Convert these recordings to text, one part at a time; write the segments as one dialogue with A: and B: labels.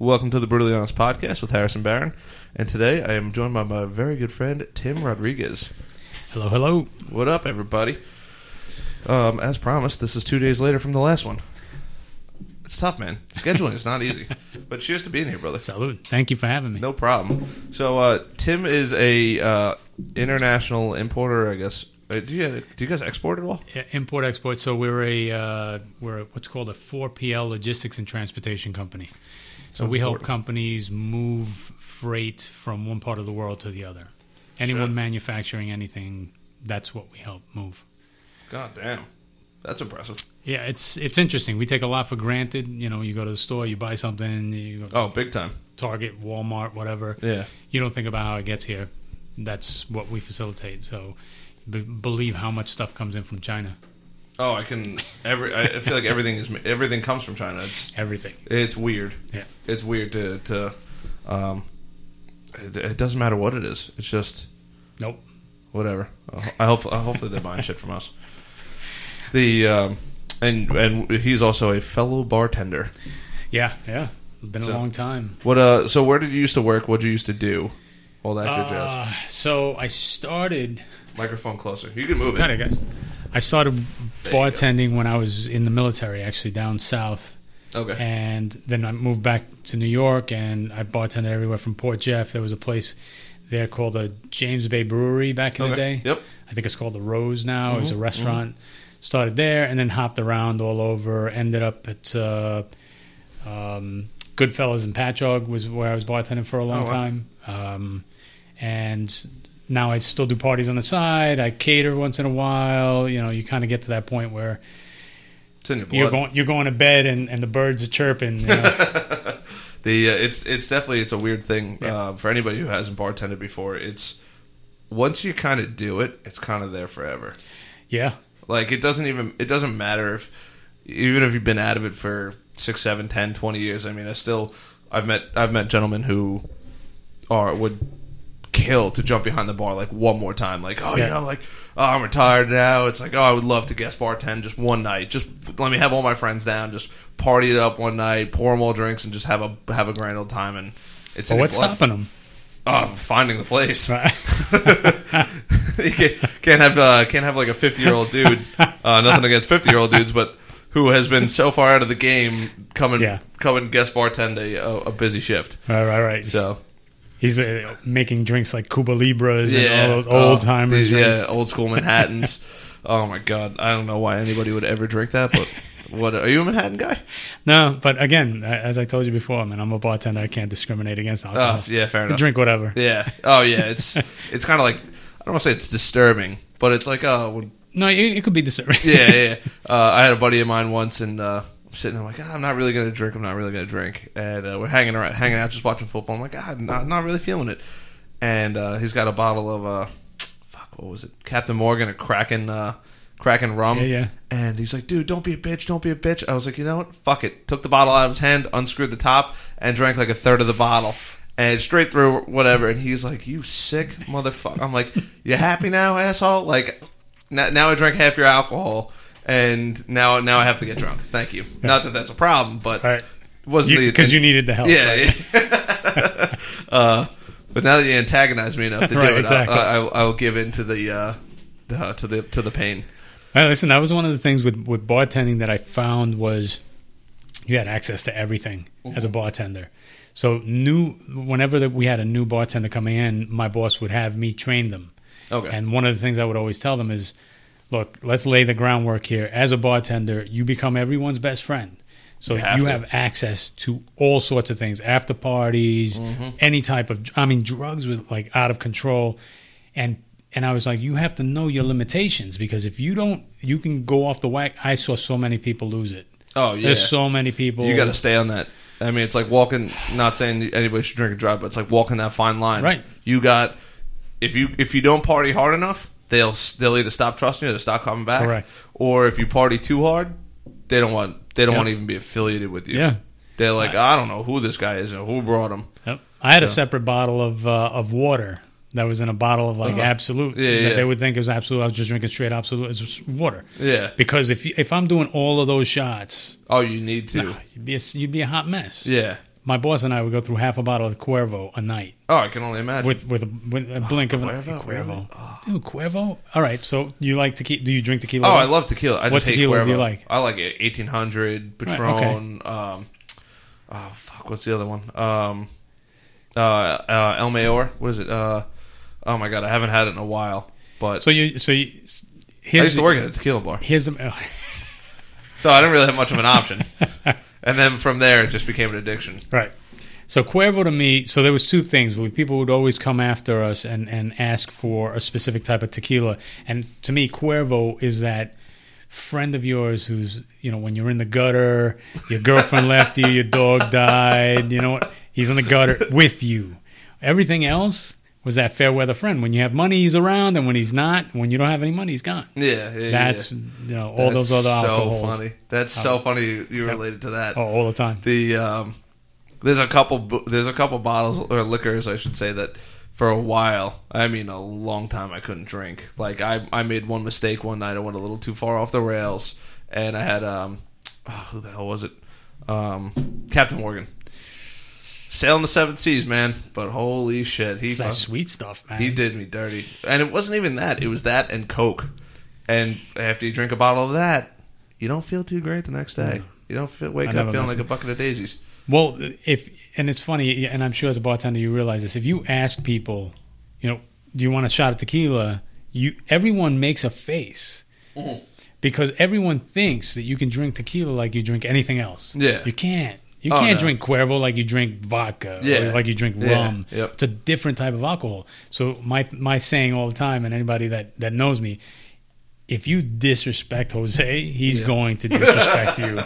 A: Welcome to the Brutally Honest Podcast with Harrison Barron. And today I am joined by my very good friend, Tim Rodriguez.
B: Hello, hello.
A: What up, everybody? Um, as promised, this is two days later from the last one. It's tough, man. Scheduling is not easy. But cheers to being here, brother.
B: Salute. Thank you for having me.
A: No problem. So, uh, Tim is a uh, international importer, I guess. Uh, do, you, do you guys export at all?
B: Yeah, Import export. So we're a uh, we're what's called a 4PL logistics and transportation company. So
A: Sounds
B: we help
A: important.
B: companies move freight from one part of the world to the other. Anyone
A: Sure.
B: manufacturing anything, that's what we help move.
A: God damn. That's impressive.
B: Yeah, it's it's interesting. We take a lot for granted. You know, you go to the store, you buy something, you go
A: Oh, big time.
B: Target, Walmart, whatever.
A: Yeah.
B: You don't think about how it gets here. That's what we facilitate. So, be- believe how much stuff comes in from China.
A: Oh, I can. Every I feel like everything is everything comes from China. It's
B: Everything.
A: it's weird.
B: Yeah.
A: It's weird to to. Um, it, it doesn't matter what it is. It's just
B: Nope.
A: whatever. I hope hopefully they're buying shit from us. The um, and and he's also a fellow bartender.
B: Yeah, yeah. Been
A: So-
B: a long time.
A: What uh? So where did you used to work? What did you used to do? All that good jazz.
B: Uh, so I started.
A: Microphone closer. You can move it.
B: it, guys. I started
A: There you go.
B: bartending when I was in the military, actually down south,
A: Okay.
B: and then I moved back to New York, and I bartended everywhere from Port Jeff. There was a place there called the James Bay Brewery back in
A: okay.
B: the day.
A: Yep.
B: I think it's called the Rose now. It was a
A: Mhm,
B: restaurant. Started there and then hopped around all over. Ended up at uh, um, Goodfellas and Patchogue was where I was bartending for a long
A: Oh, wow.
B: time. Um, and now I still do parties on the side. I cater once in a while. You know, you kind of get to that point where
A: It's in your blood.
B: you're going you're going to bed and, and the birds are chirping. You know?
A: the uh, it's it's definitely it's a weird thing
B: Yeah.
A: uh, for anybody who hasn't bartended before. It's once you kind of do it, it's kind of there forever.
B: yeah,
A: Like it doesn't even it doesn't matter if even if you've been out of it for six, seven, ten, twenty years. I mean, I still I've met I've met gentlemen who are would kill to jump behind the bar like one more time. Like oh
B: Yeah.
A: you know like oh I'm retired now. It's like oh I would love to guest bartend just one night. Just let me have all my friends down. Just party it up one night, pour them all drinks, and just have a have a grand old time. And it's your
B: what's
A: blood.
B: stopping them?
A: Oh, finding the place.
B: Right.
A: you can't, can't have uh, can't have like a fifty year old dude. Uh, nothing against fifty year old dudes, but who has been so far out of the game, come and
B: Yeah.
A: come and guest bartend a, a, a busy shift.
B: right, right, right.
A: So
B: He's uh, making drinks like Cuba Libres
A: yeah,
B: and all those
A: Oh,
B: old timers.
A: these- yeah, old school Manhattan's. oh my god, I don't know why anybody would ever drink that, but what are you a Manhattan guy?
B: No, but again, as I told you before, man, I'm a bartender. I can't discriminate against alcohol.
A: Oh, yeah, fair enough.
B: drink whatever.
A: Yeah. Oh yeah, it's it's kind of like I don't want to say it's disturbing, but it's like oh when
B: No, it, it could be disturbing.
A: yeah, yeah. yeah. Uh, I had a buddy of mine once, and uh, sitting. there, I'm like, "Ah, I'm not really gonna drink. I'm not really gonna drink. And uh, we're hanging around, hanging out, just watching football. I'm like, God, I'm not, not really feeling it. And uh, he's got a bottle of uh, fuck, what was it? Captain Morgan, a Kraken, uh, Kraken rum.
B: yeah, yeah.
A: And he's like, dude, don't be a bitch, don't be a bitch. I was like, you know what? Fuck it. Took the bottle out of his hand, unscrewed the top, and drank like a third of the bottle. And straight through, whatever. And he's like, you sick motherfucker. I'm like, you happy now, asshole? Like, now, now I drank half your alcohol, and now now I have to get drunk. Thank you. Not that that's a problem, but
B: right.
A: wasn't
B: Because you, needed the help.
A: yeah,
B: right?
A: yeah. uh, but now that you antagonize me enough to do
B: Right,
A: it,
B: exactly.
A: I, I, I will give in to the uh, uh, to the to the pain.
B: Well, listen, that was one of the things with, with bartending that I found was you had access to everything as a bartender. So new whenever that we had a new bartender coming in, my boss would have me train them.
A: Okay.
B: And one of the things I would always tell them is, look, let's lay the groundwork here. As a bartender, you become everyone's best friend. So
A: You
B: you
A: have
B: have, access to all sorts of things, after parties,
A: Mm-hmm.
B: any type of. I mean, drugs were like out of control, and and I was like, you have to know your limitations because if you don't, you can go off the whack. I saw so many people lose it.
A: oh yeah.
B: There's so many people.
A: You got to stay on that. I mean, it's like walking. Not saying anybody should drink and drive, but it's like walking that fine line.
B: Right.
A: You got if you if you don't party hard enough, they'll they'll either stop trusting you, or they'll stop coming back,
B: Correct.
A: or if you party too hard, they don't want they don't
B: Yeah.
A: want to even be affiliated with you.
B: Yeah.
A: They're like, I don't know who this guy is or who brought him.
B: Yep. I had a separate bottle of uh, of water that was in a bottle of like
A: Uh-huh.
B: Absolut
A: Yeah,
B: that
A: yeah.
B: they would think it was Absolut. I was just drinking straight Absolut. It's just water
A: Yeah.
B: because if you, if I'm doing all of those shots,
A: Oh, you need to.
B: nah, you'd be a, you'd be a hot mess.
A: Yeah.
B: My boss and I would go through half a bottle of Cuervo a night
A: Oh, I can only imagine.
B: with with a, with a blink of an
A: Cuervo, really?
B: Dude, Cuervo. All right, so you like tequila? Do you drink tequila?
A: oh, I love tequila. I
B: What tequila do you like?
A: I like it. 1800, Patron.
B: Right, okay.
A: um, oh, fuck. What's the other one? Um, uh, uh, El Mayor. What is it? Uh, oh, my God. I haven't had it in a while. But
B: So you so you,
A: I
B: here's
A: used to
B: the,
A: work at a tequila bar.
B: here's the.
A: So I didn't really have much of an option. and then from there, it just became an addiction.
B: Right. So Cuervo to me, so there was two things. People would always come after us and, and ask for a specific type of tequila. And to me, Cuervo is that friend of yours who's, you know, when you're in the gutter, your girlfriend left you, your dog died, you know what? He's in the gutter with you. Everything else was that fair weather friend. When you have money, he's around, and when he's not, when you don't have any money, he's gone.
A: Yeah. yeah
B: That's,
A: yeah.
B: you know, all
A: That's
B: those other
A: so
B: alcohols.
A: funny. That's so funny you, you
B: Yep.
A: related to that.
B: Oh, all the time.
A: the um, there's a couple there's a couple bottles or liquors I should say that for a while I mean a long time I couldn't drink like I I made one mistake one night I went a little too far off the rails and I had um oh, who the hell was it um Captain Morgan sailing the seven seas man but holy shit he
B: It's that
A: fuck-
B: sweet stuff, man.
A: he did me dirty and it wasn't even that it was that and Coke and after you drink a bottle of that you don't feel too great the next day. You don't feel, wake
B: I
A: up
B: never
A: feeling
B: mess
A: like a bucket of daisies.
B: Well, if and it's funny, and I'm sure as a bartender you realize this. If you ask people, you know, do you want a shot of tequila? You everyone makes a face
A: Mhm.
B: because everyone thinks that you can drink tequila like you drink anything else.
A: Yeah.
B: you can't. You
A: Oh,
B: can't
A: no.
B: drink Cuervo like you drink vodka,
A: Yeah.
B: or like you drink
A: Yeah.
B: rum.
A: Yep.
B: It's a different type of alcohol. So my my saying all the time, and anybody that that knows me, if you disrespect Jose, he's
A: Yeah.
B: going to disrespect you.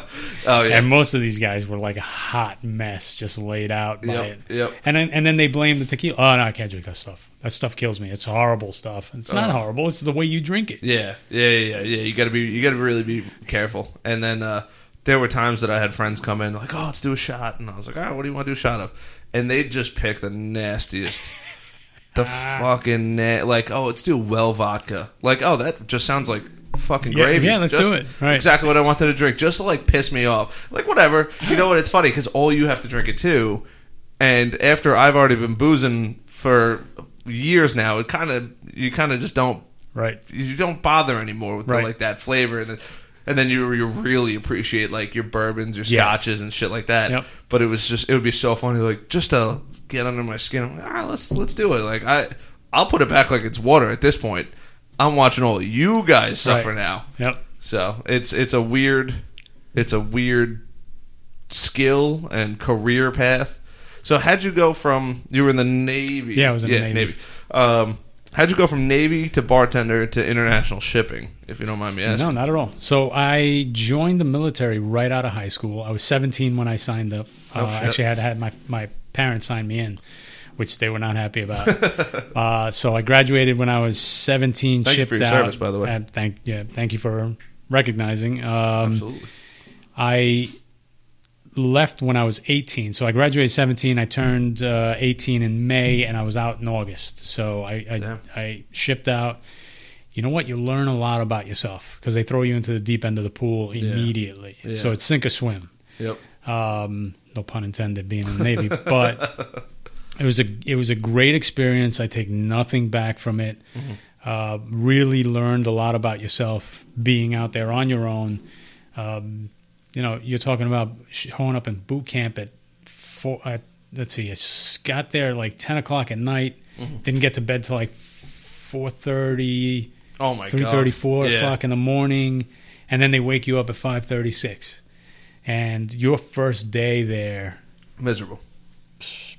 A: Oh yeah,
B: And most of these guys were like a hot mess, just laid out by
A: Yep,
B: it.
A: yep.
B: And then and then they blame the tequila. Oh no, I can't drink that stuff. That stuff kills me. It's horrible stuff. It's not
A: Oh.
B: horrible. It's the way you drink it.
A: yeah, yeah, yeah, yeah. You got to be, you got to really be careful. And then uh, there were times that I had friends come in like, "Oh, let's do a shot," and I was like, "Oh, what do you want to do a shot of?" And they'd just pick the nastiest. The fucking na- like oh let's do well vodka like oh that just sounds like fucking
B: Yeah,
A: gravy
B: yeah, let's
A: Just
B: do it. Right.
A: exactly what I wanted to drink just to like piss me off like whatever you know what it's funny because all you have to drink it too and after I've already been boozing for years now it kind of you kind of just don't
B: Right.
A: you don't bother anymore with the, like that flavor and then and then you you really appreciate like your bourbons your
B: Yes.
A: scotches and shit like that
B: Yep.
A: but it was just it would be so funny like just to get under my skin I'm like, ah, let's let's do it like I I'll put it back like it's water at this point I'm watching all of you guys suffer
B: Right.
A: now
B: Yep.
A: so it's it's a weird it's a weird skill and career path so how'd you go from you were in the Navy
B: Yeah, I was in the Navy.
A: um How'd you go from Navy to bartender to international shipping, if you don't mind me asking?
B: No, not at all. So I joined the military right out of high school. I was 17 when I signed up.
A: Oh,
B: uh, actually, I had had my my parents sign me in, which they were not happy about. uh, so I graduated when I was 17.
A: Thank you for your
B: out.
A: service, by the way.
B: And thank yeah, thank you for recognizing. Um,
A: Absolutely.
B: I left when I was 18. So I graduated 17. I turned uh, 18 in May, and I was out in August. So I I. I shipped out. You know what? You learn a lot about yourself because they throw you into the deep end of the pool immediately.
A: Yeah.
B: So it's sink or swim.
A: Yep.
B: Um, no pun intended, being in the Navy, but it was a it was a great experience. I take nothing back from it. Uh, really learned a lot about yourself being out there on your own. Um, you know, you're talking about showing up in boot camp at four. At, let's see, I got there like ten o'clock at night. Mm-hmm. Didn't get to bed till like four thirty.
A: Oh my
B: Three
A: god.
B: thirty, four
A: Yeah.
B: o'clock in the morning, and then they wake you up at five thirty six, and your first day there
A: Miserable.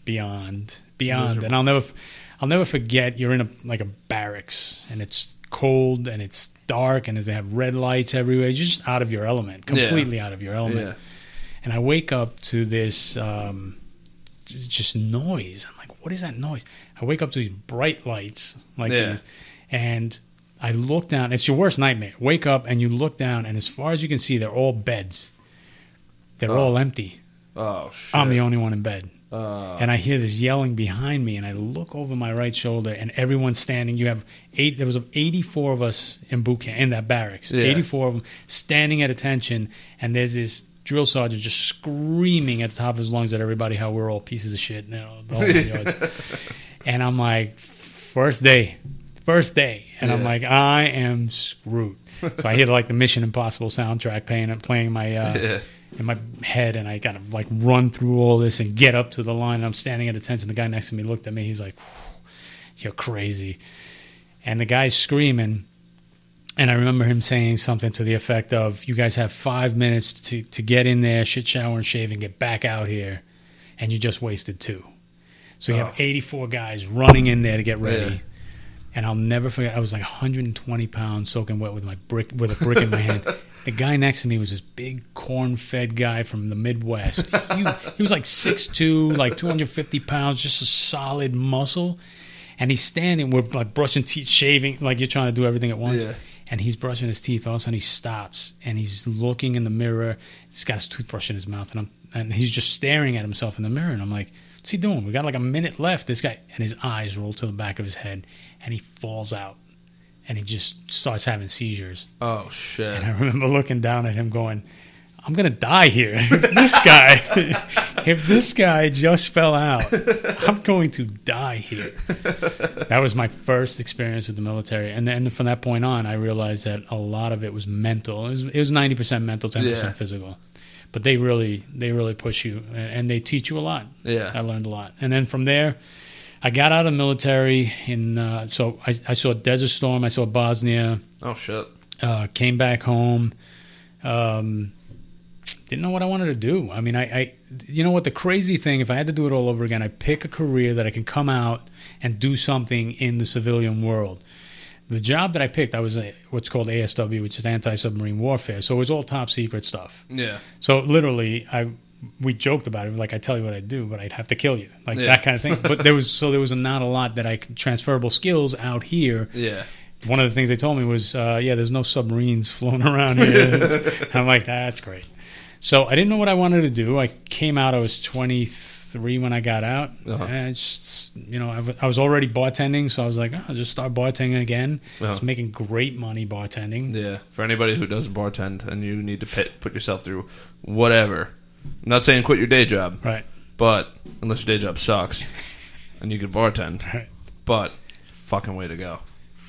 B: beyond beyond,
A: Miserable.
B: and I'll never I'll never forget. You're in a like a barracks, and it's cold and it's dark, and they have red lights everywhere. You're just out of your element,
A: Yeah.
B: completely out of your element.
A: Yeah.
B: And I wake up to this um, just noise. I'm like, what is that noise? I wake up to these bright lights like
A: Yeah.
B: these, and I look down. It's your worst nightmare. Wake up and you look down, and as far as you can see, they're all beds. They're
A: Oh.
B: all empty.
A: Oh shit.
B: I'm the only one in bed.
A: Uh,
B: And I hear this yelling behind me, and I look over my right shoulder, and everyone's standing. You have eight. There was 84 of us in boot camp in that barracks.
A: Yeah.
B: 84 of them standing at attention, and there's this drill sergeant just screaming at the top of his lungs at everybody how we're all pieces of shit. You know, the whole yards. And I'm like, first day, first day, and I'm like, I am screwed. So I hear like the Mission Impossible soundtrack playing playing my uh,
A: Yeah.
B: In my head, and I gotta like run through all this and get up to the line. And I'm standing at attention. The guy next to me looked at me. He's like, "You're crazy," and the guy's screaming. And I remember him saying something to the effect of, "You guys have five minutes to to get in there, shit, shower, and shave, and get back out here, and you just wasted two. So you
A: Oh.
B: have 84 guys running in there to get ready."
A: Yeah.
B: And I'll never forget. I was like 120 pounds, soaking wet with my brick, with a brick in my hand. The guy next to me was this big corn-fed guy from the Midwest. He, he was like 6'2", like 250 pounds, just a solid muscle. And he's standing, we're like brushing teeth, shaving, like you're trying to do everything at once.
A: Yeah.
B: And he's brushing his teeth. All of a sudden, he stops and he's looking in the mirror. He's got his toothbrush in his mouth, and I'm and he's just staring at himself in the mirror. And I'm like, "What's he doing? We got like a minute left." This guy, and his eyes roll to the back of his head, and he falls out, and he just starts having seizures.
A: Oh shit.
B: And I remember looking down at him, going, "I'm gonna die here. If this guy, if this guy just fell out, I'm going to die here." That was my first experience with the military, and then from that point on, I realized that a lot of it was mental. It was, 90% mental, 10%
A: Yeah.
B: physical. But they really, they really push you, and and they teach you a lot.
A: Yeah, I
B: learned a lot. And then from there, I got out of the military. and uh, so I, I saw Desert Storm, I saw Bosnia,
A: Oh shit.
B: uh, came back home. Um, didn't know what I wanted to do. I mean, I, I, you know what? The crazy thing, if I had to do it all over again, I pick a career that I can come out and do something in the civilian world. The job that I picked, I was a, what's called ASW, which is anti-submarine warfare. So it was all top secret stuff.
A: Yeah.
B: So literally, I we joked about it. Like I tell you what I do, but I'd have to kill you, like
A: Yeah.
B: that kind of thing. But there was so there was not a lot that I could transferable skills out here.
A: Yeah.
B: One of the things they told me was, uh, yeah, there's no submarines floating around here. I'm like, that's great. So I didn't know what I wanted to do. I came out. I was 23 when I got out.
A: Uh-huh.
B: And just, you know, I w- I was already bartending, so I was like, oh, I'll just start bartending again. I was
A: Uh-huh.
B: making great money bartending.
A: Yeah. For anybody who doesn't bartend and you need to pit, put yourself through whatever. I'm not saying quit your day job,
B: Right.
A: but unless your day job sucks and you can bartend,
B: Right.
A: but it's a fucking way to go.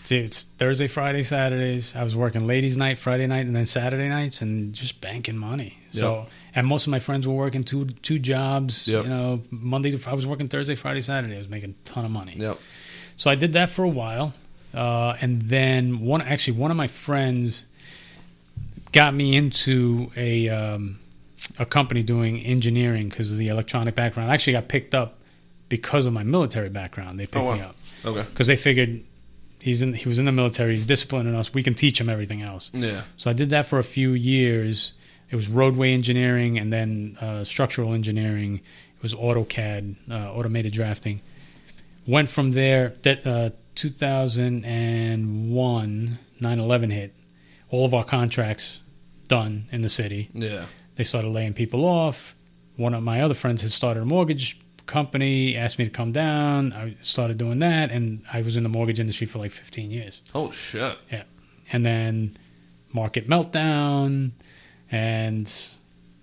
B: See, it's Thursday, Friday, Saturdays. I was working ladies' night, Friday night, and then Saturday nights, and just banking money. So, and most of my friends were working two two jobs.
A: Yep.
B: You know, Monday to I was working Thursday, Friday, Saturday. I was making a ton of money.
A: Yep.
B: So I did that for a while, uh, and then one actually one of my friends got me into a um, a company doing engineering because of the electronic background. I actually got picked up because of my military background. They picked
A: Oh, wow.
B: me up
A: Okay.
B: because they figured he's in he was in the military. He's disciplining us. We can teach him everything else.
A: Yeah.
B: So I did that for a few years. It was roadway engineering and then uh, structural engineering. It was AutoCAD, uh, automated drafting. Went from there. That uh, 2001, 9/11 hit. All of our contracts done in the city.
A: Yeah.
B: They started laying people off. One of my other friends had started a mortgage company. Asked me to come down. I started doing that, and I was in the mortgage industry for like 15 years
A: Oh, shit. Yeah.
B: And then market meltdown and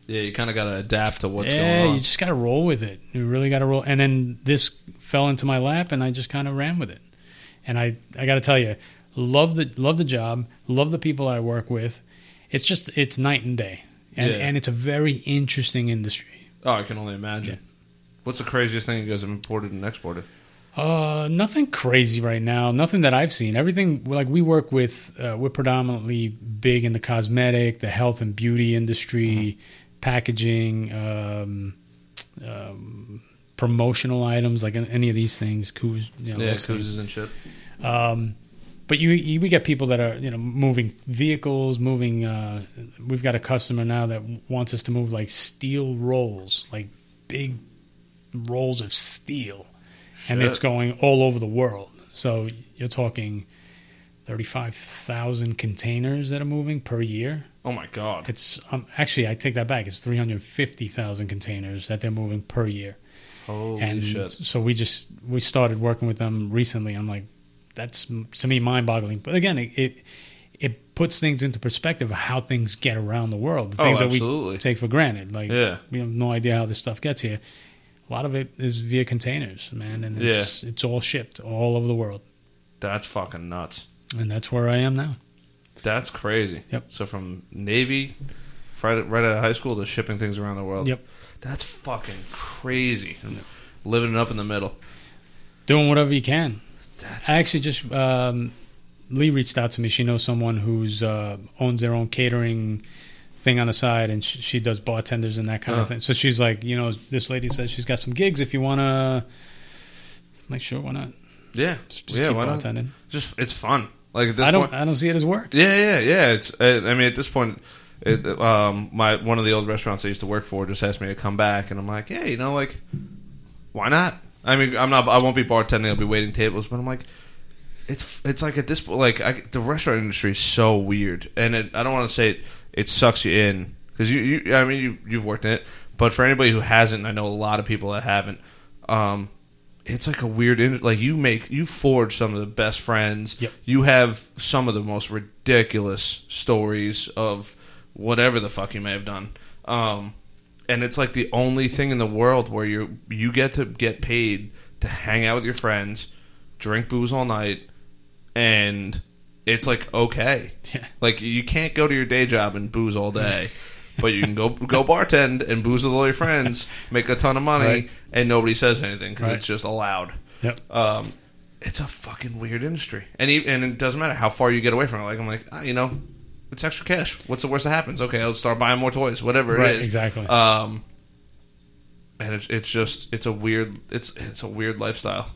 A: Yeah, you kind of got to adapt to what's
B: yeah
A: going on.
B: you just got to roll with it you really got to roll and then this fell into my lap and i just kind of ran with it and i i got to tell you love the love the job love the people i work with it's just it's night and day and
A: Yeah.
B: and it's a very interesting industry
A: oh, I can only imagine. What's the craziest thing you guys have imported and exported?
B: Uh, nothing crazy right now. Nothing that I've seen. Everything like we work with, uh, we're predominantly big in the cosmetic, the health and beauty industry, packaging, um, um, promotional items like any of these things. Coos, you know,
A: yeah, cruises and shit.
B: Um, but you, you, we get people that are you know moving vehicles, moving. Uh, we've got a customer now that wants us to move like steel rolls, like big rolls of steel, and it's going all over the world. So you're talking thirty-five thousand containers that are moving per year.
A: Oh my god.
B: It's um, actually I take that back. It's three hundred fifty thousand containers that they're moving per year
A: Holy
B: and
A: shit.
B: so we just we started working with them recently. I'm like, that's to me mind-boggling. But again, it, it it puts things into perspective of how things get around the world. The
A: Oh,
B: things that
A: absolutely.
B: we take for granted. Like
A: Yeah.
B: we have no idea how this stuff gets here. A lot of it is via containers, man, and it's it's all shipped all over the world.
A: That's fucking nuts.
B: And that's where I am now.
A: That's crazy.
B: Yep.
A: So from Navy, right, right out of high school, to shipping things around the world.
B: Yep.
A: That's fucking crazy. Living it up in the middle.
B: Doing whatever you can.
A: That's
B: I actually just um, Lee reached out to me. She knows someone who's uh, owns their own catering thing on the side, and she, she does bartenders and that kind
A: Uh.
B: of thing. So she's like, you know, this lady says she's got some gigs if you want to. I'm like, sure, why not?
A: yeah,
B: Just, just
A: yeah.
B: keep
A: Why not?
B: bartending.
A: Just it's fun. Like at this
B: I don't.
A: point,
B: I don't see it as work.
A: Yeah, yeah, yeah. It's. I I mean, at this point, it, um, my one of the old restaurants I used to work for just asked me to come back, and I'm like, yeah, you know, like, why not? I mean, I'm not. I won't be bartending. I'll be waiting tables, but I'm like, it's. It's like at this point, like I, the restaurant industry is so weird, and it, I don't want to say it. It sucks you in because you, you. I mean, you you've worked in it, but for anybody who hasn't, I know a lot of people that haven't. Um, it's like a weird like you make you forge some of the best friends
B: Yep.
A: you have some of the most ridiculous stories of whatever the fuck you may have done um, and it's like the only thing in the world where you you get to get paid to hang out with your friends drink booze all night and it's like okay
B: Yeah.
A: like you can't go to your day job and booze all day but you can go go bartend and booze with all your friends make a ton of money
B: Right.
A: and nobody says anything because
B: Right.
A: it's just allowed
B: Yep.
A: um, it's a fucking weird industry, and e and it doesn't matter how far you get away from it. Like I'm like, ah, you know, it's extra cash. What's the worst that happens? Okay, I'll start buying more toys, whatever
B: Right,
A: it is.
B: exactly.
A: Um, and it's it's just it's a weird it's it's a weird lifestyle.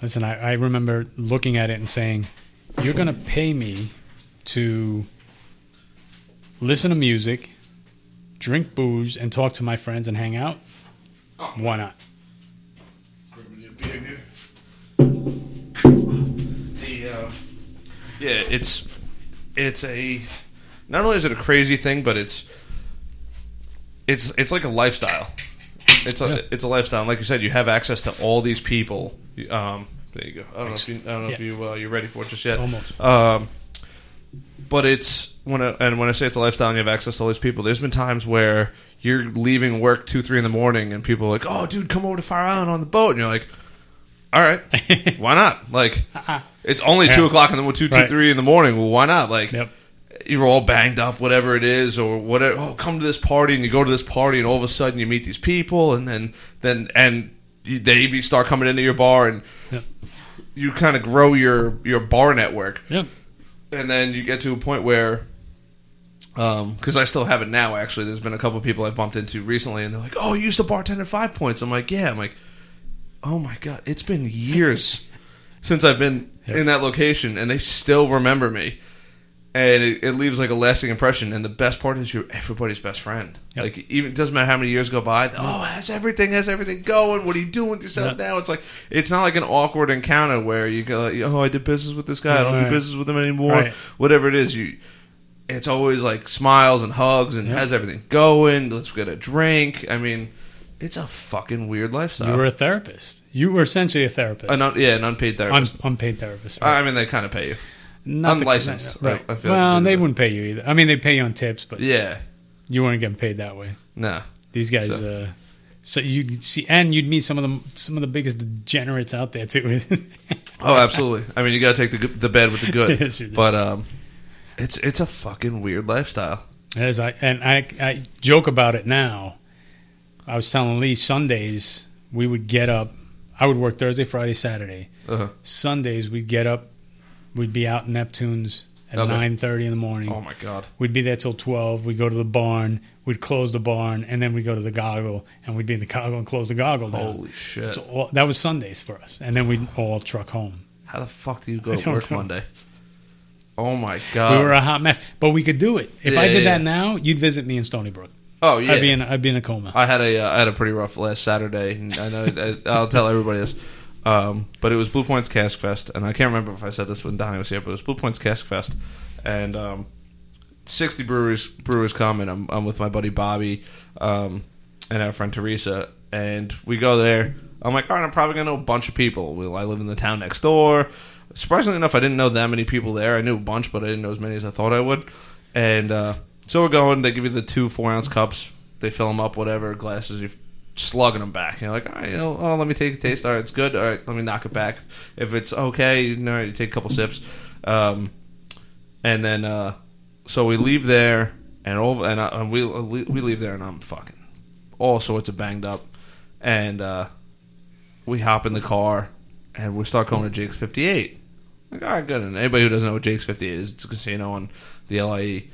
B: Listen, I, I remember looking at it and saying, "You're going to pay me to listen to music, drink booze, and talk to my friends and hang out. Why not?"
A: The uh, yeah, it's it's a not only is it a crazy thing, but it's it's it's like a lifestyle. It's a
B: Yeah.
A: it's a lifestyle. And like you said, you have access to all these people. Um, there you go. I don't know if you I don't know if
B: Yeah.
A: you uh, you're ready for it just yet.
B: Almost.
A: Um, but it's when I, and when I say it's a lifestyle and you have access to all these people, there's been times where you're leaving work two three in the morning and people are like, "Oh, dude, come over to Fire Island on the boat," and you're like, "All right, why not?" Like, it's only two o'clock in the two two
B: Right.
A: three in the morning. Well, why not? Like,
B: Yep.
A: You're all banged up, whatever it is, or whatever. Oh, come to this party, and you go to this party, and all of a sudden you meet these people, and then then and you, they start coming into your bar, and
B: Yep.
A: you kind of grow your your bar network,
B: Yep.
A: and then you get to a point where. Um, because I still have it now. Actually, there's been a couple of people I've bumped into recently, and they're like, "Oh, you used to bartend at Five Points." I'm like, "Yeah." I'm like, "Oh my god, it's been years since I've been
B: Yep.
A: in that location, and they still remember me." And it, it leaves like a lasting impression. And the best part is you're everybody's best friend.
B: Yep.
A: Like even it doesn't matter how many years go by. Oh, how's everything? How's everything going? What are you doing with yourself now? It's like it's not like an awkward encounter where you go, oh, I did business with this guy. I don't do business with him anymore.
B: Right.
A: Whatever it is, you. It's always like smiles and hugs and
B: Yep.
A: how's everything going? Let's get a drink. I mean, it's a fucking weird lifestyle.
B: You were a therapist. You were essentially a therapist.
A: an un- yeah, an unpaid
B: Un-
A: therapist.
B: unpaid therapist.
A: I mean, they kind of pay you.
B: Not the-
A: unlicensed,
B: right.
A: I- I feel
B: well,
A: like
B: they
A: they-
B: wouldn't pay you either. I mean, they pay you on tips, but
A: Yeah,
B: you weren't getting paid that way.
A: no.
B: These guys.
A: So-
B: uh, so you'd see, and you'd meet some of the some of the biggest degenerates out there too.
A: Oh, absolutely. I mean, you got to take the the bad with the good.
B: Yes,
A: but um, it's it's a fucking weird lifestyle.
B: As I and I, I joke about it now. I was telling Lee Sundays we would get up. I would work Thursday, Friday, Saturday.
A: Uh-huh.
B: Sundays we'd get up. We'd be out in Neptune's at
A: Okay.
B: nine thirty in the morning.
A: Oh my god.
B: We'd be there till twelve. We'd go to the barn. We'd close the barn, and then we'd go to the goggle, and we'd be in the goggle and close the goggle down.
A: Holy shit.
B: That's all- that was Sundays for us, and then we'd all truck home.
A: How the fuck do you go
B: I
A: to
B: don't
A: work
B: know.
A: Monday? Oh my god.
B: we were a hot mess, but we could do it. If
A: Yeah,
B: I did
A: yeah,
B: that now, you'd visit me in Stony Brook.
A: oh yeah.
B: I'd be in I'd be in a coma.
A: I had a uh, I had a pretty rough last Saturday. And I know I, I'll tell everybody this. Um, but it was Blue Points Cask Fest, and I can't remember if I said this when Donnie was here, but it was Blue Points Cask Fest, and um, sixty brewers brewers come, and I'm, I'm with my buddy Bobby um, and our friend Teresa, and we go there. I'm like, all right, I'm probably gonna know a bunch of people. Well, I live in the town next door. surprisingly enough, I didn't know that many people there. I knew a bunch, but I didn't know as many as I thought I would. And uh, so we're going. They give you the two four ounce cups. They fill them up, whatever glasses. You're slugging them back. You're like, all right, you know, oh, let me take a taste. All right, it's good. All right, let me knock it back. If it's okay, you know, you take a couple sips. Um, and then uh, so we leave there, and all and, uh, and we we leave there, and I'm fucking all sorts of banged up, and uh, we hop in the car, and we start going to Jake's 58. Like, all right, good. And anybody who doesn't know what Jake's 58 is, it's a casino on the LIE.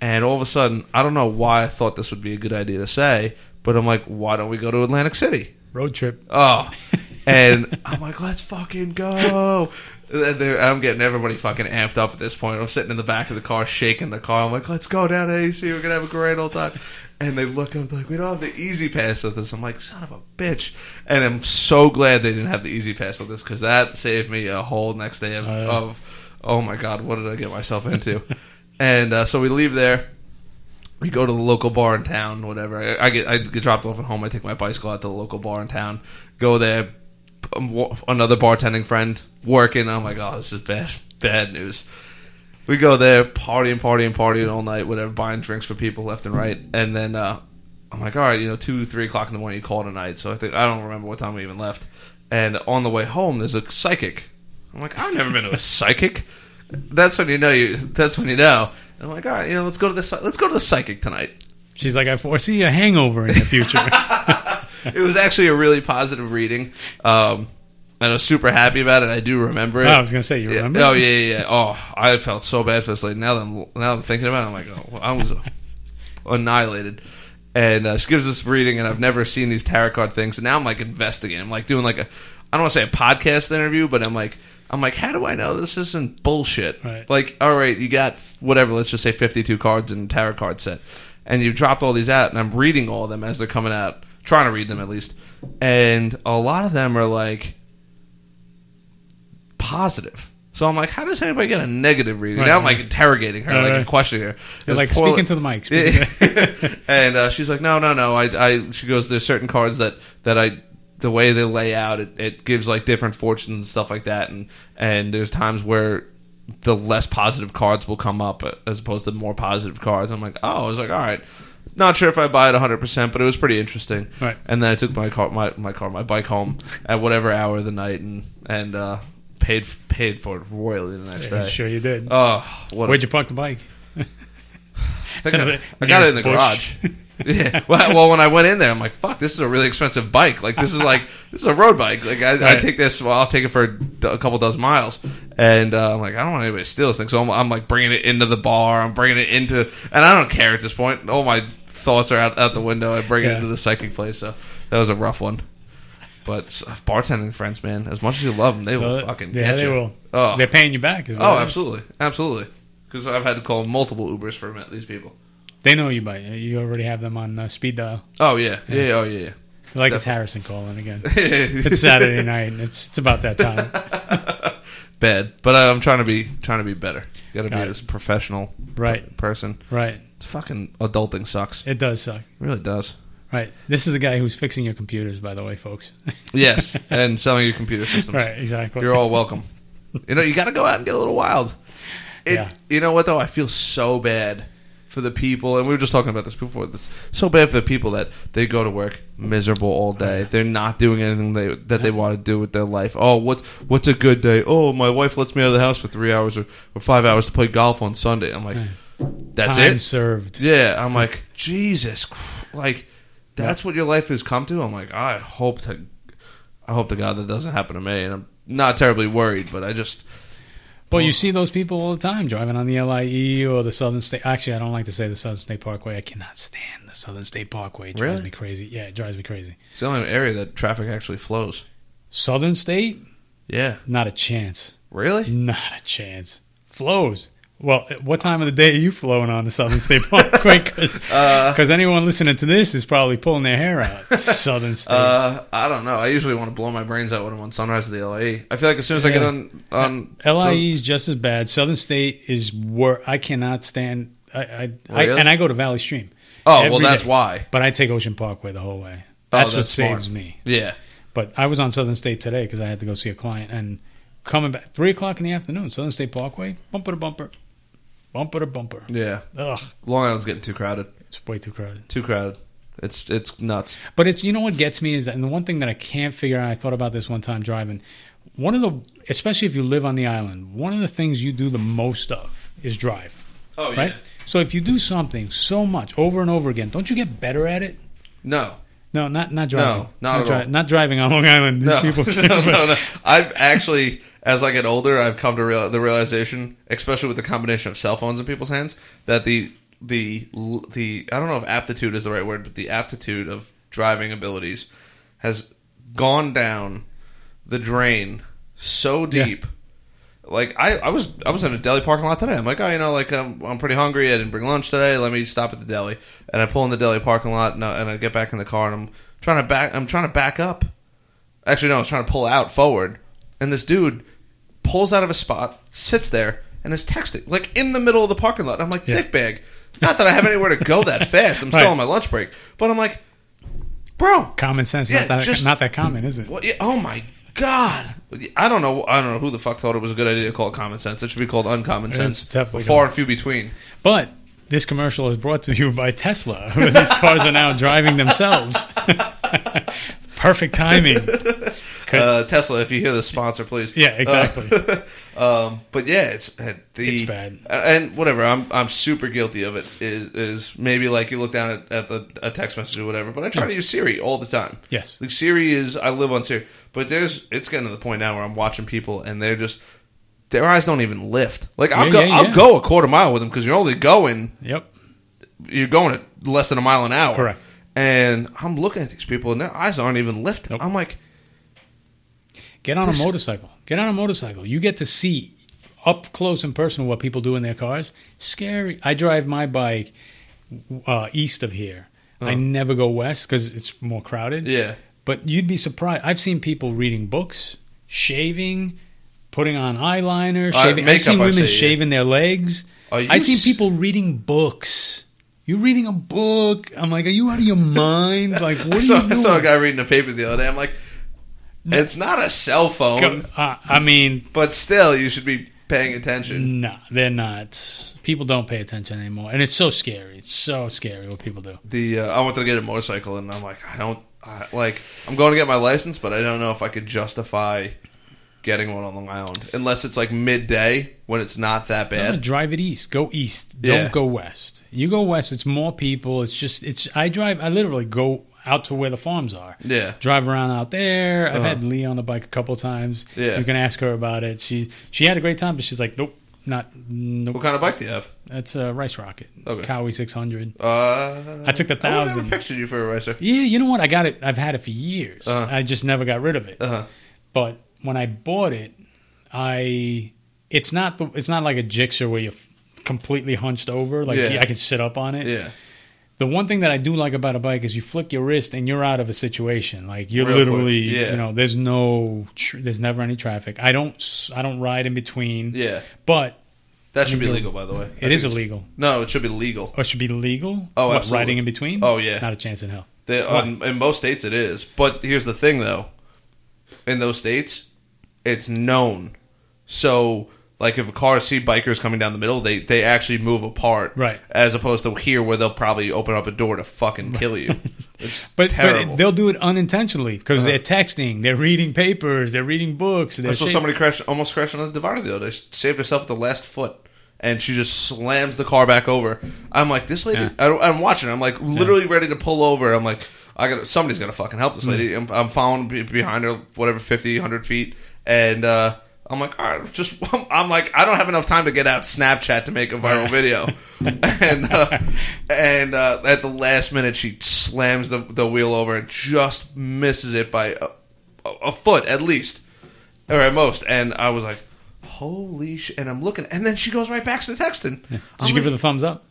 A: And all of a sudden, I don't know why I thought this would be a good idea to say, but I'm like, why don't we go to Atlantic City?
B: Road trip.
A: Oh, and I'm like, let's fucking go. And I'm getting everybody fucking amped up at this point. I'm sitting in the back of the car, shaking the car. I'm like, let's go down to AC. We're gonna have a great old time. And they look up like, we don't have the E-ZPass with us. I'm like, son of a bitch. And I'm so glad they didn't have the E-ZPass with us because that saved me a whole next day of,
B: Oh,
A: of oh my god, what did I get myself into? and uh, so we leave there we go to the local bar in town, whatever. I, I get I get dropped off at home. I take my bicycle out to the local bar in town. Go there. um, Another bartending friend working. I'm like, oh, this is bad, bad news. We go there, partying, partying, partying all night, whatever, buying drinks for people left and right, and then uh, I'm like, all right, you know, two, three o'clock in the morning, you call it a night. So I think I don't remember what time we even left. And on the way home, there's a psychic. I'm like, I've never been to a psychic. That's when you know you. That's when you know. And I'm like, all right, you know, let's go to the let's go to the psychic tonight.
B: She's like, I foresee a hangover in the future.
A: It was actually a really positive reading. Um, and I was super happy about it. I do remember it.
B: Oh, I was gonna say, you
A: Yeah.
B: remember?
A: Oh yeah, yeah, yeah. Oh, I felt so bad for this lady. Now that I'm now that I'm thinking about it, I'm like, oh, I was annihilated. And uh, she gives this reading, and I've never seen these tarot card things. And now I'm like investigating. I'm like doing like a, I don't want to say a podcast interview, but I'm like, I'm like, how do I know this isn't bullshit?
B: Right.
A: Like, all right, you got whatever. Let's just say 52 cards in a tarot card set, and you've dropped all these out, and I'm reading all of them as they're coming out, trying to read them at least, and a lot of them are like positive. So I'm like, how does anybody get a negative reading?
B: Right,
A: now I'm like interrogating her,
B: Right,
A: like
B: right.
A: questioning her.
B: You're like speaking to the mic. to-
A: and uh, she's like, no, no, no. I, I, she goes, there's certain cards that that I, the way they lay out, it, it gives like different fortunes and stuff like that. And and there's times where the less positive cards will come up uh, as opposed to more positive cards. I'm like, oh, I was like, all right. Not sure if I buy it 100, percent but it was pretty interesting.
B: Right.
A: And then I took my car, my, my car, my bike home at whatever hour of the night, and and uh, paid paid for it royally the next
B: Yeah,
A: day.
B: sure you did.
A: Oh, what
B: Where'd you park the bike?
A: I, I, I got it in the garage. yeah. Well, well, when I went in there, I'm like, "Fuck, this is a really expensive bike. Like, this is like this is a road bike. Like, I, I take this. Well, I'll take it for a, d- a couple dozen miles." And uh, I'm like, "I don't want anybody to steal this thing." So I'm, I'm like bringing it into the bar. I'm bringing it into, and I don't care at this point. All my thoughts are out, out the window. I bring it into the psychic place. So that was a rough one. But bartending friends, man, as much as you love them, they will
B: Well,
A: fucking
B: yeah,
A: get
B: they
A: you.
B: will.
A: Oh,
B: They're paying you back.
A: Oh, absolutely, absolutely. Because I've had to call multiple Ubers for these people.
B: They know you by you already have them on uh, speed dial.
A: Oh yeah, yeah, oh yeah,
B: Like it's Harrison calling again. It's Saturday night. and It's it's about that time.
A: Bad, but uh, I'm trying to be trying to be better. Got to be
B: it.
A: this professional
B: Right.
A: person.
B: Right.
A: It's fucking adulting sucks. It
B: It does suck.
A: really does.
B: Right. This is the guy who's fixing your computers, by the way, folks.
A: Yes, and selling your computer systems.
B: right. Exactly.
A: You're all welcome. you know, you got to go out and get a little wild. It,
B: Yeah.
A: You know what though? I feel so bad for the people, and we were just talking about this before. This so bad for the people that they go to work miserable all day. Oh, They're not doing anything they, that they want to do with their life. Oh, what's what's a good day? Oh, my wife lets me out of the house for three hours or, or five hours to play golf on Sunday. I'm like, that's
B: time
A: it.
B: served.
A: Yeah, I'm like Jesus, like that's what your life has come to. I'm like, I hope to, I hope to God that doesn't happen to me, and I'm not terribly worried, but I just
B: Well, you see those people all the time driving on the LIE or the Southern State. Actually, I don't like to say the Southern State Parkway. I cannot stand the Southern State Parkway. It drives
A: Really?
B: me crazy. Yeah, it drives me crazy.
A: it's the only area that traffic actually flows.
B: Southern State,
A: Yeah,
B: not a chance.
A: really?
B: Not a chance. Flows. Well, what time of the day are you flowing on the Southern State Parkway? Because
A: Uh,
B: anyone listening to this is probably pulling their hair out. Southern State.
A: uh, I don't know. I usually want to blow my brains out when I'm on Sunrise of the LIE. I feel like as soon as I get on on
B: LIE is just as bad. Southern State is where I cannot stand. I, I, I
A: Really?
B: and I go to Valley Stream.
A: oh well, that's
B: day.
A: why.
B: But I take Ocean Parkway the whole way.
A: Oh,
B: That's, what
A: that's smart.
B: saves me.
A: Yeah,
B: But I was on Southern State today because I had to go see a client, and coming back three o'clock in the afternoon, Southern State Parkway, bumper to bumper, bumper to bumper.
A: Yeah,
B: Ugh,
A: Long Island's getting too crowded.
B: it's way too crowded.
A: Too crowded. It's it's nuts.
B: But it's you know what gets me is and the one thing that I can't figure out. I thought about this one time driving. One of the especially if you live on the island, one of the things you do the most of is drive.
A: Oh yeah.
B: right? So if you do something so much over and over again, don't you get better at it?
A: No.
B: No, not not driving.
A: No, not at
B: dri-
A: all.
B: Not driving on Long Island. These
A: No.
B: people.
A: no, no, no. I've actually, as I get older, I've come to real, the realization, especially with the combination of cell phones in people's hands, that the the the I don't know if aptitude is the right word, but the aptitude of driving abilities has gone down the drain so
B: Yeah.
A: deep. Like I, I was I was in a deli parking lot today. I'm like, oh, you know, like I'm, I'm pretty hungry. I didn't bring lunch today. Let me stop at the deli. And I pull in the deli parking lot, and I, and I get back in the car, and I'm trying to back. I'm trying to back up. Actually, no, I was trying to pull out forward, and this dude pulls out of a spot, sits there, and is texting like in the middle of the parking lot. I'm like,
B: Yeah.
A: dick bag. Not that I have anywhere to go that fast. I'm still
B: Right.
A: on my lunch break, but I'm like, bro,
B: Common sense,
A: Yeah,
B: not that
A: just-
B: not that common, is it?
A: what? yeah, Oh my god! I don't know. I don't know who the fuck thought it was a good idea to call it common sense. It should be called uncommon sense.
B: It's definitely
A: Far and few between.
B: But this commercial is brought to you by Tesla, where these cars are now driving themselves. Perfect timing.
A: Uh, Tesla, if you hear the sponsor, please.
B: Yeah, exactly.
A: Uh, um, but yeah, it's uh, the
B: It's bad.
A: and whatever. I'm I'm super guilty of it. Is is maybe like you look down at, at the a text message or whatever. But I try to use Siri all the time.
B: Yes.
A: Like Siri is I live on Siri, but there's it's getting to the point now where I'm watching people and they're just their eyes don't even lift. Like I'll
B: Yeah,
A: go
B: yeah,
A: I'll
B: yeah.
A: go a quarter mile with them because you're only going
B: Yep.
A: you're going at less than a mile an hour.
B: Correct.
A: And I'm looking at these people and their eyes aren't even lifting.
B: Nope.
A: I'm like,
B: Get on
A: This-
B: a motorcycle. Get on a motorcycle. You get to see up close and personal what people do in their cars. Scary. I drive my bike uh, east of here. I
A: Oh.
B: never go west because it's more crowded.
A: yeah.
B: But you'd be surprised. I've seen people reading books, shaving, putting on eyeliner,
A: Uh,
B: shaving. I've
A: makeup,
B: seen
A: I
B: women
A: yeah.
B: shaving their legs. I've seen
A: s-
B: people reading books. You're reading a book. I'm like, are you out of your mind? Like, what
A: I
B: are
A: saw,
B: you
A: I saw a guy reading a paper the other day. I'm like, it's not a cell phone,
B: uh, I mean,
A: but still, you should be paying attention.
B: no, they're not. People don't pay attention anymore, and it's so scary. It's so scary what people do.
A: The uh, I wanted to get a motorcycle, and I'm like, I don't I, like. I'm going to get my license, but I don't know if I could justify getting one on Long Island unless it's like midday when it's not that bad.
B: drive it east. Go east. Don't
A: Yeah.
B: go west. You go west. It's more people. It's just. It's. I drive. I literally go out to where the farms are.
A: Yeah,
B: drive around out there. I've
A: Uh-huh.
B: had Lee on the bike a couple times.
A: Yeah.
B: You can ask her about it. She she had a great time, but she's like, nope, not nope.
A: what kind of bike do you have?
B: That's a rice rocket.
A: Okay.
B: Kawi six hundred.
A: Uh,
B: I took the
A: I would never pictured you for a racer.
B: Yeah, you know what? I got it. I've had it for years.
A: Uh-huh.
B: I just never got rid of it.
A: Uh huh.
B: But when I bought it, I it's not the it's not like a Gixxer where you're completely hunched over. Like
A: Yeah.
B: I can sit up on it.
A: Yeah.
B: The one thing that I do like about a bike is you flick your wrist and you're out of a situation. Like you're
A: Real
B: literally,
A: yeah.
B: you know, there's no, tr- there's never any traffic. I don't, I don't ride in between.
A: Yeah.
B: But
A: That should be
B: do.
A: legal, by the way.
B: It is illegal.
A: No, it should be legal.
B: Or it should be legal.
A: Oh,
B: What, riding in between.
A: Oh, yeah.
B: not a chance in hell.
A: They, on, um, in most states, it is. But here's the thing, though. In those states, it's known. So, like, if a car see bikers coming down the middle, they, they actually move apart.
B: Right.
A: As opposed to here, where they'll probably open up a door to fucking kill you. It's
B: But, but they'll do it unintentionally because
A: Uh-huh.
B: they're texting, they're reading papers, they're reading books. They're
A: I saw
B: sha-
A: somebody crash, almost crashed on the divider the other day. She saved herself at the last foot. And she just slams the car back over. I'm like, this lady.
B: Yeah.
A: I, I'm watching. I'm like, literally ready to pull over. I'm like, I got somebody's gonna fucking help this
B: Mm.
A: lady. I'm, I'm following behind her, whatever, 50, 100 feet, and uh, I'm like, all right, just. I'm like, I don't have enough time to get out Snapchat to make a viral video, and uh, and uh, at the last minute, she slams the the wheel over and just misses it by a, a foot at least, or at most. And I was like, holy shit! And I'm looking, and then she goes right back to the texting.
B: Did
A: I'm
B: you give her the thumbs up?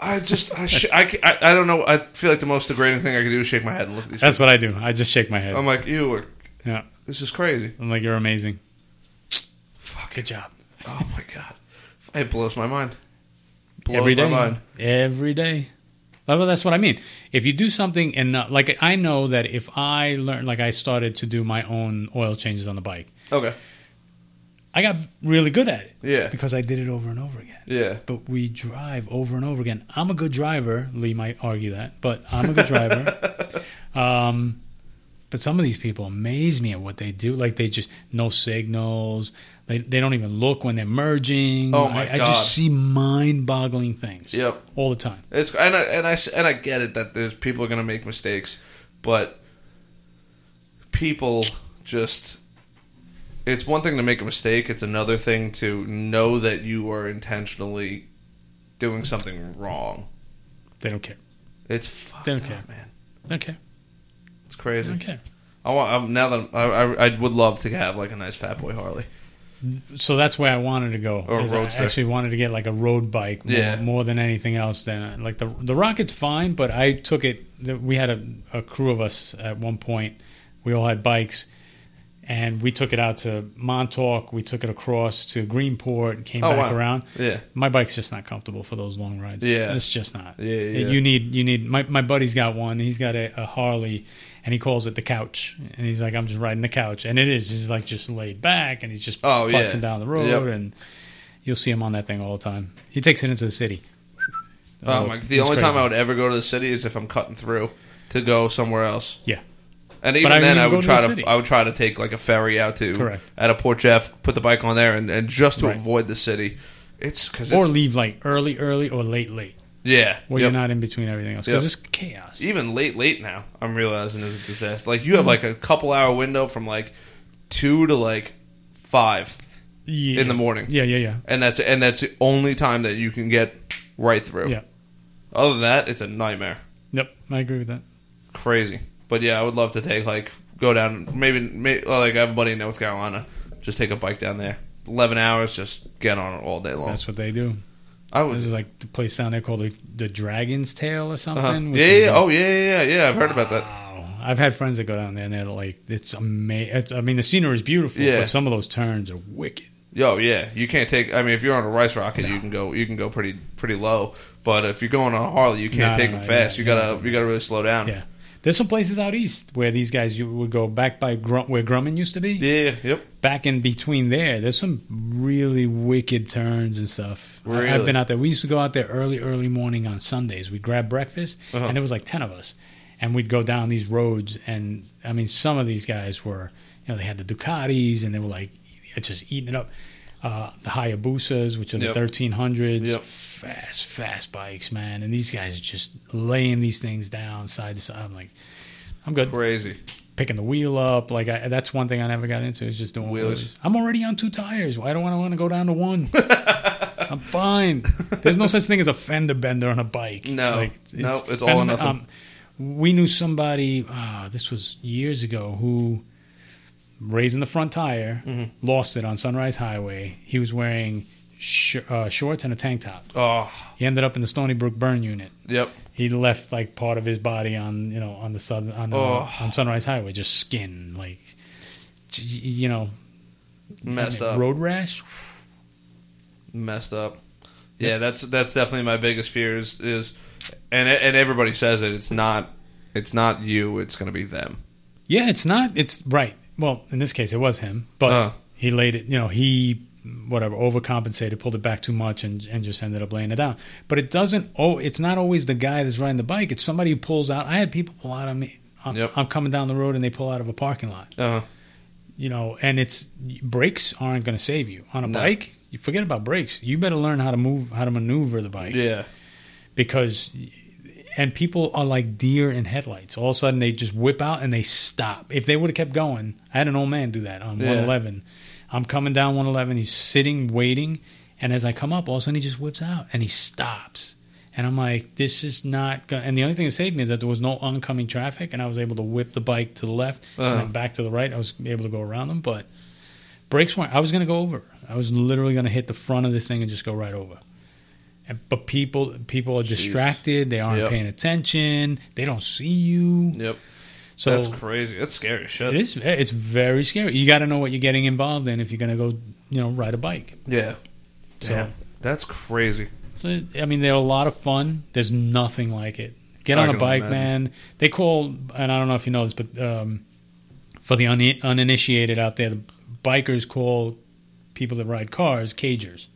A: I just, I, sh- I, I, I don't know. I feel like the most degrading thing I can do is shake my head and look at these.
B: That's what I do. I just shake my head.
A: I'm like, you, are-
B: yeah,
A: this is crazy.
B: I'm like, you're amazing.
A: Fuck
B: Good job.
A: Oh my god, it blows my mind. Blows
B: Every day.
A: my mind.
B: Every day. Well, that's what I mean. If you do something and not, like I know that if I learned, like I started to do my own oil changes on the bike,
A: Okay.
B: I got really good at it
A: Yeah.
B: because I did it over and over again.
A: Yeah.
B: But we drive over and over again. I'm a good driver. Lee might argue that, but I'm a good driver. um, but some of these people amaze me at what they do. Like they just no signals. They they don't even look when they're merging.
A: Oh, my
B: I, I just see mind-boggling things
A: Yep.
B: all the time.
A: It's and I, and I and I get it that there's people are going to make mistakes, but people just it's one thing to make a mistake, it's another thing to know that you are intentionally doing something wrong.
B: They don't care.
A: It's fucked
B: They don't
A: up,
B: care.
A: man.
B: They don't care.
A: Crazy.
B: don't.
A: I want I'm, now that I, I I would love to have like a nice fat boy Harley.
B: So that's where I wanted to go.
A: Or a
B: is I
A: roadster.
B: actually wanted to get like a road bike more,
A: Yeah.
B: more than anything else. Than uh, like the the Rocket's fine, but I took it. We had a, a crew of us at one point. We all had bikes, and we took it out to Montauk. We took it across to Greenport, and came
A: Oh,
B: back
A: wow.
B: around.
A: Yeah.
B: My bike's just not comfortable for those long rides.
A: Yeah.
B: it's just not.
A: Yeah, yeah.
B: You need you need. My my buddy's got one. He's got a, a Harley, and he calls it the couch. And he's like, I'm just riding the couch, and it is. He's like just laid back, and he's just
A: Oh, yeah.
B: down the road,
A: Yep.
B: and you'll see him on that thing all the time. He takes it into the city.
A: Oh, oh my, the only time. I would ever go to the city is if I'm cutting through to go somewhere else.
B: Yeah.
A: And even
B: I
A: then, I would
B: to
A: try to
B: city.
A: I would try to take like a ferry out to
B: Correct.
A: at a Port Jeff, put the bike on there, and, and just to
B: Right.
A: avoid the city. It's because
B: or leave like early, early, or late, late,
A: yeah,
B: where
A: yep.
B: you're not in between everything else because
A: Yep.
B: it's chaos.
A: even late late now. I'm realizing is a disaster. Like you have mm-hmm. like a couple hour window from like two to like five,
B: Yeah.
A: in the morning.
B: Yeah, yeah, yeah,
A: and that's and that's the only time that you can get right through.
B: yeah.
A: Other than that, it's a nightmare.
B: Yep, I agree with that.
A: Crazy. But yeah, I would love to take like go down maybe, maybe like I have a buddy in North Carolina. Just take a bike down there. Eleven hours, just get on it all day long.
B: That's what they do.
A: I
B: is like the place down there called the, the Dragon's Tail or something.
A: Uh-huh. Yeah, yeah,
B: like-
A: oh yeah, yeah, yeah, yeah. I've heard about that.
B: I've had friends that go down there and they're like, it's amazing. I mean, the scenery is beautiful,
A: Yeah.
B: but some of those turns are wicked.
A: Yo, yeah, you can't take. I mean, if you're on a rice rocket, you can go. You can go pretty pretty low. But if you're going on a Harley, you can't
B: No,
A: take
B: no,
A: them
B: no,
A: fast.
B: yeah,
A: you gotta you gotta really slow down.
B: Yeah. There's some places out east where these guys you would go back by Grum, where Grumman used to be.
A: Yeah. Yep.
B: Back in between there, there's some really wicked turns and stuff. I-
A: Really?
B: I've been out there. We used to go out there early, early morning on Sundays. We'd grab breakfast,
A: Uh-huh.
B: and there was like ten of us, and we'd go down these roads. And I mean, some of these guys were, you know, they had the Ducatis, and they were like just eating it up. Uh, the Hayabusas, which are
A: Yep.
B: the 1300s,
A: Yep.
B: fast, fast bikes, man. And these guys are just laying these things down side to side. I'm like, I'm good.
A: Crazy.
B: Picking the wheel up, like I, that's one thing I never got into is just doing
A: Wheels.
B: wheels. I'm already on two tires. Why do I want to go down to one? I'm fine. There's no such thing as a fender bender on a bike.
A: No. No, it's all or nothing.
B: um, we knew somebody. ah, this was years ago who raising the front tire,
A: Mm-hmm.
B: lost it on Sunrise Highway. He was wearing sh- uh, shorts and a tank top.
A: Oh.
B: He ended up in the Stony Brook burn unit.
A: Yep.
B: He left like part of his body on you know on the southern on, uh,
A: Oh.
B: on Sunrise Highway, just skin like you know
A: Messed up.
B: road rash.
A: Messed up. Yeah, that's that's definitely my biggest fear is, is and and everybody says it. It's not it's not you. It's gonna be them.
B: Yeah, it's not. It's right. Well, in this case, it was him, but
A: Uh.
B: he laid it. You know, he whatever overcompensated, pulled it back too much, and and just ended up laying it down. But it doesn't. Oh, it's not always the guy that's riding the bike. It's somebody who pulls out. I had people pull out on me. I'm,
A: Yep.
B: I'm coming down the road, and they pull out of a parking lot.
A: Uh,
B: You know, and it's brakes aren't going to save you on a
A: No.
B: bike. You forget about brakes. You better learn how to move, how to maneuver the bike
A: yeah.
B: because and people are like deer in headlights. All of a sudden they just whip out and they stop. If they would have kept going, I had an old man do that on
A: Yeah.
B: 111. I'm coming down 111. He's sitting waiting, and as I come up, all of a sudden he just whips out and he stops. And I'm like, this is not. Gonna, and the only thing that saved me is that there was no oncoming traffic, and I was able to whip the bike to the left
A: Uh-huh.
B: and then back to the right. I was able to go around them, but brakes weren't. I was going to go over. I was literally going to hit the front of this thing and just go right over. And, but people people are
A: Jesus.
B: distracted. They aren't
A: Yep.
B: paying attention. They don't see you.
A: Yep.
B: So
A: that's crazy. That's scary shit.
B: it is. It's very scary. You got to know what you're getting involved in if you're going to go, you know, ride a bike.
A: Yeah.
B: So,
A: Damn. That's crazy.
B: so I mean, they're a lot of fun. There's nothing like it. Get
A: I
B: on a bike,
A: imagine.
B: man. They call, and I don't know if you know this, but um, for the un- uninitiated out there, the bikers call people that ride cars cagers.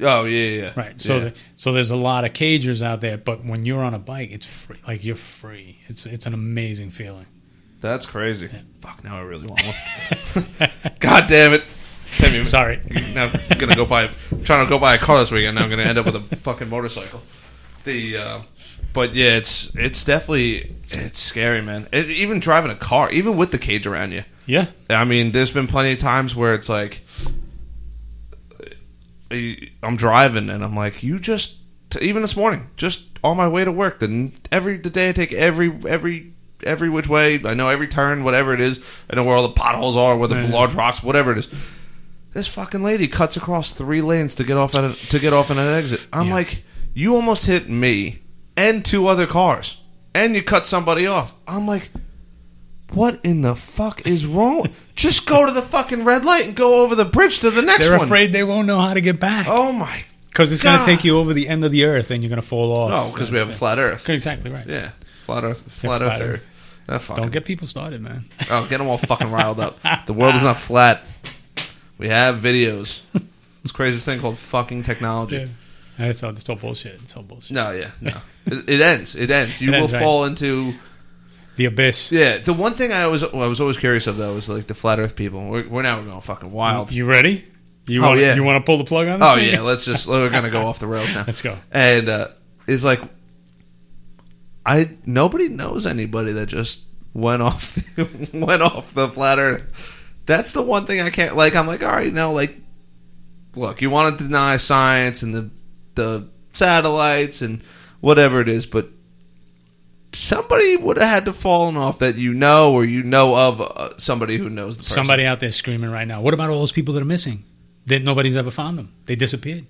A: Oh yeah, yeah.
B: Right. So
A: yeah.
B: the, so there's a lot of cagers out there, but when you're on a bike, it's free. Like you're free. It's it's an amazing feeling.
A: that's crazy. Fuck. Now I really want one. God damn it. Timmy,
B: Sorry.
A: Now I'm gonna go buy. I'm trying to go buy a car this weekend. Now I'm gonna end up with a fucking motorcycle. The, uh, but yeah, it's it's definitely it's scary, man. It, even driving a car, even with the cage around you.
B: Yeah.
A: I mean, there's been plenty of times where it's like I'm driving and I'm like, you just even this morning, just on my way to work. Then every the day I take every every every which way. I know every turn, whatever it is. I know where all the potholes are, where the
B: Yeah.
A: large rocks, whatever it is. This fucking lady cuts across three lanes to get off at a, to get off in an exit. I'm
B: Yeah.
A: like, you almost hit me and two other cars, and you cut somebody off. I'm like, what in the fuck is wrong? Just go to the fucking red light and go over the bridge to the next
B: They're
A: one.
B: afraid they won't know how to get back
A: Oh my!
B: because it's going to
A: God.
B: take you over the end of the earth and you're going to fall off.
A: Oh, no, because we have a flat Earth.
B: exactly right.
A: Yeah, flat Earth. Flat
B: flat
A: Earth.
B: Earth.
A: That fucking.
B: Don't get people started, man.
A: oh, get them all fucking riled up. The world is not flat. We have videos. It's craziest thing called fucking technology.
B: Yeah. It's all, it's all bullshit. It's all bullshit.
A: No, yeah, no. it, it ends. It ends. You
B: It
A: will
B: ends, right.
A: fall into.
B: The abyss.
A: Yeah, the one thing I was I was always curious of though was like the flat Earth people. We're, we're now going fucking wild.
B: You ready? You
A: Oh,
B: want,
A: yeah.
B: You want to pull the plug on this?
A: Oh
B: thing?
A: yeah, let's just we're gonna go off the rails now.
B: Let's go.
A: And uh, it's like I nobody knows anybody that just went off went off the flat Earth. That's the one thing I can't like. I'm like, all right, now like, look, you want to deny science and the the satellites and whatever it is, but somebody would have had to fallen off that you know or you know of uh, somebody who knows the person.
B: Somebody out there screaming right now. What about all those people that are missing? That nobody's ever found them. They disappeared.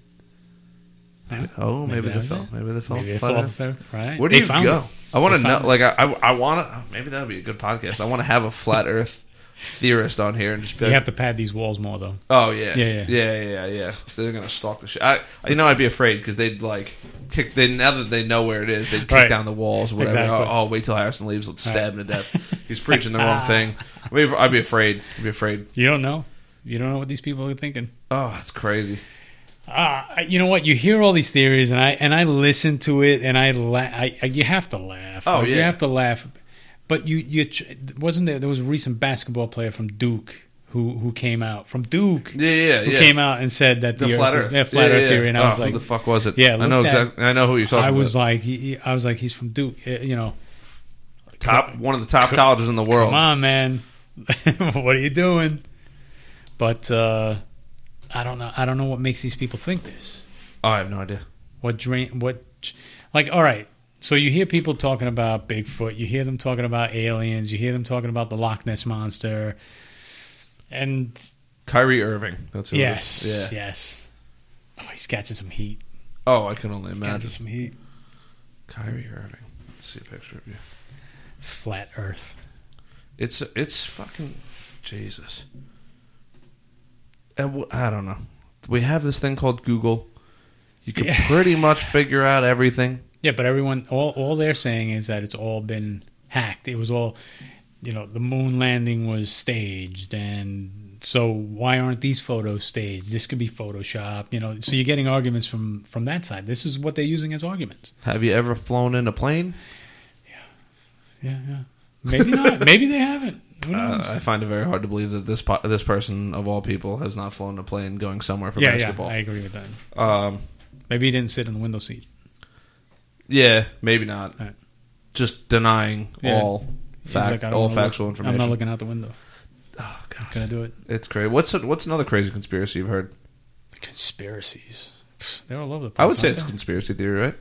A: Oh, maybe,
B: that
A: they fell. Maybe they fell.
B: Maybe they fell off right?
A: Where do
B: They
A: you go?
B: them.
A: I want to know. Like, I, I, I want to. Maybe that would be a good podcast. I want to have a flat Earth theorist on here and just be
B: You
A: like,
B: have to pad these walls more, though.
A: oh yeah,
B: Yeah, yeah.
A: yeah, yeah, yeah. They're gonna stalk the shit. I, you know, I'd be afraid because they'd like kick. They now that they know where it is, they'd kick
B: Right.
A: down the walls, or whatever.
B: Exactly.
A: Oh, oh, wait till Harrison leaves. Let's stab him to death. He's preaching the wrong thing. I'd be, I'd be afraid. I'd be afraid.
B: You don't know. You don't know what these people are thinking.
A: Oh, it's crazy.
B: Uh, you know what? You hear all these theories, and I and I listen to it, and I, la- I, I you have to laugh.
A: Oh,
B: Like, you have to laugh. But you you wasn't there? There was a recent basketball player from Duke who who came out from Duke.
A: Yeah, yeah,
B: Who
A: yeah.
B: came out and said that
A: the
B: the,
A: flat
B: Earth, yeah, flat
A: Yeah,
B: Earth theory, and. I was
A: Oh,
B: like,
A: who the fuck was it?
B: Yeah,
A: I know exactly. I know who you're talking
B: I was
A: about.
B: like, he, he- I was like, he's from Duke. You know,
A: top one of the top colleges in the world.
B: come on, man, what are you doing? But uh, I don't know. I don't know what makes these people think this.
A: Oh, I have no idea.
B: What drain? What? Like, all right. So you hear people talking about Bigfoot. You hear them talking about aliens. You hear them talking about the Loch Ness monster. And
A: Kyrie Irving. That's who
B: yes,
A: it is. Yeah.
B: yes. Oh, he's catching some heat.
A: Oh, I can only
B: Catching
A: imagine.
B: some heat.
A: Kyrie Irving. Let's see a picture of you.
B: Flat Earth.
A: It's it's fucking Jesus. And w- I don't know. We have this thing called Google. You can
B: Yeah.
A: pretty much figure out everything.
B: Yeah, but everyone, all all they're saying is that it's all been hacked. It was all, you know, the moon landing was staged, and so why aren't these photos staged? This could be Photoshop, you know. So you're getting arguments from from that side. This is what they're using as arguments.
A: Have you ever flown in a plane?
B: Yeah, yeah. Yeah. Maybe not. Maybe they haven't.
A: Uh, I find it very hard to believe that this po- this person of all people has not flown a plane going somewhere for
B: yeah, yeah.
A: basketball.
B: I agree with that.
A: um,
B: Maybe he didn't sit in the window seat.
A: Yeah, maybe not.
B: Right.
A: Just denying
B: Yeah.
A: all
B: He's
A: fact,
B: like, I don't
A: all
B: wanna
A: factual
B: look-
A: information.
B: I'm not looking out the window.
A: oh god,
B: Can I do it?
A: it's crazy. What's what's another crazy conspiracy you've heard?
B: Conspiracies. Pfft, They're all over the place.
A: I would say
B: aren't
A: it's
B: they?
A: conspiracy theory, right?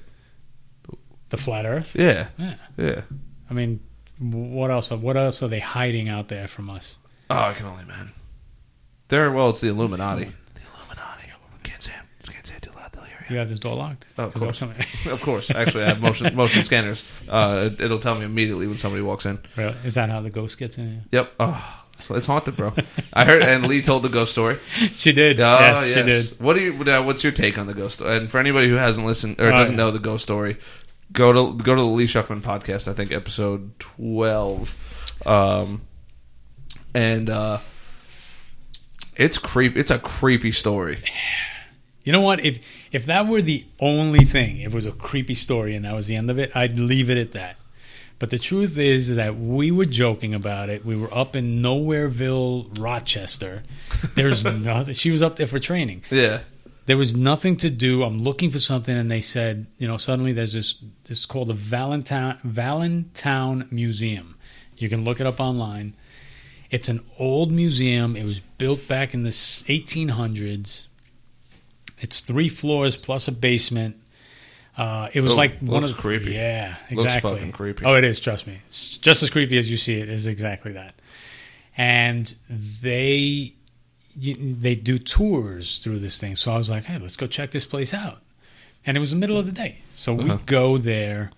B: the flat Earth.
A: Yeah,
B: Yeah.
A: yeah.
B: I mean, what else? What else are they hiding out there from us?
A: Oh, I can only imagine. There, well, it's the Illuminati. The Illuminati. Can't say it. Can't say it too loud. They'll hear
B: You have this door locked.
A: Oh, of course. Of course. Actually, I have motion motion scanners. Uh, it, it'll tell me immediately when somebody walks in.
B: Really? Is that how the ghost gets in?
A: Yep. Oh, so it's haunted, bro. I heard, and Lee told the ghost story.
B: She did.
A: Oh,
B: yes, she did.
A: What do you? What's your take on the ghost? story? And for anybody who hasn't listened or doesn't know the ghost story, go to go to the Lee Shuckman podcast. I think episode twelve, um, and uh, It's creep. It's a creepy story.
B: You know what? If if that were the only thing, if it was a creepy story and that was the end of it, I'd leave it at that. But the truth is that we were joking about it. We were up in Nowhereville, Rochester. There's nothing. She was up there for training.
A: Yeah.
B: There was nothing to do. I'm looking for something, and they said, you know, suddenly there's this. This is called the Valentine Valentine Museum. You can look it up online. It's an old museum. It was built back in the 1800s. It's three floors plus a basement. Uh, it was
A: Oh,
B: like one of
A: looks
B: the
A: creepy.
B: Yeah,
A: Looks
B: exactly.
A: fucking creepy.
B: Oh, it is. Trust me. It's just as creepy as you see it. Is exactly that. And they you, they do tours through this thing. So I was like, hey, let's go check this place out. And it was the middle of the day, so we
A: Uh-huh.
B: go there,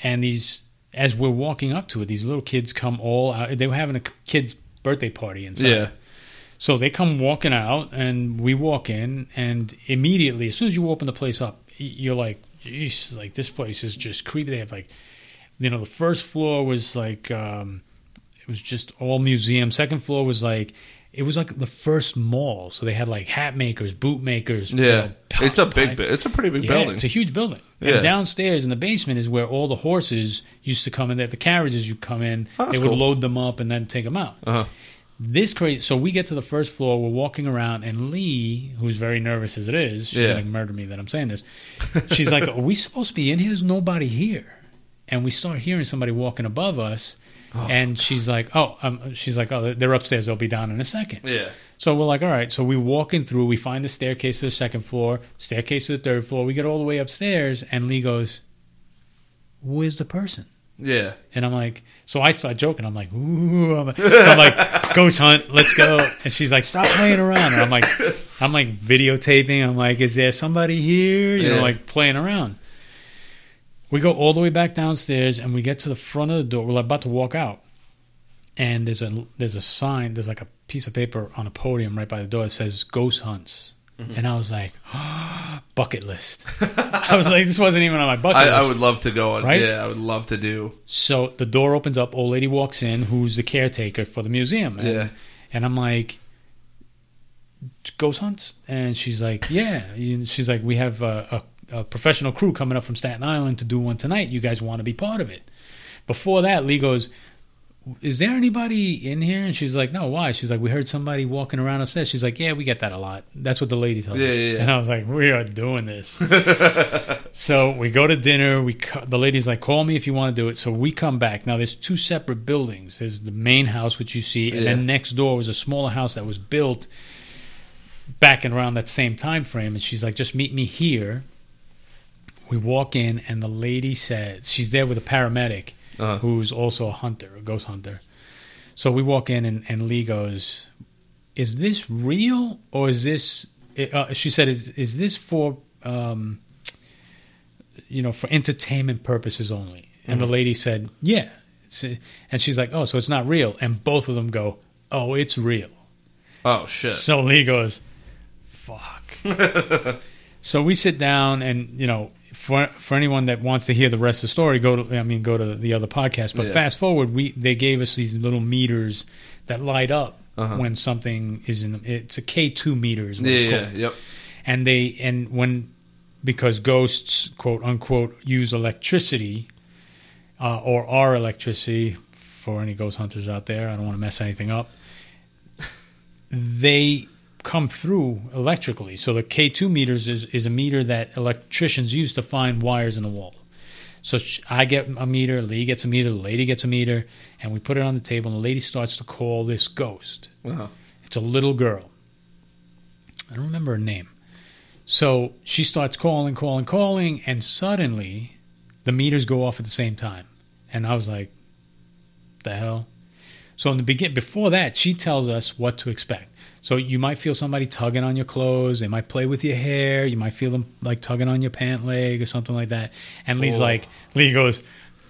B: and these as we're walking up to it, these little kids come all out. They were having a kid's birthday party inside.
A: Yeah.
B: So they come walking out, and we walk in, and immediately, as soon as you open the place up, you're like, "Geez, like this place is just creepy." They have like, you know, the first floor was like, um, it was just all museum. Second floor was like, it was like the first mall. So they had like hat makers, boot makers. you
A: Yeah.
B: know, pi-
A: It's a big. It's a pretty big
B: yeah,
A: building.
B: It's a huge building.
A: Yeah.
B: And downstairs in the basement is where all the horses used to come in. There, the carriages you come in,
A: Oh,
B: they would
A: cool.
B: load them up and then take them out.
A: Uh-huh.
B: This crazy. So we get to the first floor. We're walking around, and Lee, who's very nervous as it is, she's
A: Yeah.
B: gonna murder me that I'm saying this. She's like, "Are we supposed to be in here? There's nobody here." And we start hearing somebody walking above us, and she's like, "Oh, um, she's like, oh, they're upstairs. They'll be down in a second.
A: Yeah.
B: So we're like, all right. So we walking through. We find the staircase to the second floor, staircase to the third floor. We get all the way upstairs, and Lee goes, "Where's the person?"
A: Yeah.
B: And I'm like, so I start joking. I'm like, ooh. I'm, so I'm like, ghost hunt, let's go. And she's like, stop playing around. And I'm like, I'm like videotaping. I'm like, is there somebody here? You
A: Yeah.
B: know, like playing around. We go all the way back downstairs, and we get to the front of the door. We're about to walk out, and there's a there's a sign. There's like a piece of paper on a podium right by the door that says "Ghost Hunts."
A: Mm-hmm.
B: And I was like, oh, bucket list. I was like, this wasn't even on my bucket
A: I,
B: list.
A: I would love to go on.
B: Right?
A: Yeah, I would love to do.
B: So the door opens up. Old lady walks in, who's the caretaker for the museum. And,
A: Yeah.
B: and I'm like, ghost hunts, and she's like, yeah. And She's like, we have a, a, a professional crew coming up from Staten Island to do one tonight. You guys want to be part of it? Before that, Lee goes. Is there anybody in here? And she's like, No, why? She's like, We heard somebody walking around upstairs. She's like, Yeah, we get that a lot. That's what the lady told
A: Yeah,
B: us.
A: yeah, yeah.
B: And I was like, We are doing this. So we go to dinner. We the lady's like, "Call me if you want to do it." So we come back. Now there's two separate buildings. There's the main house, which you see, and then next door was a smaller house that was built back and around that same time frame. And she's like, "Just meet me here." We walk in, and the lady says she's there with a paramedic
A: Uh-huh.
B: who's also a hunter, a ghost hunter. So we walk in, and, and Lee goes, "Is this real, or is this?" Uh, she said, "Is is this for?" Um, you know, for entertainment purposes only. And the lady said, "Yeah," and she's like, "Oh, so it's not real?" And both of them go, "Oh, it's real."
A: Oh shit.
B: So Lee goes, "Fuck." so we sit down, and you know, for for anyone that wants to hear the rest of the story, go to I mean, go to the other podcast. But
A: Yeah.
B: fast forward, we they gave us these little meters that light up
A: Uh-huh.
B: when something is in. It's a K two meter is what
A: yeah,
B: it's
A: yeah, yep.
B: and they and when because ghosts quote unquote use electricity uh, or are electricity for any ghost hunters out there i don't want to mess anything up they come through electrically so the k2 meters is, is a meter that electricians use to find wires in the wall so i get a meter lee gets a meter the lady gets a meter and we put it on the table and the lady starts to call this ghost
A: Uh-huh.
B: it's a little girl. I don't remember her name. So she starts calling, calling, calling, and suddenly the meters go off at the same time. And I was like, the hell? So in the begin before that, she tells us what to expect. So you might feel somebody tugging on your clothes. They might play with your hair. You might feel them like tugging on your pant leg or something like that. And Lee's
A: Oh.
B: like, Lee goes,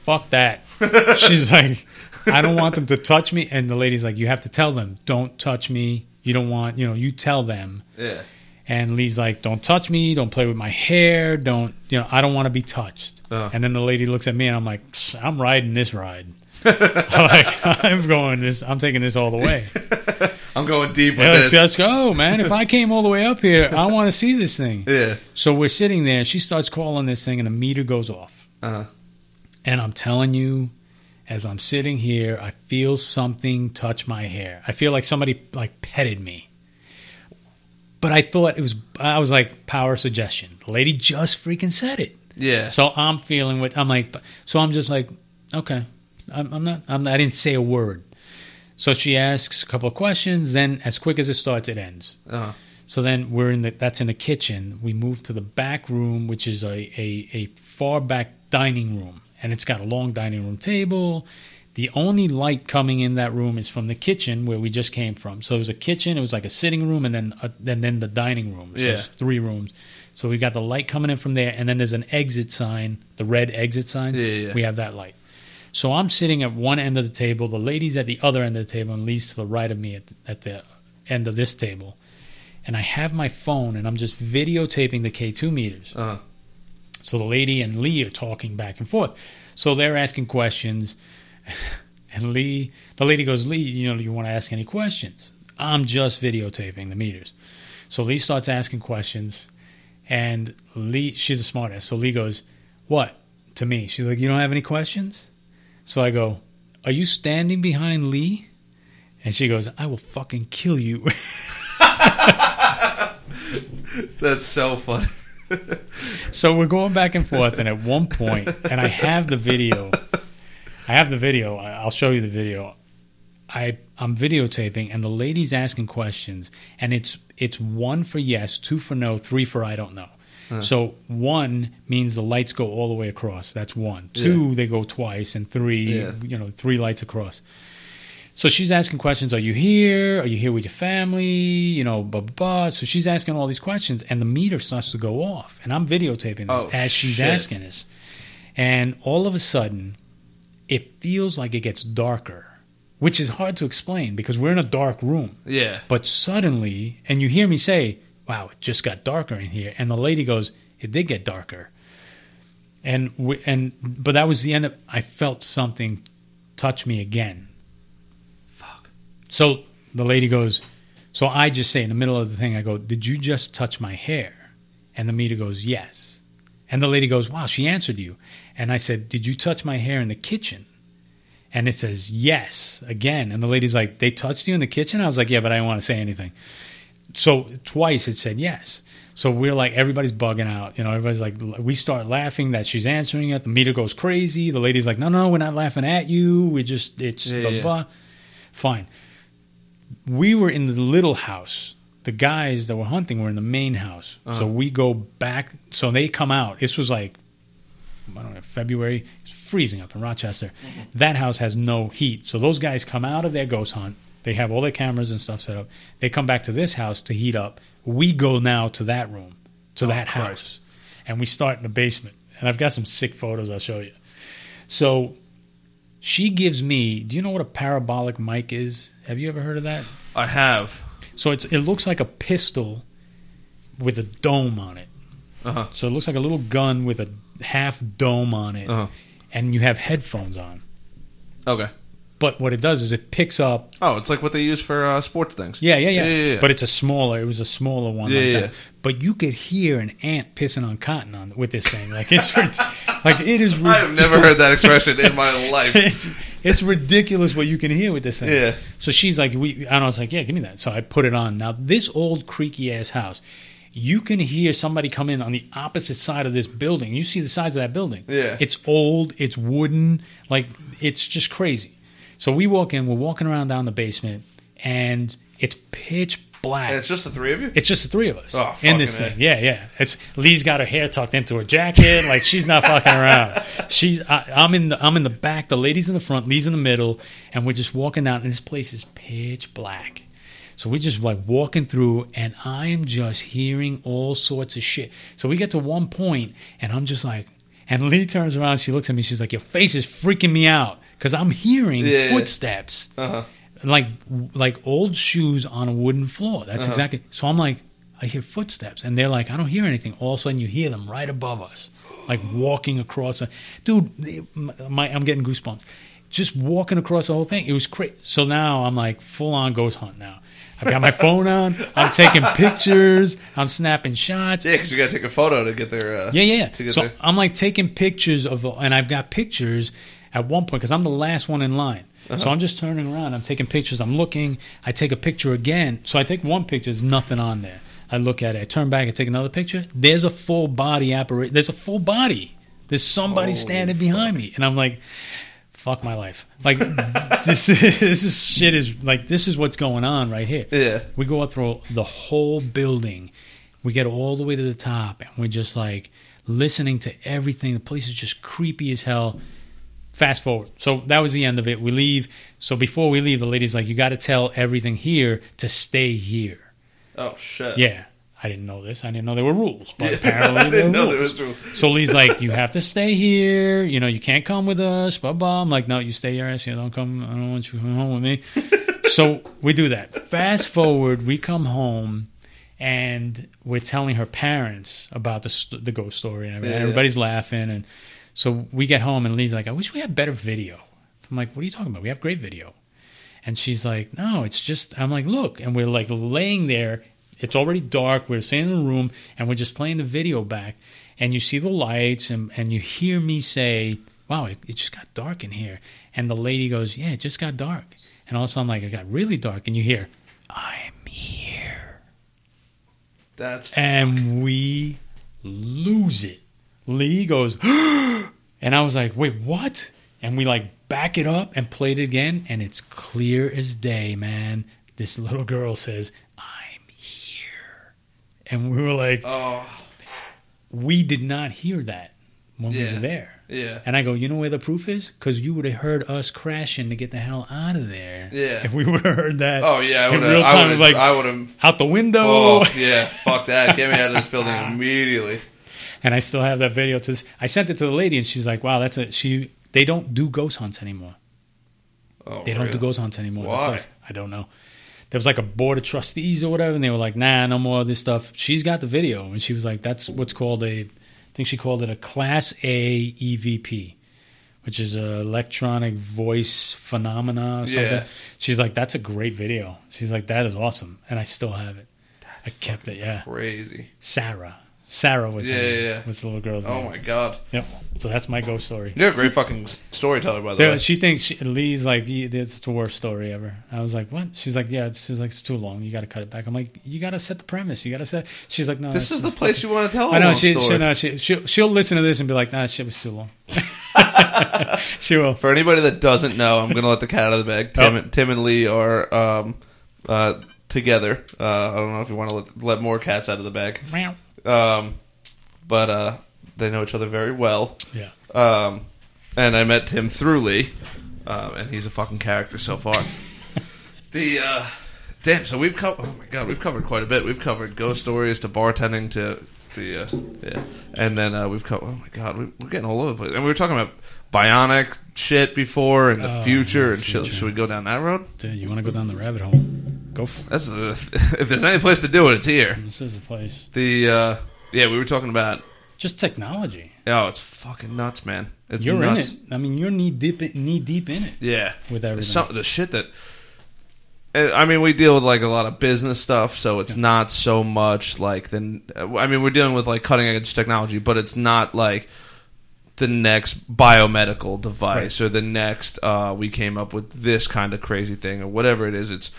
B: fuck that. She's like, I don't want them to touch me. And the lady's like, you have to tell them, don't touch me. You don't want, you know, you tell them.
A: Yeah.
B: And Lee's like, don't touch me. Don't play with my hair. Don't, you know, I don't want to be touched.
A: Uh.
B: And then the lady looks at me and I'm like, I'm riding this ride. I'm like, I'm going this, I'm taking this all the way.
A: I'm going deep with this.
B: let's go, man. If I came all the way up here, I want to see this thing.
A: yeah.
B: So we're sitting there, and she starts calling this thing, and the meter goes off.
A: Uh-huh.
B: And I'm telling you, as I'm sitting here, I feel something touch my hair. I feel like somebody like petted me. But I thought it was, I was like, power suggestion. The lady just freaking said it.
A: Yeah.
B: So I'm feeling what I'm like. So I'm just like, okay, I'm, I'm not. I'm, I didn't say a word. So she asks a couple of questions. Then, as quick as it starts, it ends.
A: Uh-huh.
B: So then we're in the. That's in the kitchen. We move to the back room, which is a a, a far back dining room, and it's got a long dining room table. The only light coming in that room is from the kitchen where we just came from. So it was a kitchen. It was like a sitting room, and then a, and then the dining room. So
A: Yeah.
B: it's three rooms. So we've got the light coming in from there, and then there's an exit sign, the red exit signs.
A: Yeah, yeah.
B: We have that light. So I'm sitting at one end of the table. The lady's at the other end of the table, and Lee's to the right of me at, at the end of this table. And I have my phone, and I'm just videotaping the K2 meters.
A: Uh-huh.
B: So the lady and Lee are talking back and forth. So they're asking questions, and Lee, the lady goes, Lee, you know, do you want to ask any questions? I'm just videotaping the meters. So Lee starts asking questions, and Lee, she's a smartass. So Lee goes, What? To me. She's like, You don't have any questions? So I go, Are you standing behind Lee? And she goes, I will fucking kill you.
A: That's so funny.
B: So we're going back and forth, and at one point, and I have the video. I have the video. I'll show you the video. I I'm videotaping, and the lady's asking questions, and it's it's one for yes, two for no, three for I don't know. Uh-huh. So one means the lights go all the way across. That's one. Two, they go twice, and three,
A: Yeah.
B: you know, three lights across. So she's asking questions. Are you here? Are you here with your family? You know, blah blah. blah. So she's asking all these questions, and the meter starts to go off, and I'm videotaping this
A: Oh,
B: as she's
A: shit.
B: asking this, and all of a sudden, it feels like it gets darker, which is hard to explain because we're in a dark room.
A: Yeah.
B: But suddenly, and you hear me say, "Wow, it just got darker in here," and the lady goes, "It did get darker." And we, and but that was the end of. I felt something touch me again.
A: Fuck.
B: So the lady goes, so I just say in the middle of the thing, I go, "Did you just touch my hair?" And the meter goes, "Yes." And the lady goes, "Wow, she answered you." And I said, "Did you touch my hair in the kitchen?" And it says, "Yes." Again, and the lady's like, "They touched you in the kitchen?" I was like, "Yeah, but I didn't want to say anything." So twice it said yes. So we're like, everybody's bugging out. You know, everybody's like, we start laughing that she's answering it. The meter goes crazy. The lady's like, no, no, we're not laughing at you. We just, it's
A: Yeah,
B: blah,
A: yeah.
B: blah. Fine. We were in the little house. The guys that were hunting were in the main house.
A: Uh-huh.
B: So we go back. So they come out. This was like, I don't know, February. It's freezing up in Rochester. That house has no heat. So those guys come out of their ghost hunt. They have all their cameras and stuff set up. They come back to this house to heat up. We go now to that room, to that
A: Christ.
B: house, and we start in the basement. And I've got some sick photos I'll show you. So she gives me. Do you know what a parabolic mic is? Have you ever heard of that?
A: I have.
B: So it's it looks like a pistol with a dome on it.
A: Uh-huh.
B: So it looks like a little gun with a half dome on it,
A: Uh-huh.
B: and you have headphones on.
A: Okay.
B: But what it does is it picks up.
A: Oh, it's like what they use for uh, sports things.
B: Yeah, yeah, yeah.
A: Yeah, yeah.
B: But it's a smaller. It was a smaller one.
A: Yeah,
B: like
A: yeah,
B: that. But you could hear an ant pissing on cotton on with this thing. Like it's like it is.
A: I have never heard that expression in my life.
B: it's it's ridiculous what you can hear with this thing.
A: Yeah.
B: So she's like, we, and I was like, yeah, give me that. So I put it on. Now this old creaky ass house, you can hear somebody come in on the opposite side of this building. You see the size of that building.
A: Yeah.
B: It's old. It's wooden. Like it's just crazy. So we walk in. We're walking around down the basement, and it's pitch black.
A: And it's just the three of you?
B: It's just the three of us
A: Oh,
B: in this
A: A.
B: thing. Yeah, yeah. It's Lee's got her hair tucked into her jacket, like she's not fucking around. She's I, I'm in the I'm in the back. The lady's in the front. Lee's in the middle, and we're just walking down. And this place is pitch black. So we're just like walking through, and I am just hearing all sorts of shit. So we get to one point, and I'm just like, and Lee turns around. She looks at me. She's like, "Your face is freaking me out because I'm hearing
A: Yeah.
B: footsteps."
A: Uh-huh.
B: like like old shoes on a wooden floor. That's
A: Uh-huh.
B: exactly. So I'm like, I hear footsteps, and they're like, I don't hear anything. All of a sudden, you hear them right above us, like walking across. A, dude, my, I'm getting goosebumps. just walking across the whole thing. It was crazy. So now I'm like full on ghost hunt now. I've got my phone on. I'm taking pictures. I'm snapping shots.
A: Yeah, because you got to take a photo to get there. Uh,
B: Yeah, yeah.
A: To
B: yeah.
A: get
B: So
A: there.
B: I'm like taking pictures of, and I've got pictures at one point because I'm the last one in line.
A: Uh-huh.
B: So I'm just turning around. I'm taking pictures. I'm looking. I take a picture again. So I take one picture. There's nothing on there. I look at it. I turn back. I take another picture. There's a full body apparatus. There's a full body. There's somebody
A: Holy
B: standing behind me, and I'm like, "Fuck my life!" Like this is this is shit is like this is what's going on right here.
A: Yeah.
B: We go up through the whole building. We get all the way to the top, and we're just like listening to everything. The place is just creepy as hell. Fast forward. So that was the end of it. We leave. So before we leave, the lady's like, "You got to tell everything here to stay here."
A: Oh shit.
B: Yeah, I didn't know this. I didn't know there were rules, but
A: Yeah.
B: apparently
A: I
B: there
A: didn't
B: were
A: know there was. rules.
B: So Lee's like, you have to stay here. You know, you can't come with us. Blah blah. I'm like, no, you stay your ass here. Don't come. I don't want you to come home with me. so we do that. Fast forward, we come home, and we're telling her parents about the st- the ghost story, and.
A: Yeah.
B: everybody's laughing. And so we get home, and Lee's like, I wish we had better video. I'm like, what are you talking about? We have great video. And she's like, no, it's just, I'm like, look. And we're like laying there. It's already dark. We're sitting in the room and we're just playing the video back. And you see the lights and, and you hear me say, wow, it, it just got dark in here. And the lady goes, yeah, it just got dark. And all of a sudden, I'm like, it got really dark. And you hear, I'm here.
A: That's
B: And we lose it. Lee goes, and I was like, wait, what? And we like back it up and played it again, and it's clear as day, man. This little girl says, I'm here. And we were like,
A: oh
B: we did not hear that when we were there.
A: yeah.
B: And I go, you know where the proof is? Because you would have heard us crashing to get the hell out of there.
A: Yeah.
B: If we would have heard that.
A: Oh yeah. I
B: in
A: would
B: real
A: have.
B: time,
A: I would
B: like
A: have. I would have.
B: out the window.
A: Oh yeah. Fuck that. Get me out of this building immediately.
B: And I still have that video to this. I sent it to the lady, and she's like, "Wow, that's a she." They don't do ghost hunts anymore.
A: Oh,
B: They don't do ghost hunts anymore.
A: Why?
B: I don't know. There was like a board of trustees or whatever, and they were like, "Nah, no more of this stuff." She's got the video, and she was like, "That's what's called a." I think she called it a Class A EVP, which is a electronic voice phenomena or something.
A: Yeah.
B: She's like, "That's a great video." She's like, "That is awesome," and I still have it. I kept it. Yeah,
A: Crazy.
B: Sarah. Sarah was
A: Yeah,
B: her
A: yeah, yeah.
B: was the little girl's
A: Oh
B: name.
A: my god.
B: Yep. So that's my ghost story.
A: You're a great fucking storyteller, by the
B: There-
A: way.
B: she thinks she, Lee's like "Yeah, it's the worst story ever. I was like, what? She's like, yeah. It's, she's like, it's too long. You got to cut it back. I'm like, you got to set the premise. You got to set. She's like, no.
A: This is the place you want to tell
B: I know she,
A: story.
B: she, no, she she'll, she'll listen to this and be like, nah, shit was too long. she will.
A: For anybody that doesn't know, I'm gonna let the cat out of the bag. Tim,
B: Oh.
A: Tim and Lee are um, uh, together. Uh, I don't know if you want to let, let more cats out of the bag, um, but uh, they know each other very well.
B: Yeah.
A: Um, and I met Tim through Lee, um, and he's a fucking character so far. the uh, damn, so we've covered. Oh my god, we've covered quite a bit. We've covered ghost stories to bartending to the uh, yeah, and then uh, we've covered. Oh my god, we, we're getting all over the place. And we were talking about bionic shit before and the
B: Oh,
A: future
B: the
A: and shit.
B: future.
A: Should we go down that road?
B: Dude, you want to go down the rabbit hole? Go for it.
A: That's the, if there's any place to do it, it's here.
B: This is a place.
A: The uh, yeah, we were talking about.
B: Just technology.
A: Oh, it's fucking nuts, man. It's
B: you're
A: nuts.
B: in it. I mean, you're knee deep, knee deep in it
A: Yeah,
B: with everything.
A: some the shit that uh, I mean, we deal with like a lot of business stuff, so it's not so much like the. I mean, we're dealing with like cutting edge technology, but it's not like the next biomedical device or the next. Uh, we came up with this kind of crazy thing or whatever it is. It's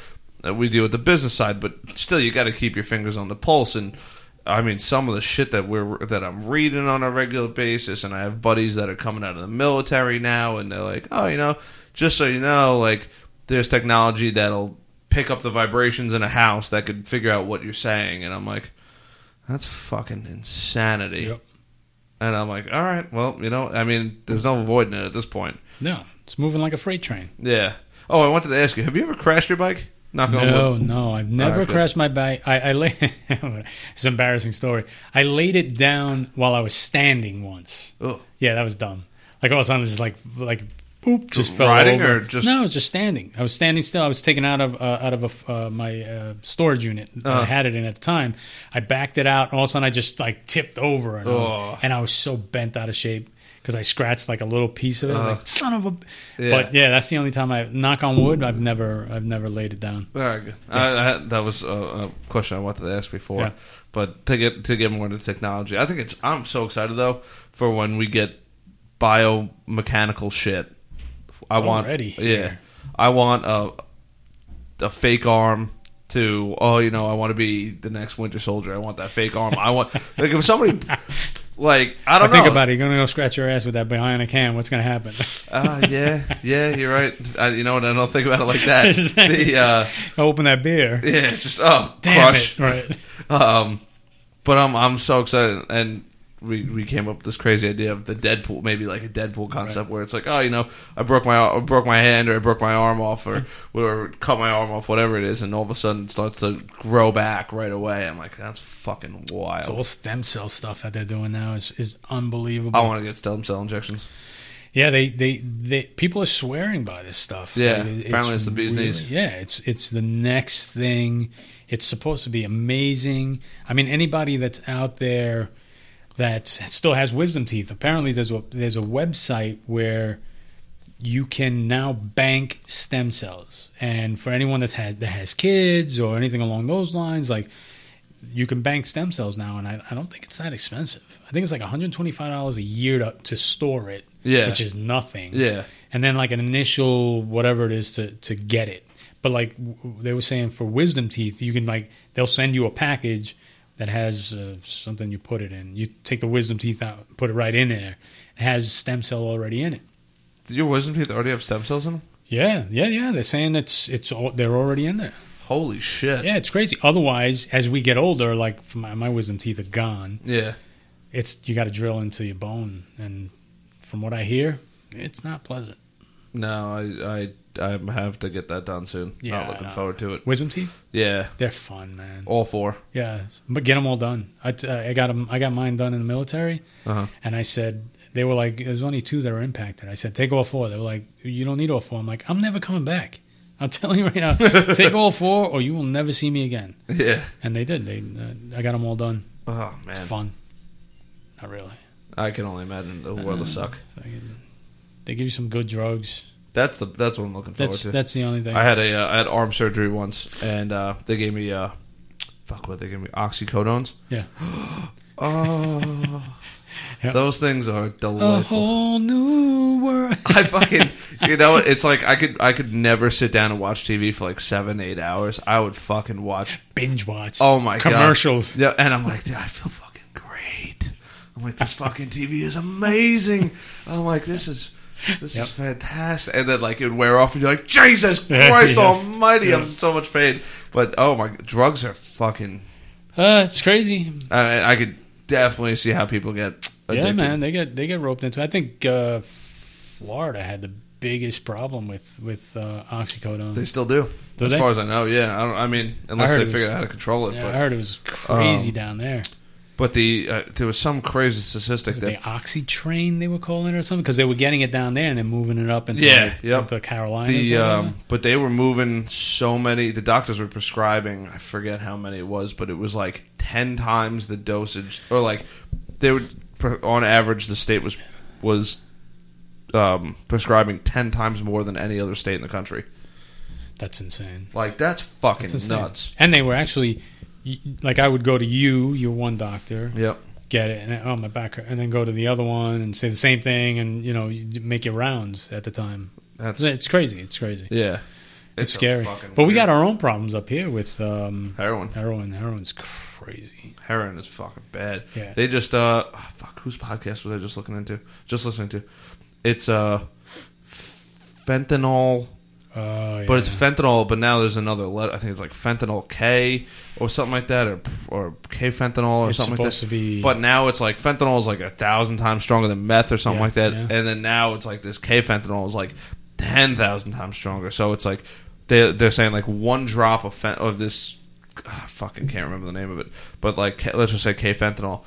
A: uh, we deal with the business side, but still, you got to keep your fingers on the pulse and. I mean, some of the shit that we're that I'm reading on a regular basis, and I have buddies that are coming out of the military now, and they're like, "Oh, you know, just so you know, like there's technology that'll pick up the vibrations in a house that could figure out what you're saying," and I'm like, "That's fucking insanity."
B: Yep.
A: And I'm like, "All right, well, you know, I mean, there's no avoiding it at this point."
B: No, it's moving like a freight train.
A: Yeah. Oh, I wanted to ask you, have you ever crashed your bike? Knock on
B: No,
A: wood.
B: no, I've never
A: good.
B: crashed my bike. I, I lay. it's an embarrassing story. I laid it down while I was standing once.
A: Oh,
B: Yeah, that was dumb. Like all of a sudden, just like like boop, just fell
A: riding
B: over.
A: or just-
B: no, it was just standing. I was standing still. I was taken out of uh, out of a f uh, my uh, storage unit.
A: Uh-huh.
B: I had it in at the time. I backed it out, and all of a sudden, I just like tipped over, and, I was, and I was so bent out of shape. because I scratched like a little piece of it. I was
A: Uh,
B: like, son of a.
A: Yeah.
B: But yeah, that's the only time I knock on wood. I've never I've never laid it down.
A: Very good. I, I that was a, a question I wanted to ask before,
B: Yeah.
A: but to get to get more into technology, I think it's. I'm so excited though for when we get biomechanical shit. I want,
B: already
A: yeah,
B: here.
A: I want a a fake arm. To oh, you know, I want to be the next Winter Soldier. I want that fake arm. I want like if somebody like I don't
B: But think
A: know.
B: about it. You're gonna go scratch your ass with that bionic hand. What's gonna happen?
A: Uh, yeah, yeah, you're right. I, you know what? I don't think about it like that. the uh,
B: Open that beer.
A: yeah, it's just oh,
B: Damn
A: crush.
B: it! Right.
A: Um, but I'm I'm so excited, and we we came up with this crazy idea of the Deadpool, maybe like a Deadpool concept where it's like, oh, you know, I broke my I broke my hand or I broke my arm off or mm. or cut my arm off, whatever it is, and all of a sudden it starts to grow back right away. I'm like, that's fucking
B: It's all stem cell stuff that they're doing now is is unbelievable.
A: I want to get stem cell injections.
B: Yeah, they, they, they people are swearing by this stuff.
A: Yeah,
B: Like,
A: apparently it's the bee's knees.
B: Yeah, it's it's the next thing. It's supposed to be amazing. I mean, anybody that's out there that still has wisdom teeth. Apparently, there's a there's a website where you can now bank stem cells, and for anyone that's had that has kids or anything along those lines, like you can bank stem cells now, and I, I don't think it's that expensive. I think it's like 125 dollars a year to to store it,
A: Yeah.
B: which is nothing.
A: Yeah,
B: and then like an initial whatever it is to to get it. But like they were saying for wisdom teeth, you can like they'll send you a package that has uh, something you put it in. You take the wisdom teeth out, put it right in there. It has stem cell already in it.
A: Did your wisdom teeth already have stem cells in them?
B: Yeah, yeah, yeah. They're saying it's it's all, they're already in there.
A: Holy shit!
B: Yeah, it's crazy. Otherwise, as we get older, like my, my wisdom teeth are gone.
A: yeah.
B: It's you got to drill into your bone, and from what I hear, it's not pleasant.
A: No, I I I have to get that done soon.
B: Yeah,
A: Not looking
B: know.
A: forward to it.
B: Wisdom teeth,
A: Yeah,
B: they're fun, man.
A: all four.
B: Yeah, but get them all done. I, I got 'em- I got mine done in the military,
A: Uh huh.
B: and I said they were like, there's only two that are impacted. I said take all four. They were like, you don't need all four. I'm like, I'm never coming back. I'm telling you right now, take all four, or you will never see me again.
A: Yeah.
B: And they did. They uh, I got them all done.
A: Oh
B: It's
A: man,
B: fun. Not really.
A: I can only imagine the world will
B: Uh,
A: suck.
B: They give you some good drugs.
A: That's the that's what I'm looking forward
B: That's
A: to.
B: that's the only thing.
A: I had a uh, I had arm surgery once, and uh, they gave me uh, fuck what they gave me oxycodones.
B: Yeah.
A: Oh,
B: Yep.
A: those things are
B: a whole new world.
A: I fucking you know it's like I could I could never sit down and watch TV for like seven eight hours. I would fucking watch.
B: Binge watch.
A: Oh my god,
B: commercials.
A: Yeah, and I'm like, dude, I feel fucking great. I'm like, this fucking TV is amazing. I'm like, this is this
B: Yep.
A: is fantastic. And then like it would wear off, and you're like, Jesus Christ
B: yeah.
A: Almighty, I'm in so much pain. But oh my, drugs are fucking.
B: Uh, it's crazy.
A: I, I could definitely see how people get addicted.
B: Yeah, man, they get they get roped into. It. I think uh, Florida had the biggest problem with with uh, oxycodone.
A: They still do,
B: Do
A: as
B: they?
A: far as I know. Yeah, I, don't, I mean, unless they
B: was-
A: out how to control it.
B: yeah,
A: but
B: I heard it was crazy
A: Um,
B: down there.
A: But the uh, there was some crazy statistic
B: Was it
A: that
B: the oxy train they were calling it or something? Because they were getting it down there and then moving it up into
A: Yeah,
B: like,
A: yep.
B: into Carolina.
A: the um, but they were moving so many. The doctors were prescribing. I forget how many it was, but it was like ten times the dosage, or like they would on average the state was was um, prescribing ten times more than any other state in the country.
B: That's insane.
A: Like that's fucking
B: That's
A: nuts.
B: And they were actually like I would go to you, your one doctor,
A: Yep.
B: get it, and then, oh my back, and then go to the other one and say the same thing, and you know you make your rounds at the time.
A: That's
B: It's crazy. It's crazy.
A: yeah.
B: It's,
A: a
B: scary. But we got our own problems up here with um,
A: heroin.
B: heroin. Heroin's crazy.
A: Heroin is fucking bad.
B: Yeah.
A: They just uh oh, fuck whose podcast was I just looking into? Just listening to. It's uh fentanyl
B: Oh, yeah.
A: But it's fentanyl, but now there's another letter. I think it's like fentanyl K or something like that, or or K fentanyl or
B: It's
A: something like that.
B: to be.
A: But now it's like fentanyl is like a thousand times stronger than meth or something
B: Yeah,
A: like that,
B: yeah.
A: and then now it's like this K fentanyl is like ten thousand times stronger. So it's like they they're saying like one drop of fent- of this. ah, I fucking can't remember the name of it, but like let's just say K fentanyl.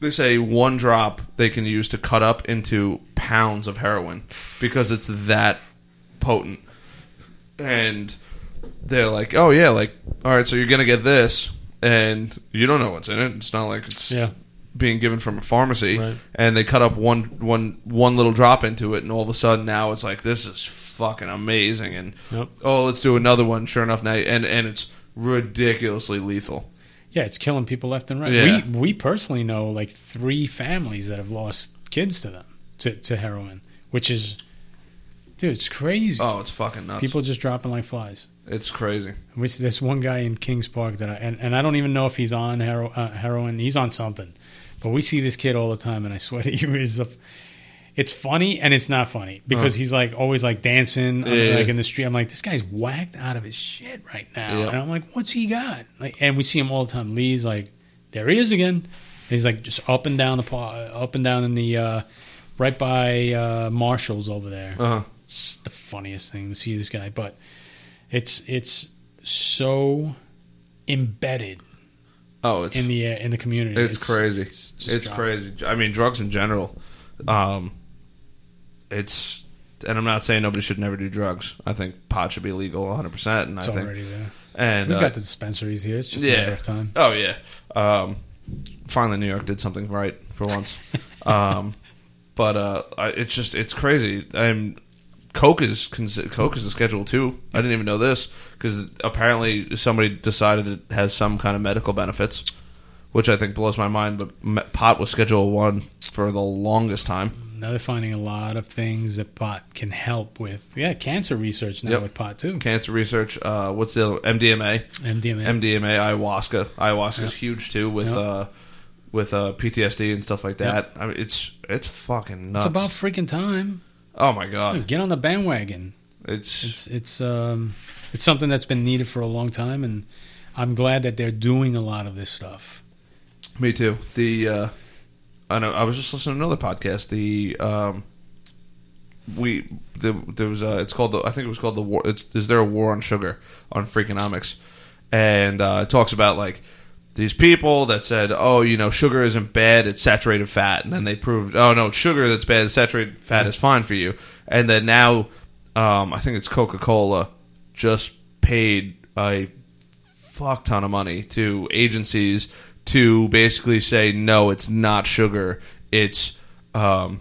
A: They say one drop they can use to cut up into pounds of heroin because it's that potent. And they're like, "Oh yeah, like all right, so you're gonna get this, and you don't know what's in it. It's not like it's
B: yeah,
A: being given from a pharmacy,
B: Right.
A: and they cut up one one one little drop into it, and all of a sudden now it's like this is fucking amazing, and
B: Yep.
A: oh, let's do another one. Sure enough, now and and it's ridiculously lethal.
B: Yeah, it's killing people left and right.
A: Yeah.
B: We we personally know like three families that have lost kids to them to, to heroin, which is, dude, it's crazy.
A: Oh, it's fucking nuts.
B: people just dropping like flies.
A: it's crazy.
B: We see this one guy in Kings Park that I and, and I don't even know if he's on hero, uh, heroin. He's on something, but we see this kid all the time, and I swear to you, is a, it's funny and it's not funny because
A: Uh.
B: he's like always like dancing
A: Yeah.
B: like in the street. I'm like, this guy's whacked out of his shit right now,
A: Yeah.
B: and I'm like, what's he got? Like, and we see him all the time. Lee's like, there he is again. He's like just up and down the up and down in the uh, right by uh, Marshalls over there
A: Uh huh.
B: It's the funniest thing to see this guy, but it's it's so embedded
A: Oh, it's
B: in the uh, in the community.
A: It's, crazy.
B: It's,
A: It's, crazy. I mean, drugs in general. Um, it's and I'm not saying nobody should never do drugs. I think pot should be legal 100, percent and
B: It's
A: I think
B: already there.
A: and
B: We've
A: uh,
B: got the dispensaries here. It's just a
A: yeah.
B: matter of time.
A: Oh yeah. Um, finally, New York did something right for once. um, but uh, I, it's just it's crazy. I'm Coke is Coke is a Schedule Two. I didn't even know this because apparently somebody decided it has some kind of medical benefits, which I think blows my mind. But pot was Schedule One for the longest time.
B: Now they're finding a lot of things that pot can help with. Yeah, cancer research now
A: Yep.
B: with pot too.
A: Cancer research. Uh, what's the other? MDMA.
B: MDMA.
A: MDMA, ayahuasca. Ayahuasca is
B: Yep.
A: huge too with
B: Yep.
A: uh, with uh, PTSD and stuff like that. I mean, it's it's fucking nuts.
B: it's about freaking time.
A: Oh my god,
B: Get on the bandwagon.
A: it's,
B: It's it's um it's something that's been needed for a long time, and I'm glad that they're doing a lot of this stuff.
A: me too. The uh, I know I was just listening to another podcast. The um, we the, there was uh, it's called the I think it was called the war. It's is there a war on sugar on Freakonomics, and uh, it talks about like these people that said, "Oh, you know, sugar isn't bad; it's saturated fat," and then they proved, "Oh no, sugar that's bad; saturated fat is fine for you." And then now, um, I think it's Coca Cola just paid a fuck ton of money to agencies to basically say, "No, it's not sugar; it's." Um,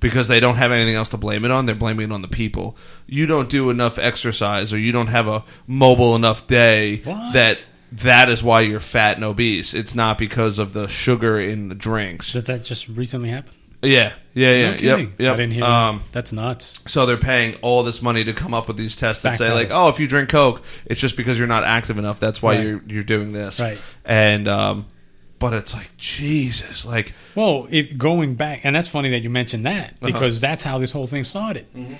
A: because they don't have anything else to blame it on. They're blaming it on the people. You don't do enough exercise, or you don't have a mobile enough day
B: What?
A: that that is why you're fat and obese. It's not because of the sugar in the drinks.
B: Did that just recently happen?
A: Yeah, yeah, yeah,
B: No
A: yep,
B: kidding.
A: yep.
B: I didn't hear
A: um,
B: that. That's nuts.
A: so they're paying all this money to come up with these tests that
B: Back
A: say like, oh, if you drink Coke, it's just because you're not active enough. That's why
B: Right.
A: you're you're doing this.
B: Right.
A: And um, but it's like Jesus, like
B: Well, it, going back, and that's funny that you mentioned that
A: Uh-huh.
B: because that's how this whole thing started.
A: Mm-hmm.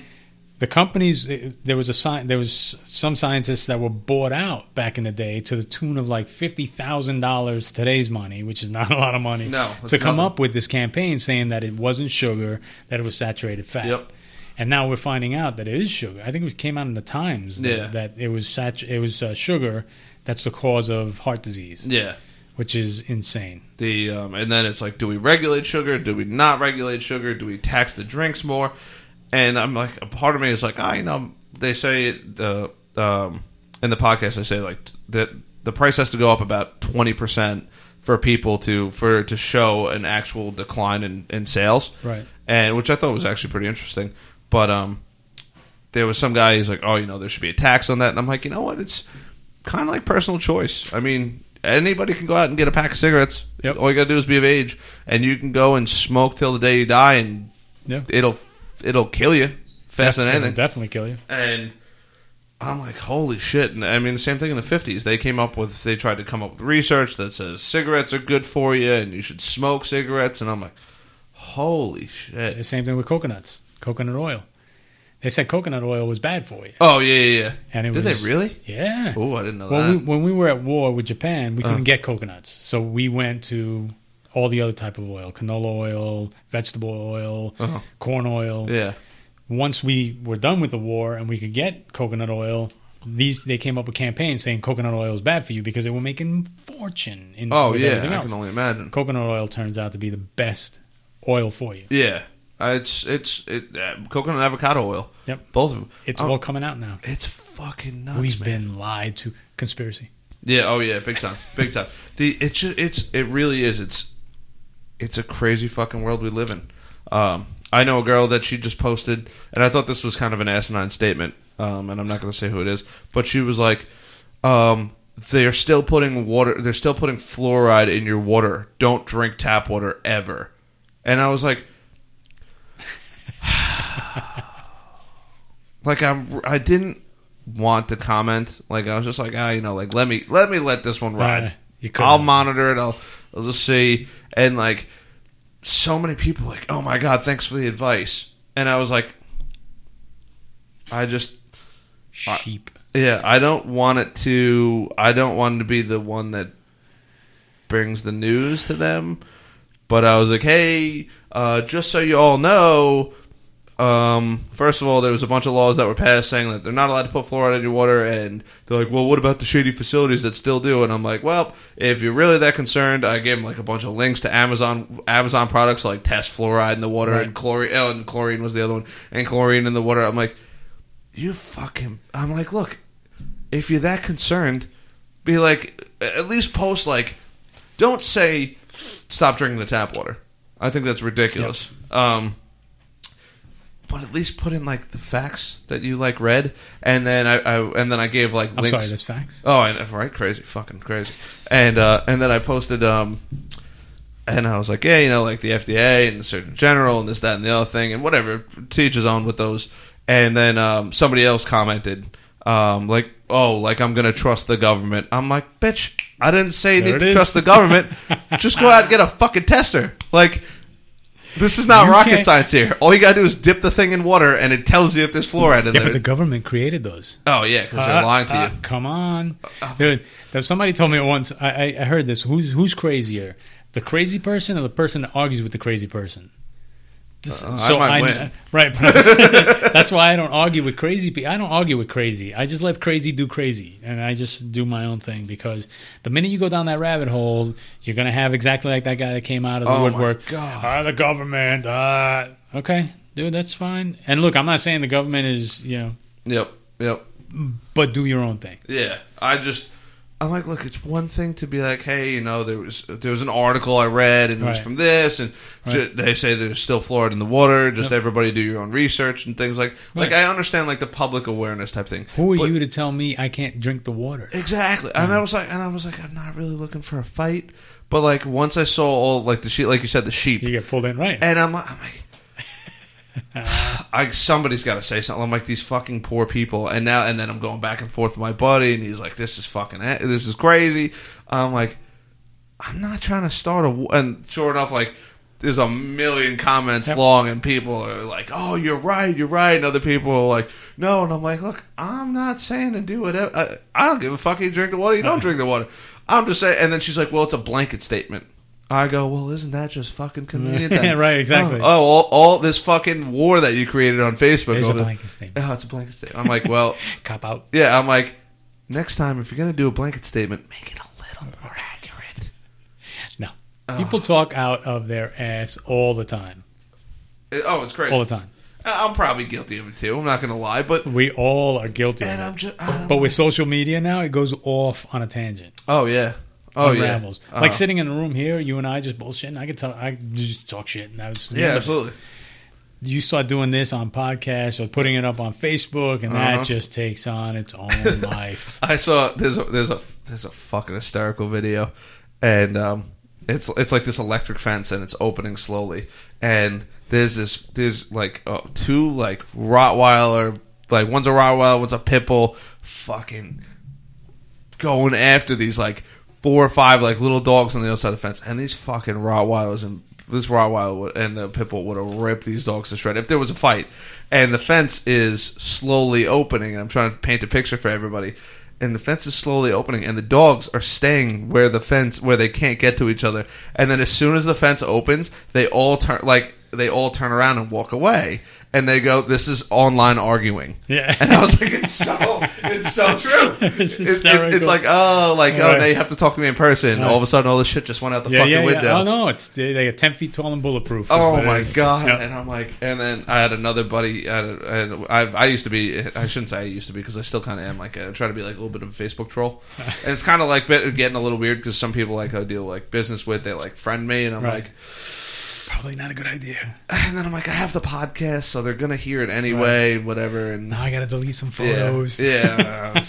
B: The companies, eh, there was a sci- there was some scientists that were bought out back in the day to the tune of like fifty thousand dollars today's money, which is not a lot of money.
A: No,
B: to come
A: nothing.
B: up with this campaign saying that it wasn't sugar, that it was saturated fat.
A: Yep.
B: And now we're finding out that it is sugar. I think it came out in the Times that,
A: Yeah.
B: that it was sat- it was uh, sugar that's the cause of heart disease,
A: yeah.
B: which is insane.
A: The um, and then it's like, do we regulate sugar? Do we not regulate sugar? Do we tax the drinks more? And I'm like, a part of me is like, ah, you know, they say the um, in the podcast they say like that the price has to go up about twenty percent for people to for to show an actual decline in, in sales,
B: Right.
A: and which I thought was actually pretty interesting. But um, there was some guy who's like, oh, you know, there should be a tax on that, and I'm like, you know what, it's kind of like personal choice. I mean, anybody can go out and get a pack of cigarettes.
B: Yep.
A: All you got to do is be of age, and you can go and smoke till the day you die, and
B: Yeah.
A: it'll it'll kill you faster than
B: It'll
A: anything.
B: definitely kill you.
A: And I'm like, holy shit! And I mean, the same thing in the '50s. They came up with they tried to come up with research that says cigarettes are good for you, and you should smoke cigarettes. And I'm like, holy shit!
B: The same thing with coconuts, coconut oil. They said coconut oil was bad for you,
A: Oh yeah, yeah, yeah.
B: and it
A: Did
B: was,
A: they really?
B: Yeah.
A: Oh, I didn't know
B: Well,
A: that.
B: we, when we were at war with Japan, we couldn't
A: Uh.
B: get coconuts, so we went to all the other type of oil: canola oil, vegetable oil,
A: Uh-huh.
B: corn oil.
A: Yeah.
B: Once we were done with the war and we could get coconut oil, these they came up with campaigns saying coconut oil is bad for you because they were making fortune. In
A: Oh yeah, I can only imagine.
B: Coconut oil turns out to be the best oil for you.
A: Yeah, Uh, it's it's it, uh, coconut and avocado oil.
B: Yep.
A: both of them.
B: It's
A: Oh,
B: all coming out now.
A: It's fucking nuts,
B: We've
A: man.
B: been lied to. Conspiracy.
A: Yeah. Oh yeah. Big time. Big time. The it's it's it really is. It's it's a crazy fucking world we live in. Um, I know a girl that she just posted, and I thought this was kind of an asinine statement, um, and I'm not going to say who it is, but she was like, um, "They're still putting water. They're still putting fluoride in your water. Don't drink tap water ever." And I was like, like I'm, I didn't want to comment. Like I was just like, ah, you know, like let me let me let this one ride.
B: Couldn't.
A: I'll monitor it. I'll I'll just see. And like so many people like, oh my god, thanks for the advice. And I was like, I just
B: Sheep.
A: yeah, I don't want it to. I don't want to be the one that brings the news to them. But I was like, hey, uh, just so you all know, um, first of all, there was a bunch of laws that were passed saying that they're not allowed to put fluoride in your water, and they're like, well, what about the shady facilities that still do? And I'm like, well, if you're really that concerned, I gave them like a bunch of links to Amazon Amazon products like test fluoride in the water
B: Right.
A: and chlorine. Oh, and chlorine was the other one, and chlorine in the water. I'm like, you fucking. I'm like, look, if you're that concerned, be like, at least post like, don't say stop drinking the tap water. I think that's ridiculous. Um, but at least put in like the facts that you like read, and then I, I and then I gave like
B: I'm
A: links.
B: sorry, there's facts.
A: Oh, know, right? Crazy, fucking crazy. And uh, and then I posted, um, and I was like, yeah, you know, like the FDA and the Surgeon General and this, that, and the other thing, and whatever. Teach on with those. And then um, somebody else commented, um, like, oh, like I'm gonna trust the government. I'm like, bitch, I didn't say you
B: There
A: need to
B: is.
A: trust the government. Just go out and get a fucking tester. Like. This is not
B: You
A: rocket
B: can't-
A: science here. All you gotta do is dip the thing in water, and it tells you if there's fluoride in
B: Yeah,
A: there.
B: but the government created those.
A: oh yeah, because they're
B: Uh,
A: lying to
B: uh,
A: you.
B: Come on, dude. Somebody told me once. I, I, I heard this. Who's who's crazier, the crazy person or the person that argues with the crazy person? This-
A: Uh, I might win.
B: right? but that's- that's why I don't argue with crazy people. I don't argue with crazy. I just let crazy do crazy, and I just do my own thing because the minute you go down that rabbit hole, you're gonna have exactly like that guy that came out of the
A: Oh, my
B: woodwork.
A: God.
B: Ah, the government. Ah, okay, dude, that's fine. And look, I'm not saying the government is you know,
A: Yep, yep.
B: but do your own thing.
A: Yeah, I just I'm like, look, it's one thing to be like, hey, you know, there was there was an article I read and it was from this, and ju- they say there's still fluoride in the water. Just
B: Yep.
A: everybody do your own research and things like like I understand like the public awareness type thing.
B: Who are
A: But-
B: you to tell me I can't drink the water?
A: Exactly, and I was like, and I was like, I'm not really looking for a fight, but like once I saw all like the sheep, like you said, the sheep,
B: You get pulled in, right?
A: and I'm, I'm like, I somebody's got to say something. I'm like these fucking poor people, and now and then I'm going back and forth with my buddy, and he's like, "This is fucking, this is crazy." I'm like, I'm not trying to start a, and sure enough, like. There's a million comments
B: Yep.
A: long, and people are like, "Oh, you're right, you're right," and other people are like, "No," and I'm like, "Look, I'm not saying to do whatever. Uh, I, I don't give a fuck. You drink the water, you don't drink the water. I'm just saying." And then she's like, "Well, it's a blanket statement." I go, "Well, isn't that just fucking convenient?" then?"
B: Right, exactly.
A: Oh, oh, all, all this fucking war that you created on Facebook.
B: It's a blanket statement.
A: Oh, it's a blanket statement. I'm like, well,
B: Cop out.
A: yeah. I'm like, next time if you're gonna do a blanket statement, make it a little more accurate.
B: No. People talk out of their ass all the time.
A: It- oh, it's crazy.
B: All the time.
A: I'm probably guilty of it too. I'm not gonna lie, but
B: We all are guilty
A: and
B: of
A: I'm just. Don't
B: But with social media now, it goes off on a tangent.
A: oh yeah. Oh yeah.
B: unravels.
A: Uh-huh.
B: Like sitting in the room here, you and I just bullshitting. I could tell, I just talk shit. And that was
A: Yeah,
B: end of it.
A: absolutely.
B: You start doing this on podcasts or putting it up on Facebook, and
A: Uh-huh.
B: that just takes on its own life.
A: I saw there's a there's a there's a fucking hysterical video, and um, it's it's like this electric fence and it's opening slowly, and there's this there's like uh, two like Rottweiler like one's a Rottweiler one's a Pitbull, fucking going after these like four or five like little dogs on the other side of the fence, and these fucking Rottweilers and this Rottweiler would, and the Pitbull would have ripped these dogs to shred if there was a fight. And the fence is slowly opening, and I'm trying to paint a picture for everybody. And the fence is slowly opening, and the dogs are staying where the fence where they can't get to each other. And then as soon as the fence opens, they all turn like they all turn around and walk away. And they go, "This is online arguing."
B: Yeah.
A: And I was like, "It's so, it's so true."
B: It's
A: It's, like, oh, like oh,
B: Right.
A: now you have to talk to me in person.
B: Right.
A: All of a sudden, all this shit just went out the
B: yeah,
A: fucking
B: yeah,
A: window.
B: yeah. Oh no, it's they, they get ten feet tall and bulletproof.
A: Oh my god!
B: Yeah.
A: And I'm like, and then I had another buddy. I, and I, I used to be. I shouldn't say I used to be because I still kind of am. Like, I try to be like a little bit of a Facebook troll, and it's kind of like getting a little weird because some people like I deal like business with. They like friend me, and I'm
B: Right.
A: like,
B: Probably not a good idea.
A: and then I'm like, I have the podcast, so they're gonna hear it anyway, whatever. And
B: Now I got to delete some photos.
A: yeah.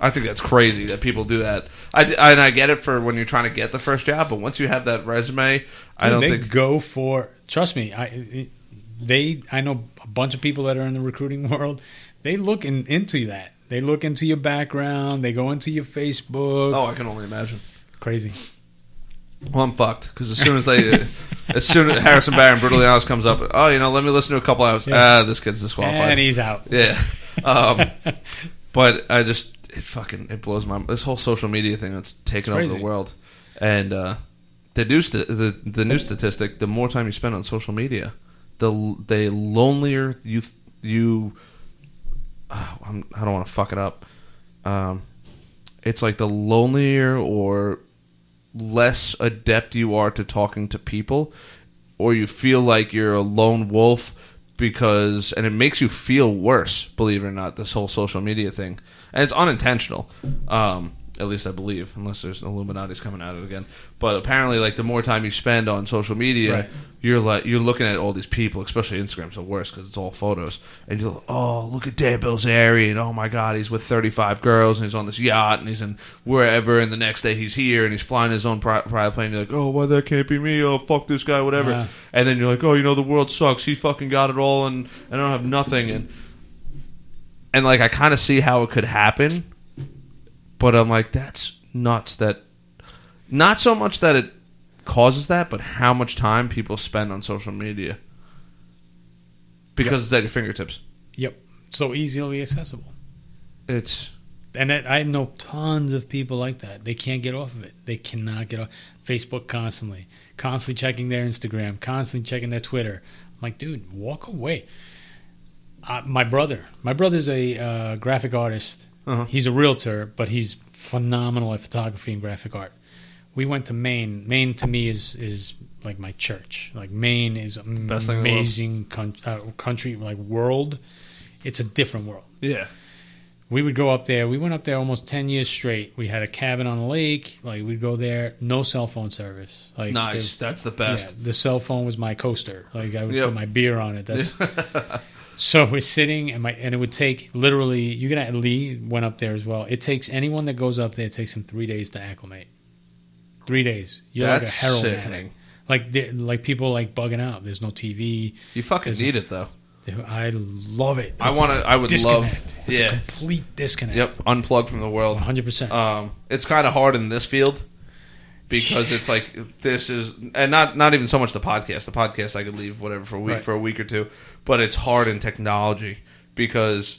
A: I think that's crazy that people do that. I, and I get it for when you're trying to get the first job, but once you have that resume, I don't
B: they
A: think.
B: go for. Trust me, I they. I know a bunch of people that are in the recruiting world. They look in, into that. They look into your background. They go into your Facebook.
A: Oh, I can only imagine.
B: Crazy.
A: Well, I'm fucked because as soon as they, as soon as Harrison Barron brutally honest comes up, oh, you know, let me listen to a couple hours.
B: Yeah.
A: Ah, this kid's disqualified.
B: And he's out.
A: yeah, um, but I just it fucking it blows my this whole social media thing that's taken over the world, and uh, the new st- the the new statistic: the more time you spend on social media, the the lonelier you th- you. Uh, I'm, I don't want to fuck it up. Um, it's like the lonelier or less adept you are to talking to people, or you feel like you're a lone wolf because, and it makes you feel worse. Believe it or not, this whole social media thing, and it's unintentional. Um, at least I believe, unless there's Illuminati's coming at it again. But apparently, like the more time you spend on social media,
B: Right.
A: you're like you're looking at all these people, especially Instagram's the worst because it's all photos, and you're like, oh look at Dan Bilzerian, and oh my god, he's with 35 girls, and he's on this yacht, and he's in wherever, and the next day he's here, and he's flying his own pri- private plane. You're like, oh, why that can't be me? Oh, fuck this guy, whatever.
B: Yeah.
A: And then you're like, oh, you know, the world sucks. He fucking got it all, and, and I don't have nothing, and and like I kind of see how it could happen, but I'm like, that's nuts. That not so much that it causes that, but how much time people spend on social media because it's at your fingertips.
B: Yep. So easily accessible.
A: It's
B: And that, I know tons of people like that. They can't get off of it. They cannot get off Facebook constantly, constantly checking their Instagram, constantly checking their Twitter. I'm like, dude, walk away. Uh, my brother, my brother's a uh, graphic artist.
A: Uh-huh.
B: He's a realtor, but he's phenomenal at photography and graphic art. We went to Maine. Maine to me is is like my church. Like Maine is
A: Best thing in the world.
B: amazing uh, country, like world. It's a different world
A: yeah.
B: we would go up there. We went up there almost ten years straight. We had a cabin on a lake. Like we'd go there, no cell phone service. Like
A: Nice. That's the
B: yeah,
A: best.
B: the cell phone was my coaster. Like I would
A: Yep.
B: put my beer on it. That's so we're sitting and my and it would take literally. You can Lee went up there as well. It takes anyone that goes up there. It takes them three days to acclimate. Three days. You're
A: That's
B: like a heroin
A: sickening.
B: addict. Like like people like bugging out. There's no TV.
A: You fucking
B: There's-
A: need it though.
B: I love it.
A: I wanna- I would love-
B: disconnect. It's
A: yeah.
B: a complete disconnect.
A: Yep. Unplug from the world.
B: 100. percent
A: Um, it's kind of hard in this field because it's like this is, and not not even so much the podcast. The podcast I could leave whatever for a week
B: Right.
A: for a week or two, but it's hard in technology because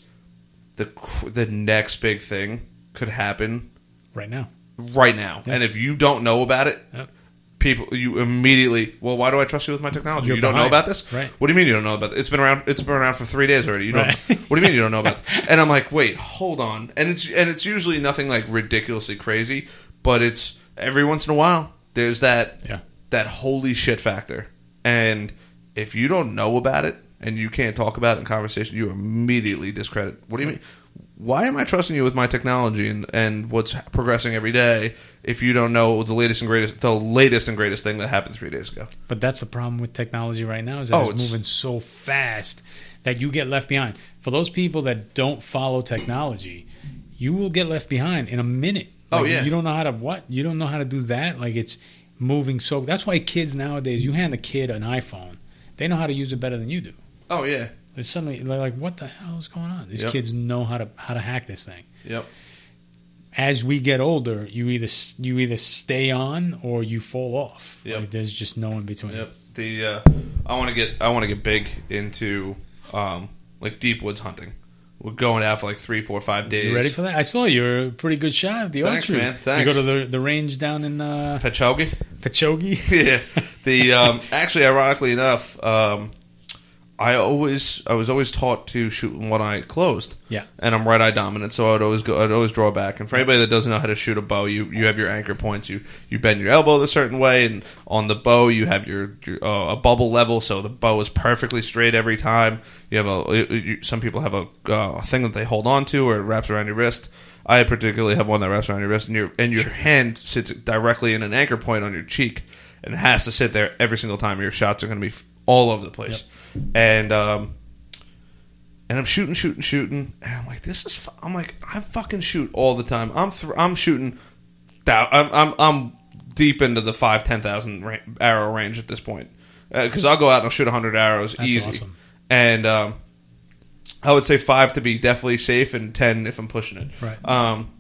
A: the the next big thing could happen
B: right now.
A: right now,
B: Yeah.
A: and if you don't know about it.
B: Yep.
A: People, you immediately. Well, why do I trust you with my technology?
B: You're
A: you don't know about this,
B: Right.
A: What do you mean you don't know about this? It's been around. It's been around for three days already. You don't.
B: Right.
A: What do you mean you don't know about? This? And I'm like, wait, hold on. And it's and it's usually nothing like ridiculously crazy, but it's every once in a while there's that
B: Yeah.
A: that holy shit factor. And if you don't know about it and you can't talk about it in conversation, you immediately discredit. What do you mean? Why am I trusting you with my technology and, and what's progressing every day if you don't know the latest and greatest the latest and greatest thing that happened three days ago?
B: But that's the problem with technology right now is that
A: Oh,
B: it's,
A: it's-
B: moving so fast that you get left behind. For those people that don't follow technology, you will get left behind in a minute.
A: Oh, yeah.
B: You don't know how to what? You don't know how to do that? Like it's moving so that's why kids nowadays you hand a kid an iPhone, they know how to use it better than you do.
A: Oh yeah,
B: They suddenly they're like, What the hell is going on? These
A: Yep.
B: kids know how to how to hack this thing.
A: yep.
B: as we get older, you either you either stay on or you fall off.
A: Yep.
B: Like, there's just no in between.
A: Yep. The uh, I want to get I want to get big into um, like deep woods hunting. We're going out for like three, four, five days.
B: You ready for that? I saw you're a pretty good shot at the
A: Thanks,
B: archery.
A: man.
B: You go to the the range down in uh,
A: Pachogi?
B: Pachogi.
A: yeah. The um, actually, ironically enough, um, I always I was always taught to shoot one eye closed.
B: Yeah.
A: And I'm right eye dominant, so I'd always go I'd always draw back. And for anybody that doesn't know how to shoot a bow, you you have your anchor points. You you bend your elbow a certain way, and on the bow you have your, your uh, a bubble level, so the bow is perfectly straight every time. You have a you, some people have a uh, thing that they hold on to, or it wraps around your wrist. I particularly have one that wraps around your wrist, and your and your hand sits directly in an anchor point on your cheek, and it has to sit there every single time. Your shots are going to be all over the place, and um, and I'm shooting, shooting, shooting, and I'm like, this is. Fu-. I'm like, I fucking shoot all the time. I'm th- I'm shooting. I'm I'm I'm deep into the five ten thousand ra- arrow range at this point because I'll go out and I'll shoot hundred arrows
B: That's
A: easy,
B: awesome.
A: and um, I would say five to be definitely safe, and ten if I'm pushing it.
B: Right.
A: Um,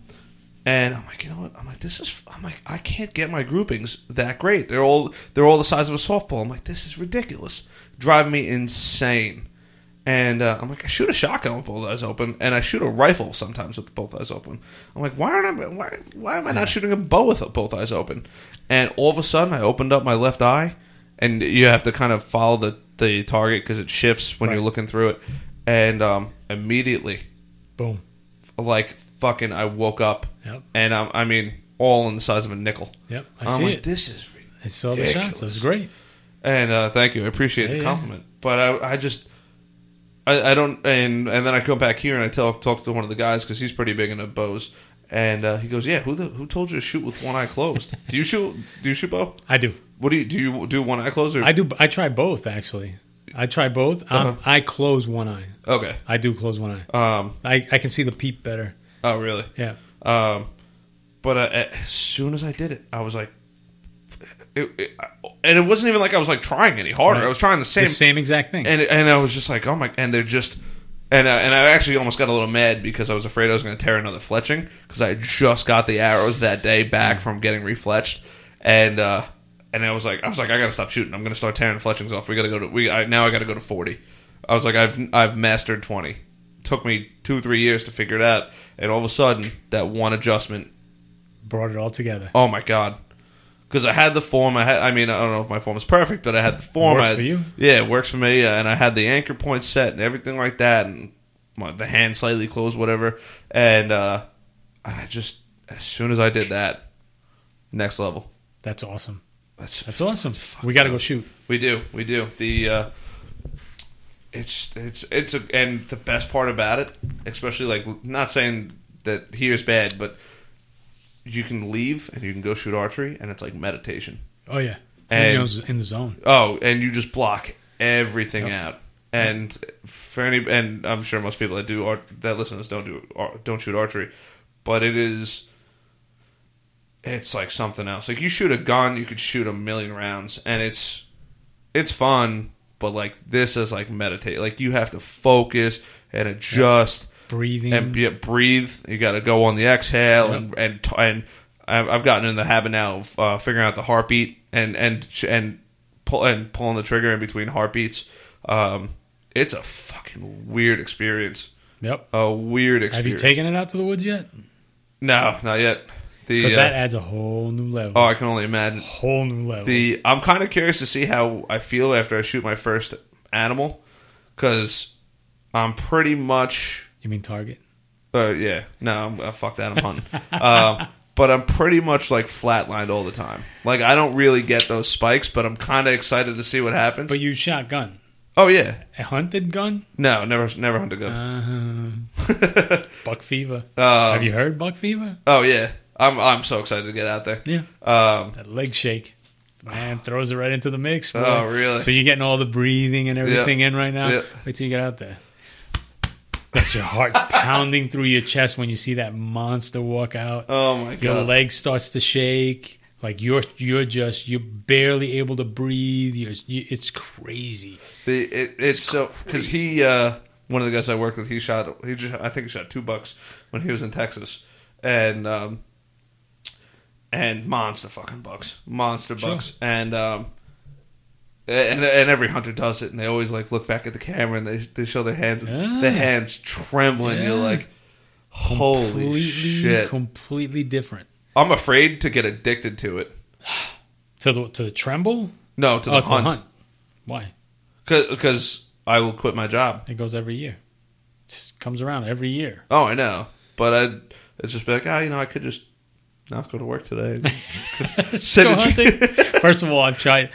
A: and I'm like, you know what? I'm like, this is. I'm like, I can't get my groupings that great. They're all they're all the size of a softball. I'm like, this is ridiculous. Driving me insane. And uh, I'm like, I shoot a shotgun with both eyes open, and I shoot a rifle sometimes with both eyes open. I'm like, why aren't I? Why, why am I not shooting a bow with both eyes open? And all of a sudden, I opened up my left eye, and you have to kind of follow the the target because it shifts when
B: Right.
A: you're looking through it. And um, immediately,
B: Boom.
A: like fucking, I woke up,
B: Yep.
A: and um, I mean, all in the size of a nickel.
B: Yep. I
A: I'm
B: see
A: like,
B: it.
A: this is
B: I saw the shots. That was great.
A: and uh, thank you, I appreciate
B: Yeah,
A: the
B: yeah.
A: compliment. But I, I just, I, I don't, and and then I come back here and I tell talk to one of the guys because he's pretty big into bows, and uh, he goes, "Yeah, who the, who told you to shoot with one eye closed? do you shoot? Do you shoot bow?
B: I do.
A: What do you do? You do one eye closed or
B: I do. I try both actually. I try both. Um,
A: Uh-huh.
B: I close one eye.
A: okay?
B: I do close one eye.
A: Um,
B: I, I can see the peep better.
A: Oh really?
B: Yeah.
A: Um, but uh, as soon as I did it, I was like, it, it, and it wasn't even like I was like trying any harder.
B: Right.
A: I was trying the same,
B: the same exact thing.
A: and and I was just like, oh my, and they're just. And, uh, and I actually almost got a little mad because I was afraid I was going to tear another fletching because I just got the arrows that day back from getting refletched, and uh, and I was like I was like I got to stop shooting. I'm going to start tearing fletchings off. We got to go to we I, now I got to go to forty. I was like I've I've mastered twenty. Took me two three years to figure it out, and all of a sudden that one adjustment
B: Brought it all together.
A: Oh my god! Because I had the form. I had. I mean, I don't know if my form is perfect, but I had the form.
B: Works
A: I
B: for you?
A: Yeah, it works for me. uh, And I had the anchor point set and everything like that, and my, the hand slightly closed, whatever. And uh, I just as soon as I did that, next level.
B: That's awesome.
A: That's
B: That's awesome.
A: fucking
B: We got to go shoot.
A: We do, we do. The uh, it's it's it's a, and the best part about it, especially like not saying that here's bad, but you can leave and you can go shoot archery, and it's like meditation.
B: Oh yeah.
A: And-
B: you know, in the zone.
A: Oh, and you just block everything
B: Yep.
A: out. And for any, and I'm sure most people that do art, that listen to this don't do ar- don't shoot archery, but it is. It's like something else. Like you shoot a gun, you could shoot a million rounds, and it's it's fun. But like this is like meditate. Like you have to focus and adjust
B: Breathing.
A: and yeah, breathe. You got to go on the exhale
B: Yep.
A: and and t- and I've I've gotten in the habit now of uh, figuring out the heartbeat and and and pull and pulling the trigger in between heartbeats. Um, it's a fucking weird experience.
B: Yep.
A: A weird experience.
B: Have you taken it out to the woods yet?
A: No, not yet.
B: Because
A: uh,
B: that adds a whole new level.
A: oh, I can only imagine.
B: a whole new level.
A: The I'm kind of curious to see how I feel after I shoot my first animal, because I'm pretty much
B: you mean target?
A: Uh, yeah, no, I'm, uh, fuck that. I'm hunting. um, but I'm pretty much like flatlined all the time. Like I don't really get those spikes, but I'm kind of excited to see what happens.
B: But you shot gun.
A: oh yeah,
B: A hunted gun?
A: no, never, never hunted gun.
B: Uh, buck fever.
A: Um,
B: Have you heard buck fever?
A: Oh yeah, I'm I'm so excited to get out there.
B: Yeah.
A: Um,
B: That leg shake. Man, throws it right into the mix. boy.
A: Oh, really?
B: So you're getting all the breathing and everything in right now?
A: Yeah.
B: Wait till you get out there. That's your heart pounding through your chest when you see that monster walk out.
A: oh my god!
B: your leg starts to shake. Like you're you're just you're barely able to breathe. You're, you, it's crazy.
A: the, it, it's so because he uh, one of the guys I worked with, he shot he just I think he shot two bucks when he was in Texas, and um, and monster fucking bucks, monster
B: Sure.
A: bucks, and um, and and every hunter does it, and they always like look back at the camera and they they show their hands,
B: Yeah.
A: their hands trembling. You're like, holy
B: completely,
A: shit!
B: completely different.
A: I'm afraid to get addicted to it.
B: To the to the tremble.
A: No, to the
B: oh, to
A: hunt.
B: the hunt. Why?
A: because I will quit my job.
B: It goes every year. It comes around every year.
A: Oh, I know, but I it's just be like, ah, you know, I could just not go to work today.
B: Go hunting. First of all, I've tried,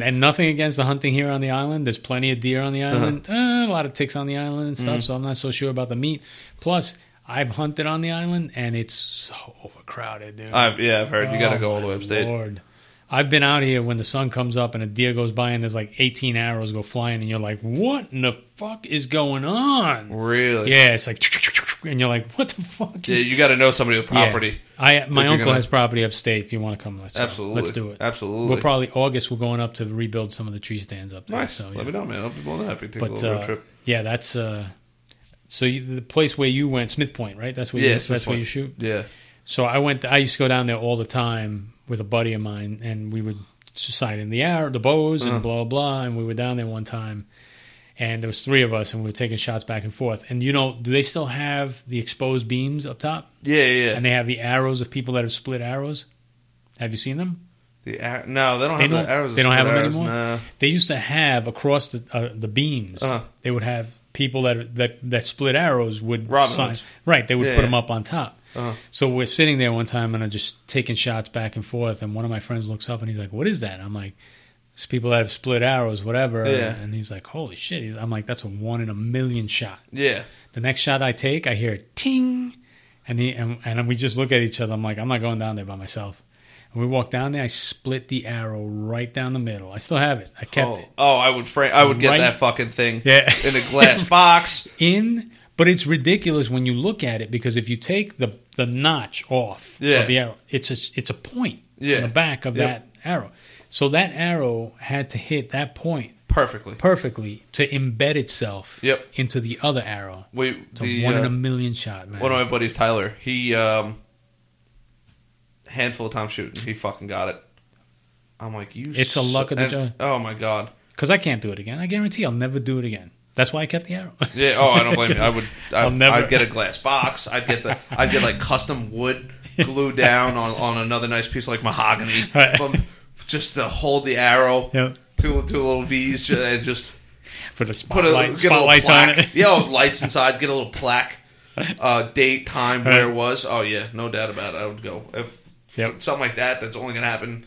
B: and nothing against the hunting here on the island. There's plenty of deer on the
A: Uh-huh.
B: island, uh, a lot of ticks on the island and stuff. So I'm not so sure about the meat. Plus, I've hunted on the island, and it's so overcrowded, dude.
A: I've, yeah, I've heard you got to
B: Oh,
A: go all the way upstate.
B: Lord. I've been out here when the sun comes up and a deer goes by and there's like 18 arrows go flying and you're like, what in the fuck is going on?
A: Really?
B: Yeah, it's like, and you're like, what the fuck
A: Yeah, you got to know somebody with
B: Yeah.
A: property.
B: I my uncle
A: gonna-
B: has property upstate. If you want to come, let's go.
A: Absolutely.
B: let's do it.
A: Absolutely.
B: We'll probably August. We're going up to rebuild some of the tree stands up there.
A: nice.
B: So,
A: Let me know, man. I'll be more than happy to take a
B: But
A: little road
B: uh,
A: trip.
B: yeah, that's uh, so you, the place where you went, Smith Point, right? That's where
A: Yeah,
B: you, that's where you shoot.
A: Yeah.
B: So I went. I used to go down there all the time with a buddy of mine, and we would sight in the air, the bows,
A: Uh-huh.
B: and blah blah. And we were down there one time, and there was three of us, and we were taking shots back and forth. And you know, do they still have the exposed beams up top?
A: Yeah, yeah.
B: And they have the arrows of people that have split arrows. Have you seen them?
A: the ar- no, they don't
B: They
A: have
B: don't-
A: the arrows.
B: they don't have them
A: arrows,
B: anymore? They used to have across the uh, the beams.
A: Uh-huh.
B: They would have people that that that split arrows would sign- right. They would
A: Yeah,
B: put them up on top.
A: Uh-huh.
B: So we're sitting there one time and I'm just taking shots back and forth, and one of my friends looks up and he's like, "What is that?" I'm like, "It's people that have split arrows, whatever."
A: Yeah.
B: And he's like, "Holy shit!" He's, I'm like, "That's a one in a million shot."
A: Yeah.
B: The next shot I take, I hear ting, and he and, and we just look at each other. I'm like, I'm not going down there by myself. And we walk down there. I split the arrow right down the middle. I still have it. I kept
A: oh.
B: it
A: Oh, I would frame. I would get
B: Right-
A: that fucking thing
B: Yeah.
A: in a glass box.
B: in. But it's ridiculous when you look at it because if you take the the notch off
A: Yeah.
B: of the arrow, it's a it's a point
A: Yeah.
B: on the back of
A: Yep.
B: that arrow. So that arrow had to hit that point
A: Perfectly.
B: perfectly to embed itself
A: Yep.
B: into the other arrow.
A: We
B: It's a
A: the
B: one in
A: uh,
B: a million shot, man.
A: one of my buddies, Tyler. He um, handful of times shooting. He fucking got it. I'm like, you.
B: It's a luck of the draw.
A: Oh my god.
B: Because I can't do it again. I guarantee I'll never do it again. That's why I kept the arrow.
A: Yeah. Oh, I don't blame you. I would.
B: I'll never.
A: I'd get a glass box. I'd get the. I'd get like custom wood glued down on, on another nice piece of like mahogany,
B: Right.
A: from, just to hold the arrow.
B: Yep.
A: Two two little V's and just
B: Put a
A: put a
B: spotlight,
A: get a little
B: spotlights on it.
A: yeah, with lights inside. Get a little plaque, uh, date, time,
B: Right.
A: where it was. Oh yeah, no doubt about it. I would go if
B: Yep.
A: something like that. That's only gonna happen.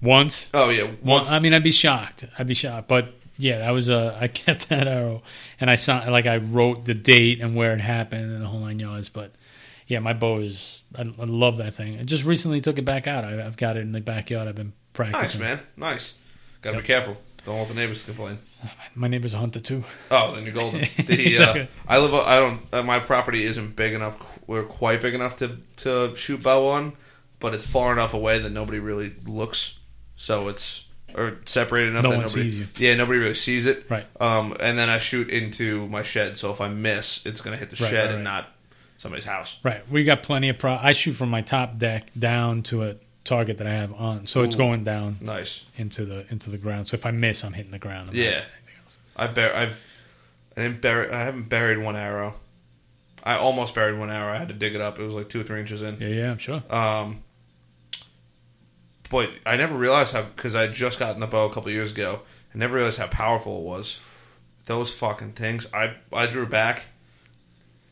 B: Once.
A: Oh yeah,
B: Well,
A: once.
B: I mean, I'd be shocked. I'd be shocked. But yeah, that was a. I kept that arrow, and I saw like I wrote the date and where it happened and the whole nine yards. But yeah, my bow is. I, I love that thing. I just recently took it back out. I, I've got it in the backyard. I've been practicing.
A: nice man, nice. Got to
B: Yep.
A: be careful. Don't want the neighbors to complain.
B: My neighbor's a hunter too.
A: Oh, then you're golden. The, uh, I live. I don't. Uh, my property isn't big enough. We're quite big enough to to shoot bow on, but it's far enough away that nobody really looks. So it's or separated enough
B: No
A: that
B: one
A: nobody
B: sees you.
A: Yeah, nobody really sees it.
B: Right.
A: Um, and then I shoot into my shed. So if I miss, it's gonna hit the
B: Right,
A: shed
B: right,
A: and not somebody's house.
B: Right. We got plenty of pro. I shoot from my top deck down to a target that I have on, so it's
A: Ooh.
B: going down
A: Nice.
B: into the into the ground. So if I miss, I'm hitting the ground. I'm not
A: Yeah.
B: hitting anything else.
A: I bur- I've I didn't bury. I haven't buried one arrow. I almost buried one arrow. I had to dig it up. It was like two or three inches in.
B: Yeah, yeah, I'm sure.
A: Um, but I never realized how because I had just gotten the bow a couple years ago. I never realized how powerful it was. Those fucking things. I I drew back,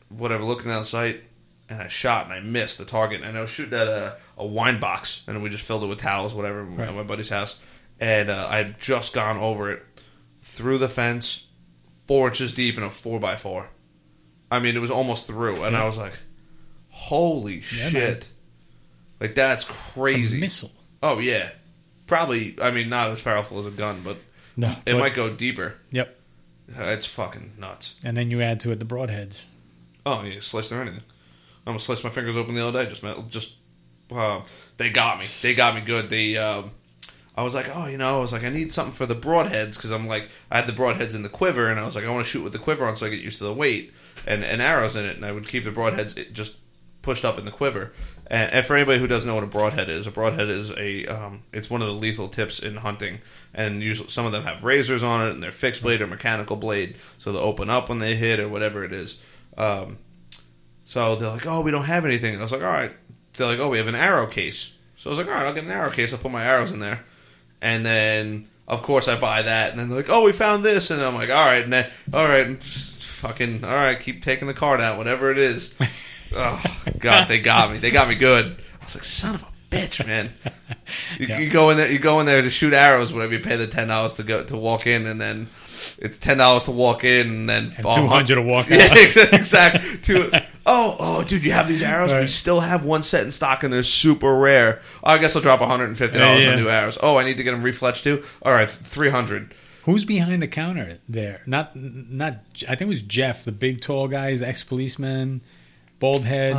A: whatever, looking down the sight, and I shot and I missed the target. And I was shooting at a, a wine box, and we just filled it with towels, whatever,
B: Right.
A: at my buddy's house. And uh, I had just gone over it through the fence, four inches deep in a four by four. I mean, it was almost through, and
B: Yeah.
A: I was like, "Holy
B: Yeah,
A: shit!" Like that's crazy.
B: a missile.
A: Oh yeah, probably. I mean, not as powerful as a gun, but
B: No,
A: it
B: but-
A: might go deeper.
B: Yep.
A: Uh, It's fucking nuts.
B: And then you add to it the broadheads.
A: Oh, you slice through anything. I almost sliced my fingers open the other day. Just, just, uh, they got me. They got me good. They, um, I was like, oh, you know, I was like, I need something for the broadheads because I'm like, I had the broadheads in the quiver, and I was like, I want to shoot with the quiver on so I get used to the weight and, and arrows in it, and I would keep the broadheads it just pushed up in the quiver. And, and for anybody who doesn't know what a broadhead is, a broadhead is a, um, it's one of the lethal tips in hunting, and usually some of them have razors on it, and they're fixed blade or mechanical blade, so they'll open up when they hit or whatever it is. Um, so they're like, "Oh, we don't have anything." And I was like, "All right." They're like, "Oh, we have an arrow case." So I was like, "All right, I'll get an arrow case. I'll put my arrows in there." And then of course I buy that, and then they're like, "Oh, we found this," and I'm like, "All right, and then, all right, fucking, all right, keep taking the card out, whatever it is." oh God, they got me. They got me good. I was like, "Son of a bitch, man!" You,
B: Yeah.
A: you go in there, you go in there to shoot arrows, whatever. You pay the ten dollars to go to walk in, and then it's ten dollars to walk in, and then
B: And 200 to walk in.
A: Yeah,
B: out.
A: exactly. Two, oh, oh, dude, you have these arrows. We still have one set in stock, and they're super rare. Oh, I guess I'll drop one hundred and fifty dollars
B: Yeah,
A: on new arrows. Oh, I need to get them refletched too. All right, three hundred.
B: Who's behind the counter there? Not, not. I think it was Jeff, the big tall guy, his ex policeman, bald head.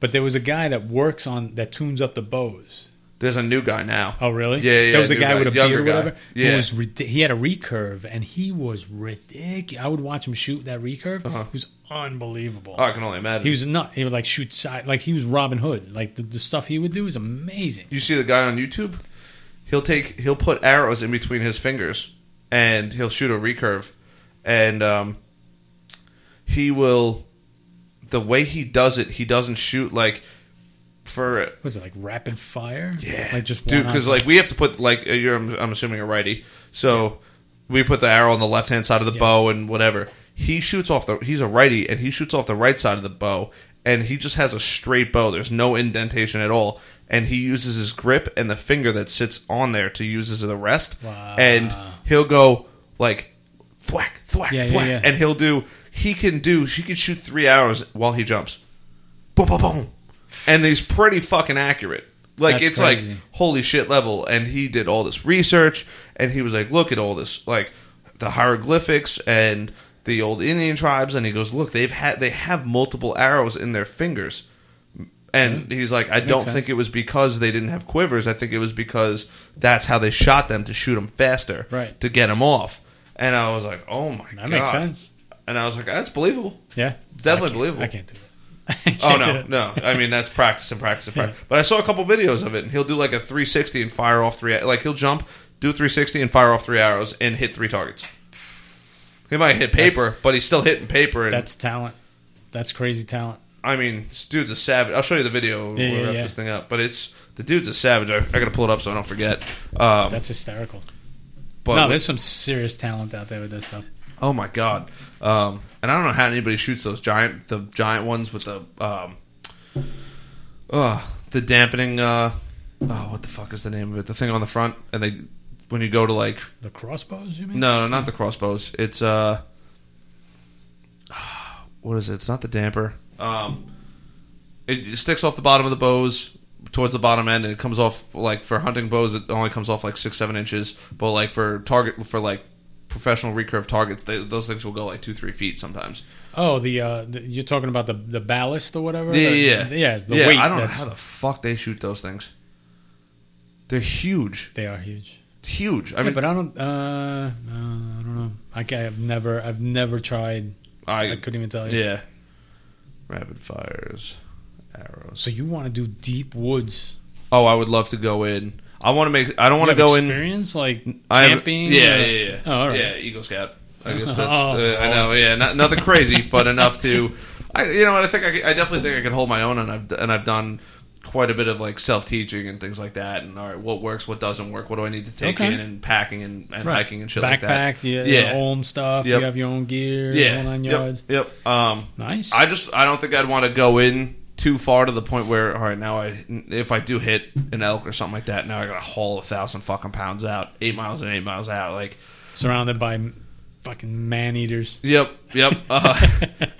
B: but there was a guy that works on that tunes up the bows.
A: There's a new guy now.
B: Oh, really?
A: Yeah, yeah,
B: There was a
A: new
B: guy,
A: guy,
B: with a
A: younger
B: beard, or
A: guy.
B: whatever.
A: Yeah.
B: Who was rid- he had a recurve, and he was ridiculous. I would watch him shoot that recurve.
A: Uh-huh.
B: He was unbelievable.
A: Oh, I can only imagine.
B: He was not. He would like shoot side, like he was Robin Hood. Like the, the stuff he would do is amazing.
A: you see the guy on YouTube? He'll take he'll put arrows in between his fingers and he'll shoot a recurve and um, he will the way he does it, he doesn't shoot like for
B: Was it like rapid fire?
A: Yeah,
B: like just
A: dude. Because like we have to put like uh, you're, I'm, assuming a righty, so we put the arrow on the left hand side of the
B: Yeah.
A: bow and whatever. He shoots off the. He's a righty, and he shoots off the right side of the bow, and he just has a straight bow. There's no indentation at all, and he uses his grip and the finger that sits on there to use as the rest,
B: Wow.
A: and he'll go like thwack, thwack,
B: Yeah, yeah,
A: thwack,
B: yeah.
A: and he'll do. He can do. She can shoot three arrows while he jumps. Boom, boom, boom, and he's pretty fucking accurate. Like
B: That's
A: it's
B: crazy.
A: like holy shit level. And he did all this research, and he was like, look at all this, like the hieroglyphics and the old Indian tribes. And he goes, look, they've had they have multiple arrows in their fingers. And mm-hmm. he's like, I don't
B: sense.
A: think it was because they didn't have quivers. I think it was because that's how they shot them to shoot them faster,
B: Right.
A: To get them off. And I was like, oh my
B: that
A: god, that
B: makes sense.
A: And I was like, that's believable.
B: Yeah,
A: Definitely
B: I
A: believable.
B: I can't do it.
A: Oh no, no. I mean that's practice and practice and practice. But I saw a couple videos of it, and he'll do like a 360 and fire off three. Like he'll jump, do 360 and fire off three arrows and hit three targets. He might hit paper, but he's still hitting paper. And
B: That's talent. That's crazy talent.
A: I mean, this dude's a savage. I'll show you the video.
B: Yeah,
A: we'll
B: yeah,
A: wrap
B: yeah.
A: this thing up. But it's the dude's a savage. I, I got to pull it up so I don't forget. Um,
B: That's hysterical.
A: but
B: no, there's some serious talent out there with this stuff.
A: Oh my god! Um, and I don't know how anybody shoots those giant, the giant ones with the, um, uh, the dampening. Uh, oh, what the fuck is the name of it? The thing on the front, and they, when you go to like,
B: The crossbows, you mean?
A: no, no, not the crossbows. It's uh, what is it? It's not the damper. Um, it sticks off the bottom of the bows towards the bottom end, and it comes off like for hunting bows. It only comes off like six, seven inches. But like for target for like professional recurve targets, they, those things will go like two, three feet sometimes.
B: Oh, the, uh, the you're talking about the the ballast or whatever.
A: Yeah, yeah, yeah.
B: yeah. The
A: yeah,
B: weight.
A: I don't know how the fuck they shoot those things. They're huge,
B: They are huge.
A: Huge. I
B: yeah,
A: mean,
B: but I don't. Uh, uh, I don't know. I I've never. I've never tried.
A: I,
B: I couldn't even tell you.
A: yeah, rapid fires, arrows.
B: So you want to do deep woods?
A: Oh, I would love to go in. I want to make. I don't want to go in.
B: experience like camping.
A: yeah,
B: or-
A: yeah, yeah.
B: Oh, all right.
A: Yeah, Eagle Scout. I guess that's.
B: Oh,
A: uh, I know. Yeah, not, nothing crazy, but enough to. I, you know what? I think I, I definitely think I can hold my own, and I've and I've done quite a bit of like self teaching and things like that. And all right, what works, what doesn't work, what do I need to take
B: Okay.
A: in, and packing and, and
B: Right.
A: hiking and shit like that.
B: Backpack, yeah,
A: Yeah.
B: your own stuff.
A: Yep.
B: You have your own gear.
A: Yeah,
B: whole nine
A: yep,
B: yards.
A: Yep. Um,
B: Nice.
A: I just I don't think I'd want to go in too far to the point where all right now I if I do hit an elk or something like that now I gotta haul a thousand fucking pounds out eight miles and eight miles out like
B: Surrounded by fucking man eaters.
A: Yep, yep. Uh,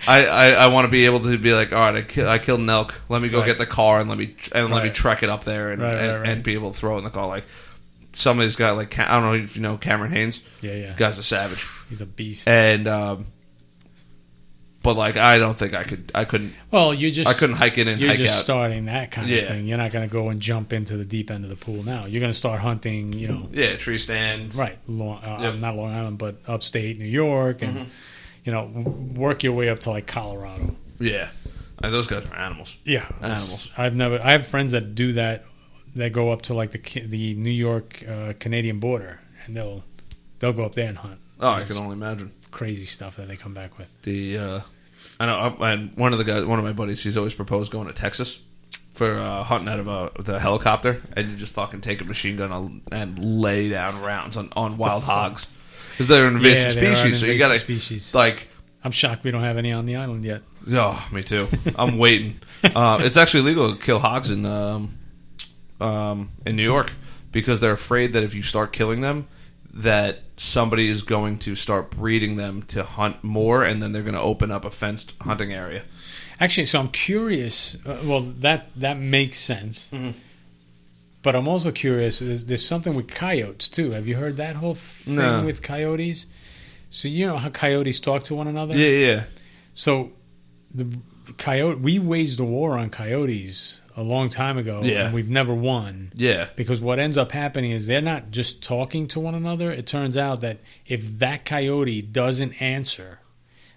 A: I, I, I want to be able to be like, all right, I, ki- I killed an elk. Let me go
B: Right.
A: get the car and let me and let me
B: Right.
A: trek it up there and,
B: Right, right,
A: and,
B: right.
A: and be able to throw it in the car. Like somebody's got like Ca- I don't know if you know Cameron Hanes.
B: Yeah, yeah.
A: Guy's a savage,
B: He's a beast.
A: and um, but like I don't think I could. I couldn't.
B: well, you just
A: I couldn't hike in and
B: You're
A: hike
B: just
A: out.
B: starting that kind
A: Yeah.
B: of thing. You're not going to go and jump into the deep end of the pool now. You're going to start hunting. You know,
A: yeah, tree stand.
B: right? Long, uh,
A: Yep. Mm-hmm.
B: Not Long Island, but upstate New York, and you know, w- work your way up to like Colorado.
A: Yeah, And those guys are animals.
B: Yeah,
A: Animals.
B: I've never. I have friends that do that. That go up to like the Ca- the New York uh, Canadian border, and they'll they'll go up there and hunt.
A: Oh, I can only imagine.
B: Crazy stuff that they come back with.
A: The uh, I know, I- and one of the guys, one of my buddies, he's always proposed going to Texas. for uh, hunting out of a with a helicopter, and you just fucking take a machine gun and, lay down rounds on, on wild hogs because they're an invasive
B: Yeah, they are an
A: species. so you
B: invasive
A: gotta
B: species.
A: like.
B: I'm shocked we don't have any on the island yet.
A: Oh, me too. I'm waiting. Uh, it's actually legal to kill hogs in um, um, in New York because they're afraid that if you start killing them, that somebody is going to start breeding them to hunt more, and then they're going to open up a fenced hunting area.
B: Actually, so I'm curious. Uh, well, that that makes sense.
A: Mhm.
B: But I'm also curious. There's, there's something with coyotes too. Have you heard that whole thing
A: No.
B: with coyotes? So you know how coyotes talk to one another.
A: Yeah, yeah,
B: So the coyote we waged a war on coyotes a long time ago.
A: Yeah.
B: and we've never won.
A: yeah.
B: Because what ends up happening is they're not just talking to one another. It turns out that if that coyote doesn't answer,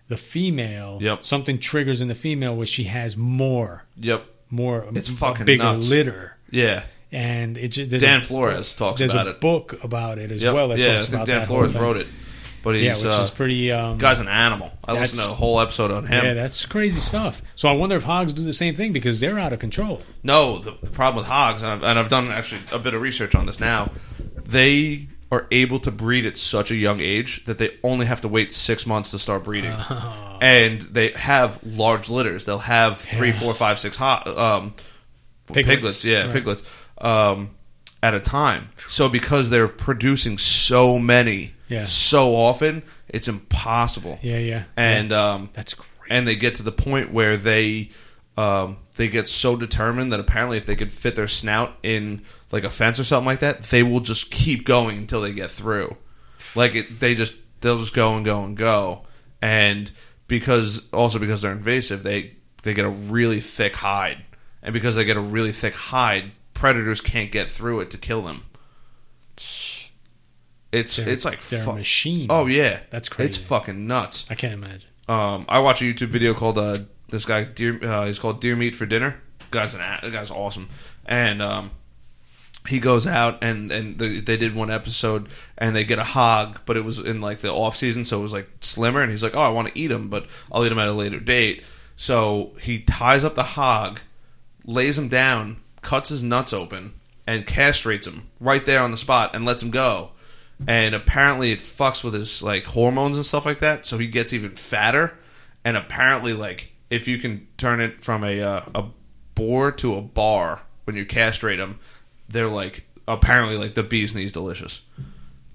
B: the female,
A: Yep.
B: something triggers in the female where she has more,
A: Yep.
B: more,
A: It's
B: a
A: fucking
B: bigger
A: nuts.
B: litter.
A: Yeah.
B: And it just,
A: Dan
B: a,
A: Flores talks about it.
B: there's a book about it as
A: Yep.
B: well. That
A: yeah, I think Dan
B: that
A: Flores wrote it, but he's
B: Yeah, which
A: uh,
B: is pretty. Um,
A: guy's an animal. I listened to a whole episode on him.
B: yeah, that's crazy stuff. So I wonder if hogs do the same thing because they're out of control.
A: No, the, the problem with hogs, and I've, and I've done actually a bit of research on this now, they are able to breed at such a young age that they only have to wait six months to start breeding.
B: Oh.
A: And they have large litters. They'll have three,
B: Yeah.
A: four, five, six ho- um,
B: Piglets.
A: piglets. yeah,
B: Right.
A: piglets, um, at a time. So because they're producing so many
B: Yeah.
A: so often, it's impossible.
B: Yeah, yeah.
A: And
B: Yeah.
A: um,
B: that's crazy.
A: and they get to the point where they um, they get so determined that apparently if they could fit their snout in like a fence or something like that, they will just keep going until they get through. Like it, they just they'll just go and go and go, and because also because they're invasive, they they get a really thick hide, and because they get a really thick hide, predators can't get through it to kill them. It's
B: They're-
A: it's like
B: they're
A: fu-
B: a machine.
A: Oh yeah,
B: That's crazy.
A: It's fucking nuts.
B: I can't imagine.
A: Um, I watch a YouTube video called uh, this guy deer. Uh, he's called Deer Meat for Dinner. Guy's an a- the guy's awesome, and um, he goes out and and they, they did one episode and they get a hog, but it was in like the off season, so it was like slimmer. And he's like, "Oh, I want to eat him, but I'll eat him at a later date." So he ties up the hog, lays him down, cuts his nuts open, and castrates him right there on the spot and lets him go. And apparently, it fucks with his like hormones and stuff like that, so he gets even fatter. And apparently, like if you can turn it from a uh, a boar to a bar when you castrate them, they're like apparently like the bee's knees delicious.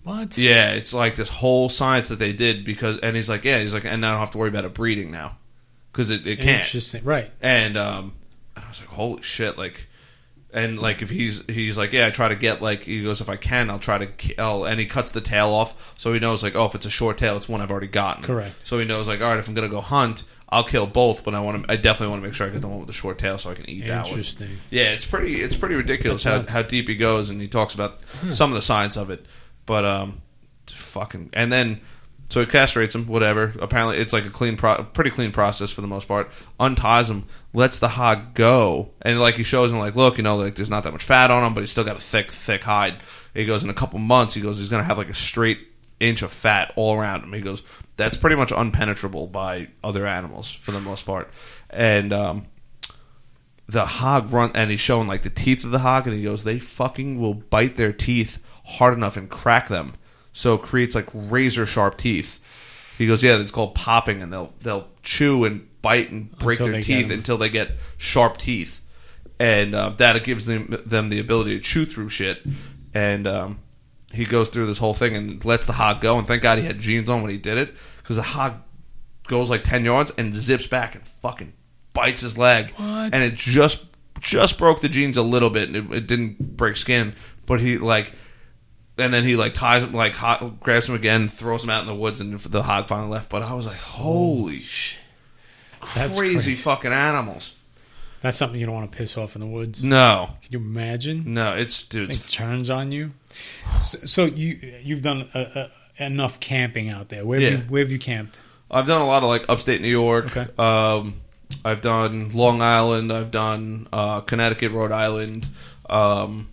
B: What?
A: Yeah, it's like this whole science that they did because, and he's like, yeah, he's like, and I don't have to worry about it breeding now because it, it can't.
B: Interesting. Right.
A: And um, and I was like, holy shit, like, and like if he's he's like, yeah, I try to get like he goes, if I can, I'll try to kill, and he cuts the tail off, so he knows like, oh, if it's a short tail, it's one I've already gotten.
B: Correct.
A: So he knows like, all right, if I'm gonna go hunt, I'll kill both, but I want to, I definitely want to make sure I get the one with the short tail so I can eat that one.
B: Interesting.
A: Yeah, it's pretty it's pretty ridiculous
B: That's
A: how,
B: nuts.
A: how deep he goes, and he talks about some of the science of it. But um, fucking, and then so he castrates him, whatever. Apparently, it's like a clean, pro- pretty clean process for the most part. Unties him, lets the hog go, and like he shows him, like, look, you know, like there's not that much fat on him, but he's still got a thick, thick hide. He goes in a couple months, he goes, he's gonna have like a straight inch of fat all around him. He goes, that's pretty much unpenetrable by other animals for the most part, and um the hog run and he's showing like the teeth of the hog and he goes they fucking will bite their teeth hard enough and crack them so it creates like razor sharp teeth. He goes yeah it's called popping and they'll they'll chew and bite and break
B: Until
A: their
B: they get
A: teeth
B: 'em.
A: until they get sharp teeth. And uh, that gives them them the ability to chew through shit. And um, he goes through this whole thing and lets the hog go. And thank god he had jeans on when he did it because the hog goes like 10 yards and zips back and fucking bites his leg.
B: What?
A: and it just just broke the jeans a little bit and it, it didn't break skin. But he like and then he like ties him like hot, grabs him again throws him out in the woods and the hog finally left but i was like holy shit
B: That's
A: crazy,
B: crazy.
A: fucking animals
B: That's something you don't want to piss off in the woods.
A: no
B: Can you imagine?
A: no it's dude
B: It
A: it's,
B: turns on you. So, so you you've done uh uh enough camping out there. Where have
A: Yeah.
B: you where have you camped?
A: i've done a lot of like upstate new york
B: Okay.
A: um i've done long island i've done uh connecticut rhode island um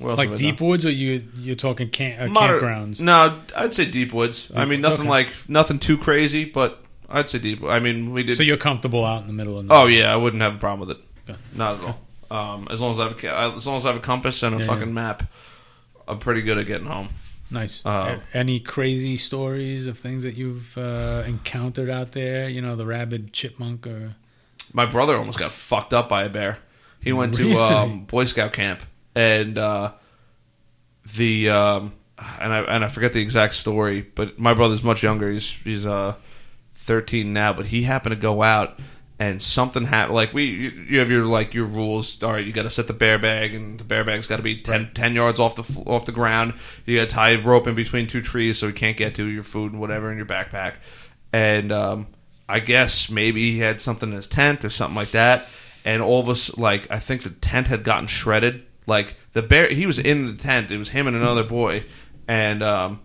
B: Like deep woods, or you you're talking camp, uh,
A: Moder-
B: campgrounds?
A: No, I'd say deep woods. I mean, nothing
B: okay.
A: like nothing too crazy, but I'd say deep. I mean, we did.
B: So you're comfortable out in the middle of the
A: oh yeah, I wouldn't have a problem with it.
B: Okay.
A: Not at all. Um, as long as I have a, as long as I have a compass and a
B: Yeah.
A: fucking map, I'm pretty good at getting home.
B: Nice.
A: Uh,
B: Any crazy stories of things that you've uh, encountered out there? You know, the rabid chipmunk or
A: My brother almost got fucked up by a bear. He went to um, Boy Scout camp, and uh, the um, and I and I forget the exact story, but my brother's much younger. He's he's uh, 13 now, but he happened to go out. And something happened. Like we, you, you have your like your rules. All right, you got to set the bear bag, and the bear bag's got to be 10, 10 yards off the off the ground. You got to tie a rope in between two trees so he can't get to your food and whatever in your backpack. And um, I guess maybe he had something in his tent or something like that. And all of us, like, I think the tent had gotten shredded. Like the bear, he was in the tent. It was him and another boy, and um,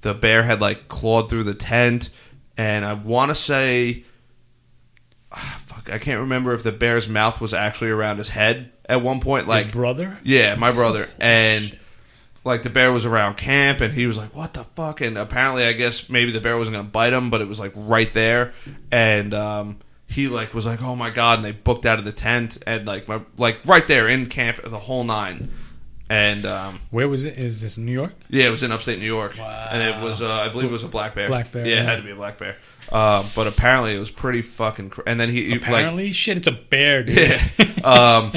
A: the bear had like clawed through the tent. And I want to say, ah, fuck, I can't remember if the bear's mouth was actually around his head at one point.
B: Your
A: Like,
B: brother?
A: yeah, my brother. And like the bear was around camp and he was like, What the fuck? And apparently I guess maybe the bear wasn't gonna bite him, but it was like right there. And um he like was like, Oh my god, and they booked out of the tent and like my like right there in camp the whole nine. And um
B: Where was it? Is this New York?
A: yeah, it was in upstate New York.
B: Wow.
A: And it was uh, I believe it was a black bear.
B: Black bear,
A: Yeah, it had to be a black bear. Uh, but apparently it was pretty fucking cr- and then he like
B: Apparently, shit, it's a bear, dude.
A: yeah. um,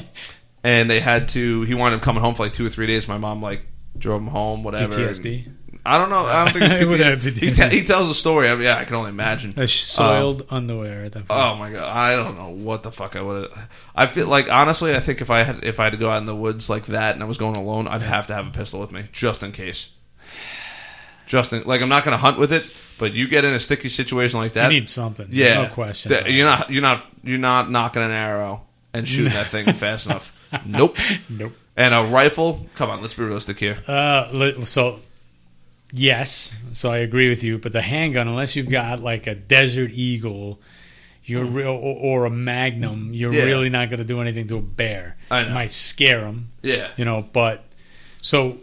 A: and they had to. He wanted him coming home for like two or three days. My mom like drove him home, whatever.
B: PTSD.
A: and- I don't know. I don't think
B: would have
A: he, he tells a story. I mean, yeah, I can only imagine.
B: A soiled underwear at that point.
A: Oh my god, I don't know what the fuck I would. Have. I feel like honestly, I think if I had if I had to go out in the woods like that and I was going alone, I'd have to have a pistol with me just in case. Just in, like I'm not going to hunt with it, but you get in a sticky situation like that,
B: you need something.
A: yeah,
B: No question.
A: Th- You're not you're not you're not knocking an arrow and shooting that thing fast enough. Nope.
B: Nope.
A: And a rifle. Come on, let's be realistic here.
B: Uh, so yes, so I agree with you. But the handgun, unless you've got like a Desert Eagle, you're real, or, or a Magnum, you're
A: Yeah.
B: really not going to do anything to a bear.
A: I know.
B: It might scare them,
A: Yeah.
B: you know. But so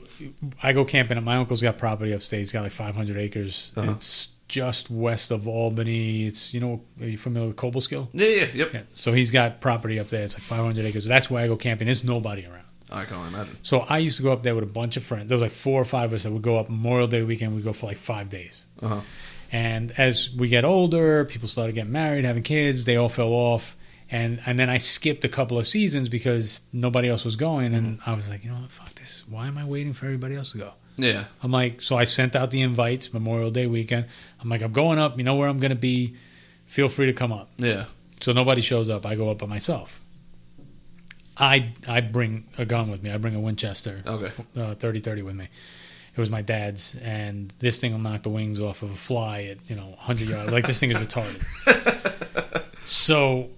B: I go camping. and My uncle's got property upstate. He's got like 500 acres.
A: Uh-huh.
B: It's just west of Albany. It's you know, are you familiar with Cobleskill?
A: Yeah. Yeah. Yep.
B: Yeah. So he's got property up there. It's like 500 acres. That's where I go camping. There's nobody around.
A: I can only imagine.
B: So I used to go up there with a bunch of friends. There was like four or five of us that would go up Memorial Day weekend. We'd go for like five days.
A: Uh huh.
B: And as we get older, people started getting married, having kids. They all fell off. And and then I skipped a couple of seasons because nobody else was going. And I was like, you know what, fuck this. Why am I waiting for everybody else to go?
A: Yeah.
B: I'm like, so I sent out the invites Memorial Day weekend. I'm like, I'm going up. You know where I'm going to be. Feel free to come up.
A: Yeah.
B: So nobody shows up. I go up by myself. I I bring a gun with me. I bring a Winchester
A: Okay.
B: uh, 30-30 with me. It was my dad's, and this thing will knock the wings off of a fly at you know 100 yards. Like this thing is retarded. so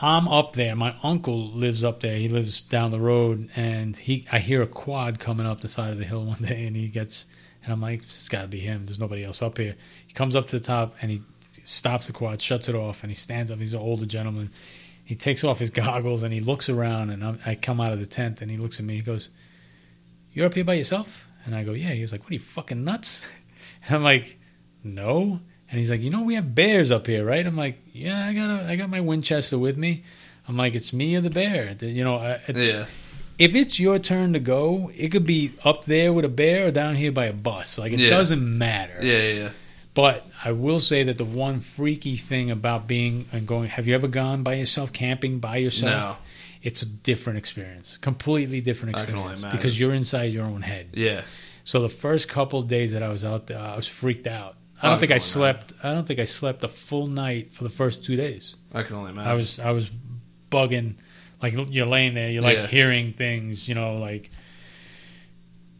B: I'm up there. My uncle lives up there. He lives down the road, and he I hear a quad coming up the side of the hill one day, and he gets, and I'm like, it's got to be him. There's nobody else up here. He comes up to the top, and he stops the quad, shuts it off, and he stands up. He's an older gentleman. He takes off his goggles and he looks around, and I'm, I come out of the tent, and he looks at me. He goes, "You're up here by yourself?" And I go, "Yeah." He was like, "What are you fucking nuts?" And I'm like, "No." And he's like, "You know, we have bears up here, right?" I'm like, "Yeah, I got a, I got my Winchester with me." I'm like, "It's me or the bear." You know, I, I-
A: Yeah.
B: if it's your turn to go, it could be up there with a bear or down here by a bus. Like it
A: Yeah.
B: doesn't matter.
A: Yeah. Yeah. Yeah.
B: But I will say that the one freaky thing about being and going have you ever gone by yourself camping by yourself?
A: No.
B: It's a different experience. Completely different
A: I can only
B: experience
A: imagine.
B: because you're inside your own head.
A: Yeah.
B: So the first couple of days that I was out there, I was freaked out. I don't think
A: I
B: I
A: can only
B: slept I don't think I slept a full night for the first 2 days.
A: I can only imagine.
B: I was I was bugging, like you're laying there, you're like
A: Yeah.
B: hearing things, you know, like.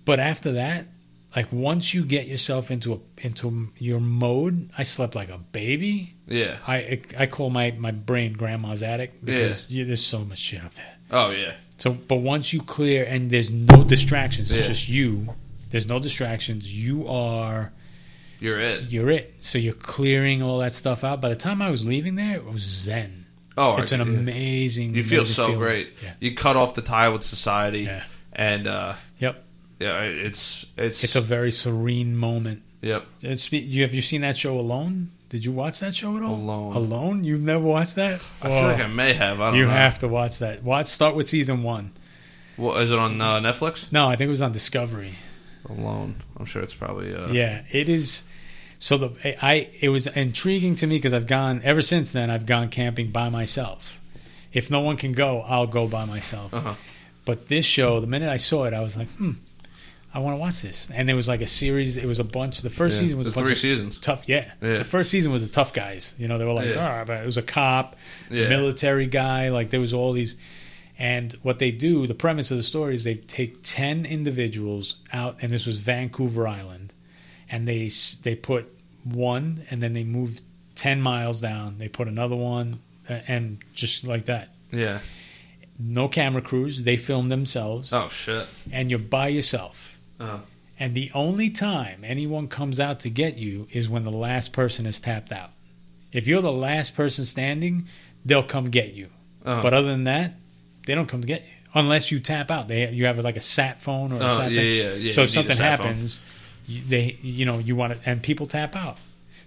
B: But after that, like once you get yourself into a into your mode, I slept like a baby.
A: Yeah.
B: I I call my my brain grandma's attic because you, there's so much shit up there.
A: Oh yeah.
B: So, but once you clear and there's no distractions, it's
A: Yeah.
B: just you. There's no distractions. You are
A: You're it.
B: you're it. So you're clearing all that stuff out. By the time I was leaving there, it was zen.
A: Oh,
B: It's an amazing.
A: You feel
B: amazing
A: so
B: feeling.
A: great.
B: Yeah.
A: You cut off the tie with society,
B: Yeah.
A: and uh. Yeah, it's it's
B: It's a very serene moment.
A: yep.
B: It's, you have you seen that show Alone? Did you watch that show at all?
A: Alone.
B: Alone? You've never watched that?
A: I feel
B: Oh,
A: like I may have. I don't know.
B: you
A: know.
B: have to watch that. Watch. Start with season one.
A: What, is it on uh, Netflix?
B: No, I think it was on Discovery.
A: Alone. I'm sure it's probably. Uh,
B: yeah, it is. So the I it was intriguing to me because I've gone ever since then. I've gone camping by myself. If no one can go, I'll go by myself.
A: Uh-huh.
B: But this show, the minute I saw it, I was like, hmm, I want to watch this. And there was like a series. It was a bunch. The first
A: Yeah.
B: season was a bunch
A: three
B: of
A: seasons.
B: tough. Yeah.
A: Yeah.
B: the first season was the tough guys. You know, they were like,
A: Yeah.
B: ah, but it was a cop,
A: Yeah.
B: military guy. Like there was all these. And what they do, the premise of the story is they take ten individuals out, and this was Vancouver Island, and they they put one, and then they move ten miles down. They put another one, and just like that.
A: Yeah.
B: No camera crews. They film themselves,
A: Oh shit.
B: and you're by yourself.
A: Uh,
B: And the only time anyone comes out to get you is when the last person is tapped out. If you're the last person standing, they'll come get you.
A: uh,
B: But other than that, they don't come to get you unless you tap out. They you have like a sat phone or a
A: oh,
B: sat
A: yeah, yeah, yeah.
B: so if something
A: a sat phone.
B: happens, you, they you know you want it, and people tap out.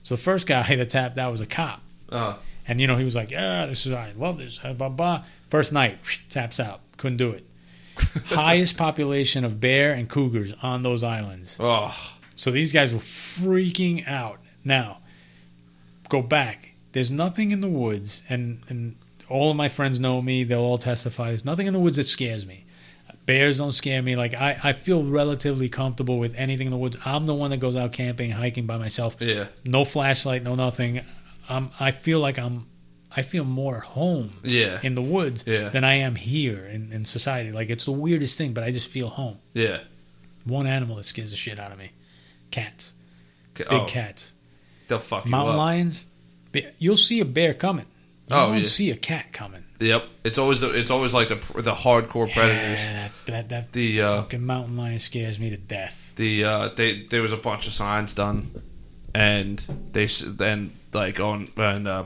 B: So the first guy that tapped out was a cop,
A: Uh,
B: and you know he was like, "Yeah, this is I love this." Blah. blah. First night taps out, couldn't do it. Highest population of bear and cougars on those islands.
A: oh,
B: So these guys were freaking out. Now, go back. There's nothing in the woods, and, and all of my friends know me. They'll all testify. There's nothing in the woods that scares me. Bears don't scare me. Like I, I feel relatively comfortable with anything in the woods. I'm the one that goes out camping, hiking by myself.
A: yeah,
B: No flashlight, no nothing. Um, I feel like I'm, I feel more home
A: yeah,
B: in the woods
A: Yeah.
B: than I am here in, in society. Like it's the weirdest thing, but I just feel home.
A: yeah.
B: One animal that scares the shit out of me: cats, big
A: oh,
B: cats.
A: They'll fuck you
B: Mountain lions, you'll see a bear coming. You
A: Oh,
B: won't
A: yeah.
B: see a cat coming.
A: Yep. It's always the. It's always like the the hardcore predators.
B: Yeah, that that, that
A: The uh,
B: fucking mountain lion scares me to death.
A: the uh, they there was a bunch of signs done, and they then like on and uh,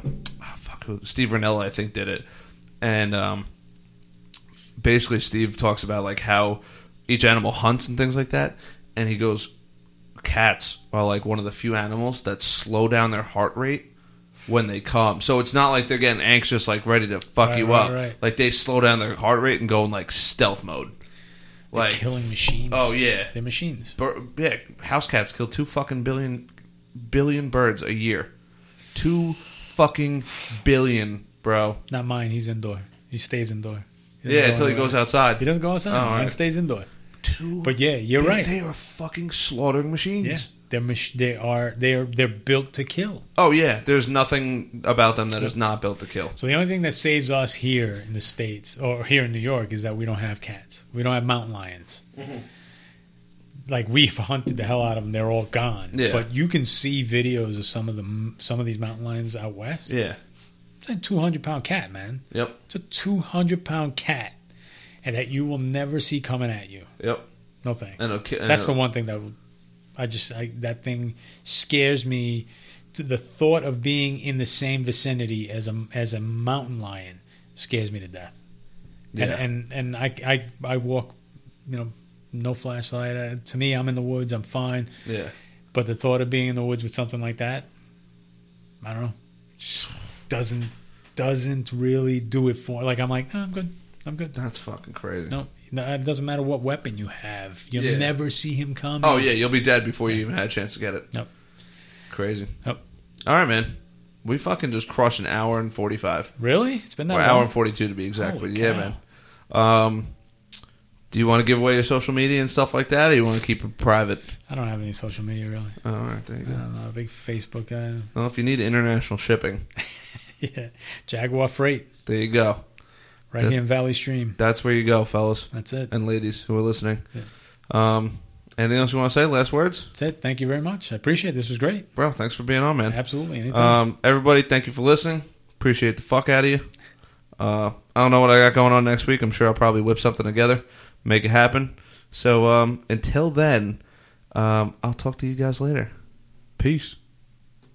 A: who Steve Rinella I think did it, and um, basically Steve talks about like how each animal hunts and things like that, and he goes, cats are like one of the few animals that slow down their heart rate when they come. So it's not like they're getting anxious, like ready to fuck
B: Right,
A: you
B: right,
A: up.
B: right.
A: Like they slow down their heart rate and go in like stealth mode.
B: They're
A: Like
B: killing machines.
A: oh yeah,
B: they're machines.
A: Bir- yeah, house cats kill two fucking billion billion birds a year. Two fucking billion, bro.
B: Not mine. He's indoor. He stays indoor. He
A: Yeah,
B: go
A: until he goes outside.
B: He doesn't go outside.
A: Oh,
B: he
A: alright.
B: stays indoor.
A: Two,
B: But yeah, you're
A: they,
B: right.
A: They are fucking slaughtering machines.
B: Yeah, they're mach- they are they are they're built to kill.
A: Oh yeah, there's nothing about them that is not built to kill.
B: So the only thing that saves us here in the states or here in New York is that we don't have cats. We don't have mountain lions.
A: Mm-hmm.
B: Like we've hunted the hell out of them, they're all gone.
A: Yeah.
B: But you can see videos of some of the some of these mountain lions out west.
A: Yeah.
B: It's a two hundred pound cat, man.
A: Yep.
B: It's a two hundred pound cat, and that you will never see coming at you.
A: Yep.
B: No thanks.
A: And, okay, and
B: That's the one thing that I just I, that thing scares me. To the thought of being in the same vicinity as a as a mountain lion scares me to death.
A: Yeah.
B: And and and I I I walk, you know, no flashlight. Uh, to me, I'm in the woods. I'm fine.
A: yeah.
B: But the thought of being in the woods with something like that, I don't know, doesn't doesn't really do it for. Like I'm like, "Oh, I'm good. I'm good.
A: That's fucking crazy.
B: No, no, it doesn't matter what weapon you have. You'll
A: Yeah.
B: never see him come.
A: Oh yeah, you'll be dead before you even had a chance to get it.
B: Yep.
A: Crazy.
B: Yep.
A: All right, man. We fucking just crushed an hour and forty five.
B: Really? It's been that
A: Or
B: long.
A: hour and forty two to be exact.
B: Holy
A: but yeah,
B: cow.
A: man. Um, do you want to give away your social media and stuff like that, or you want to keep it private?
B: I don't have any social media really.
A: All right, there you go.
B: I'm not a big Facebook guy.
A: Well, if you need international shipping,
B: yeah, Jaguar Freight
A: there you go.
B: right
A: That-
B: here in Valley Stream.
A: That's where you go, fellas
B: That's it.
A: and ladies who are listening.
B: Yeah.
A: Um, anything else you want to say? Last words,
B: That's it. Thank you very much. I appreciate it. This was great.
A: bro. Thanks for being on, man.
B: Absolutely. Anytime.
A: Um, everybody, thank you for listening. Appreciate the fuck out of you. Uh, I don't know what I got going on next week. I'm sure I'll probably whip something together, make it happen. So um, until then, um, I'll talk to you guys later. Peace.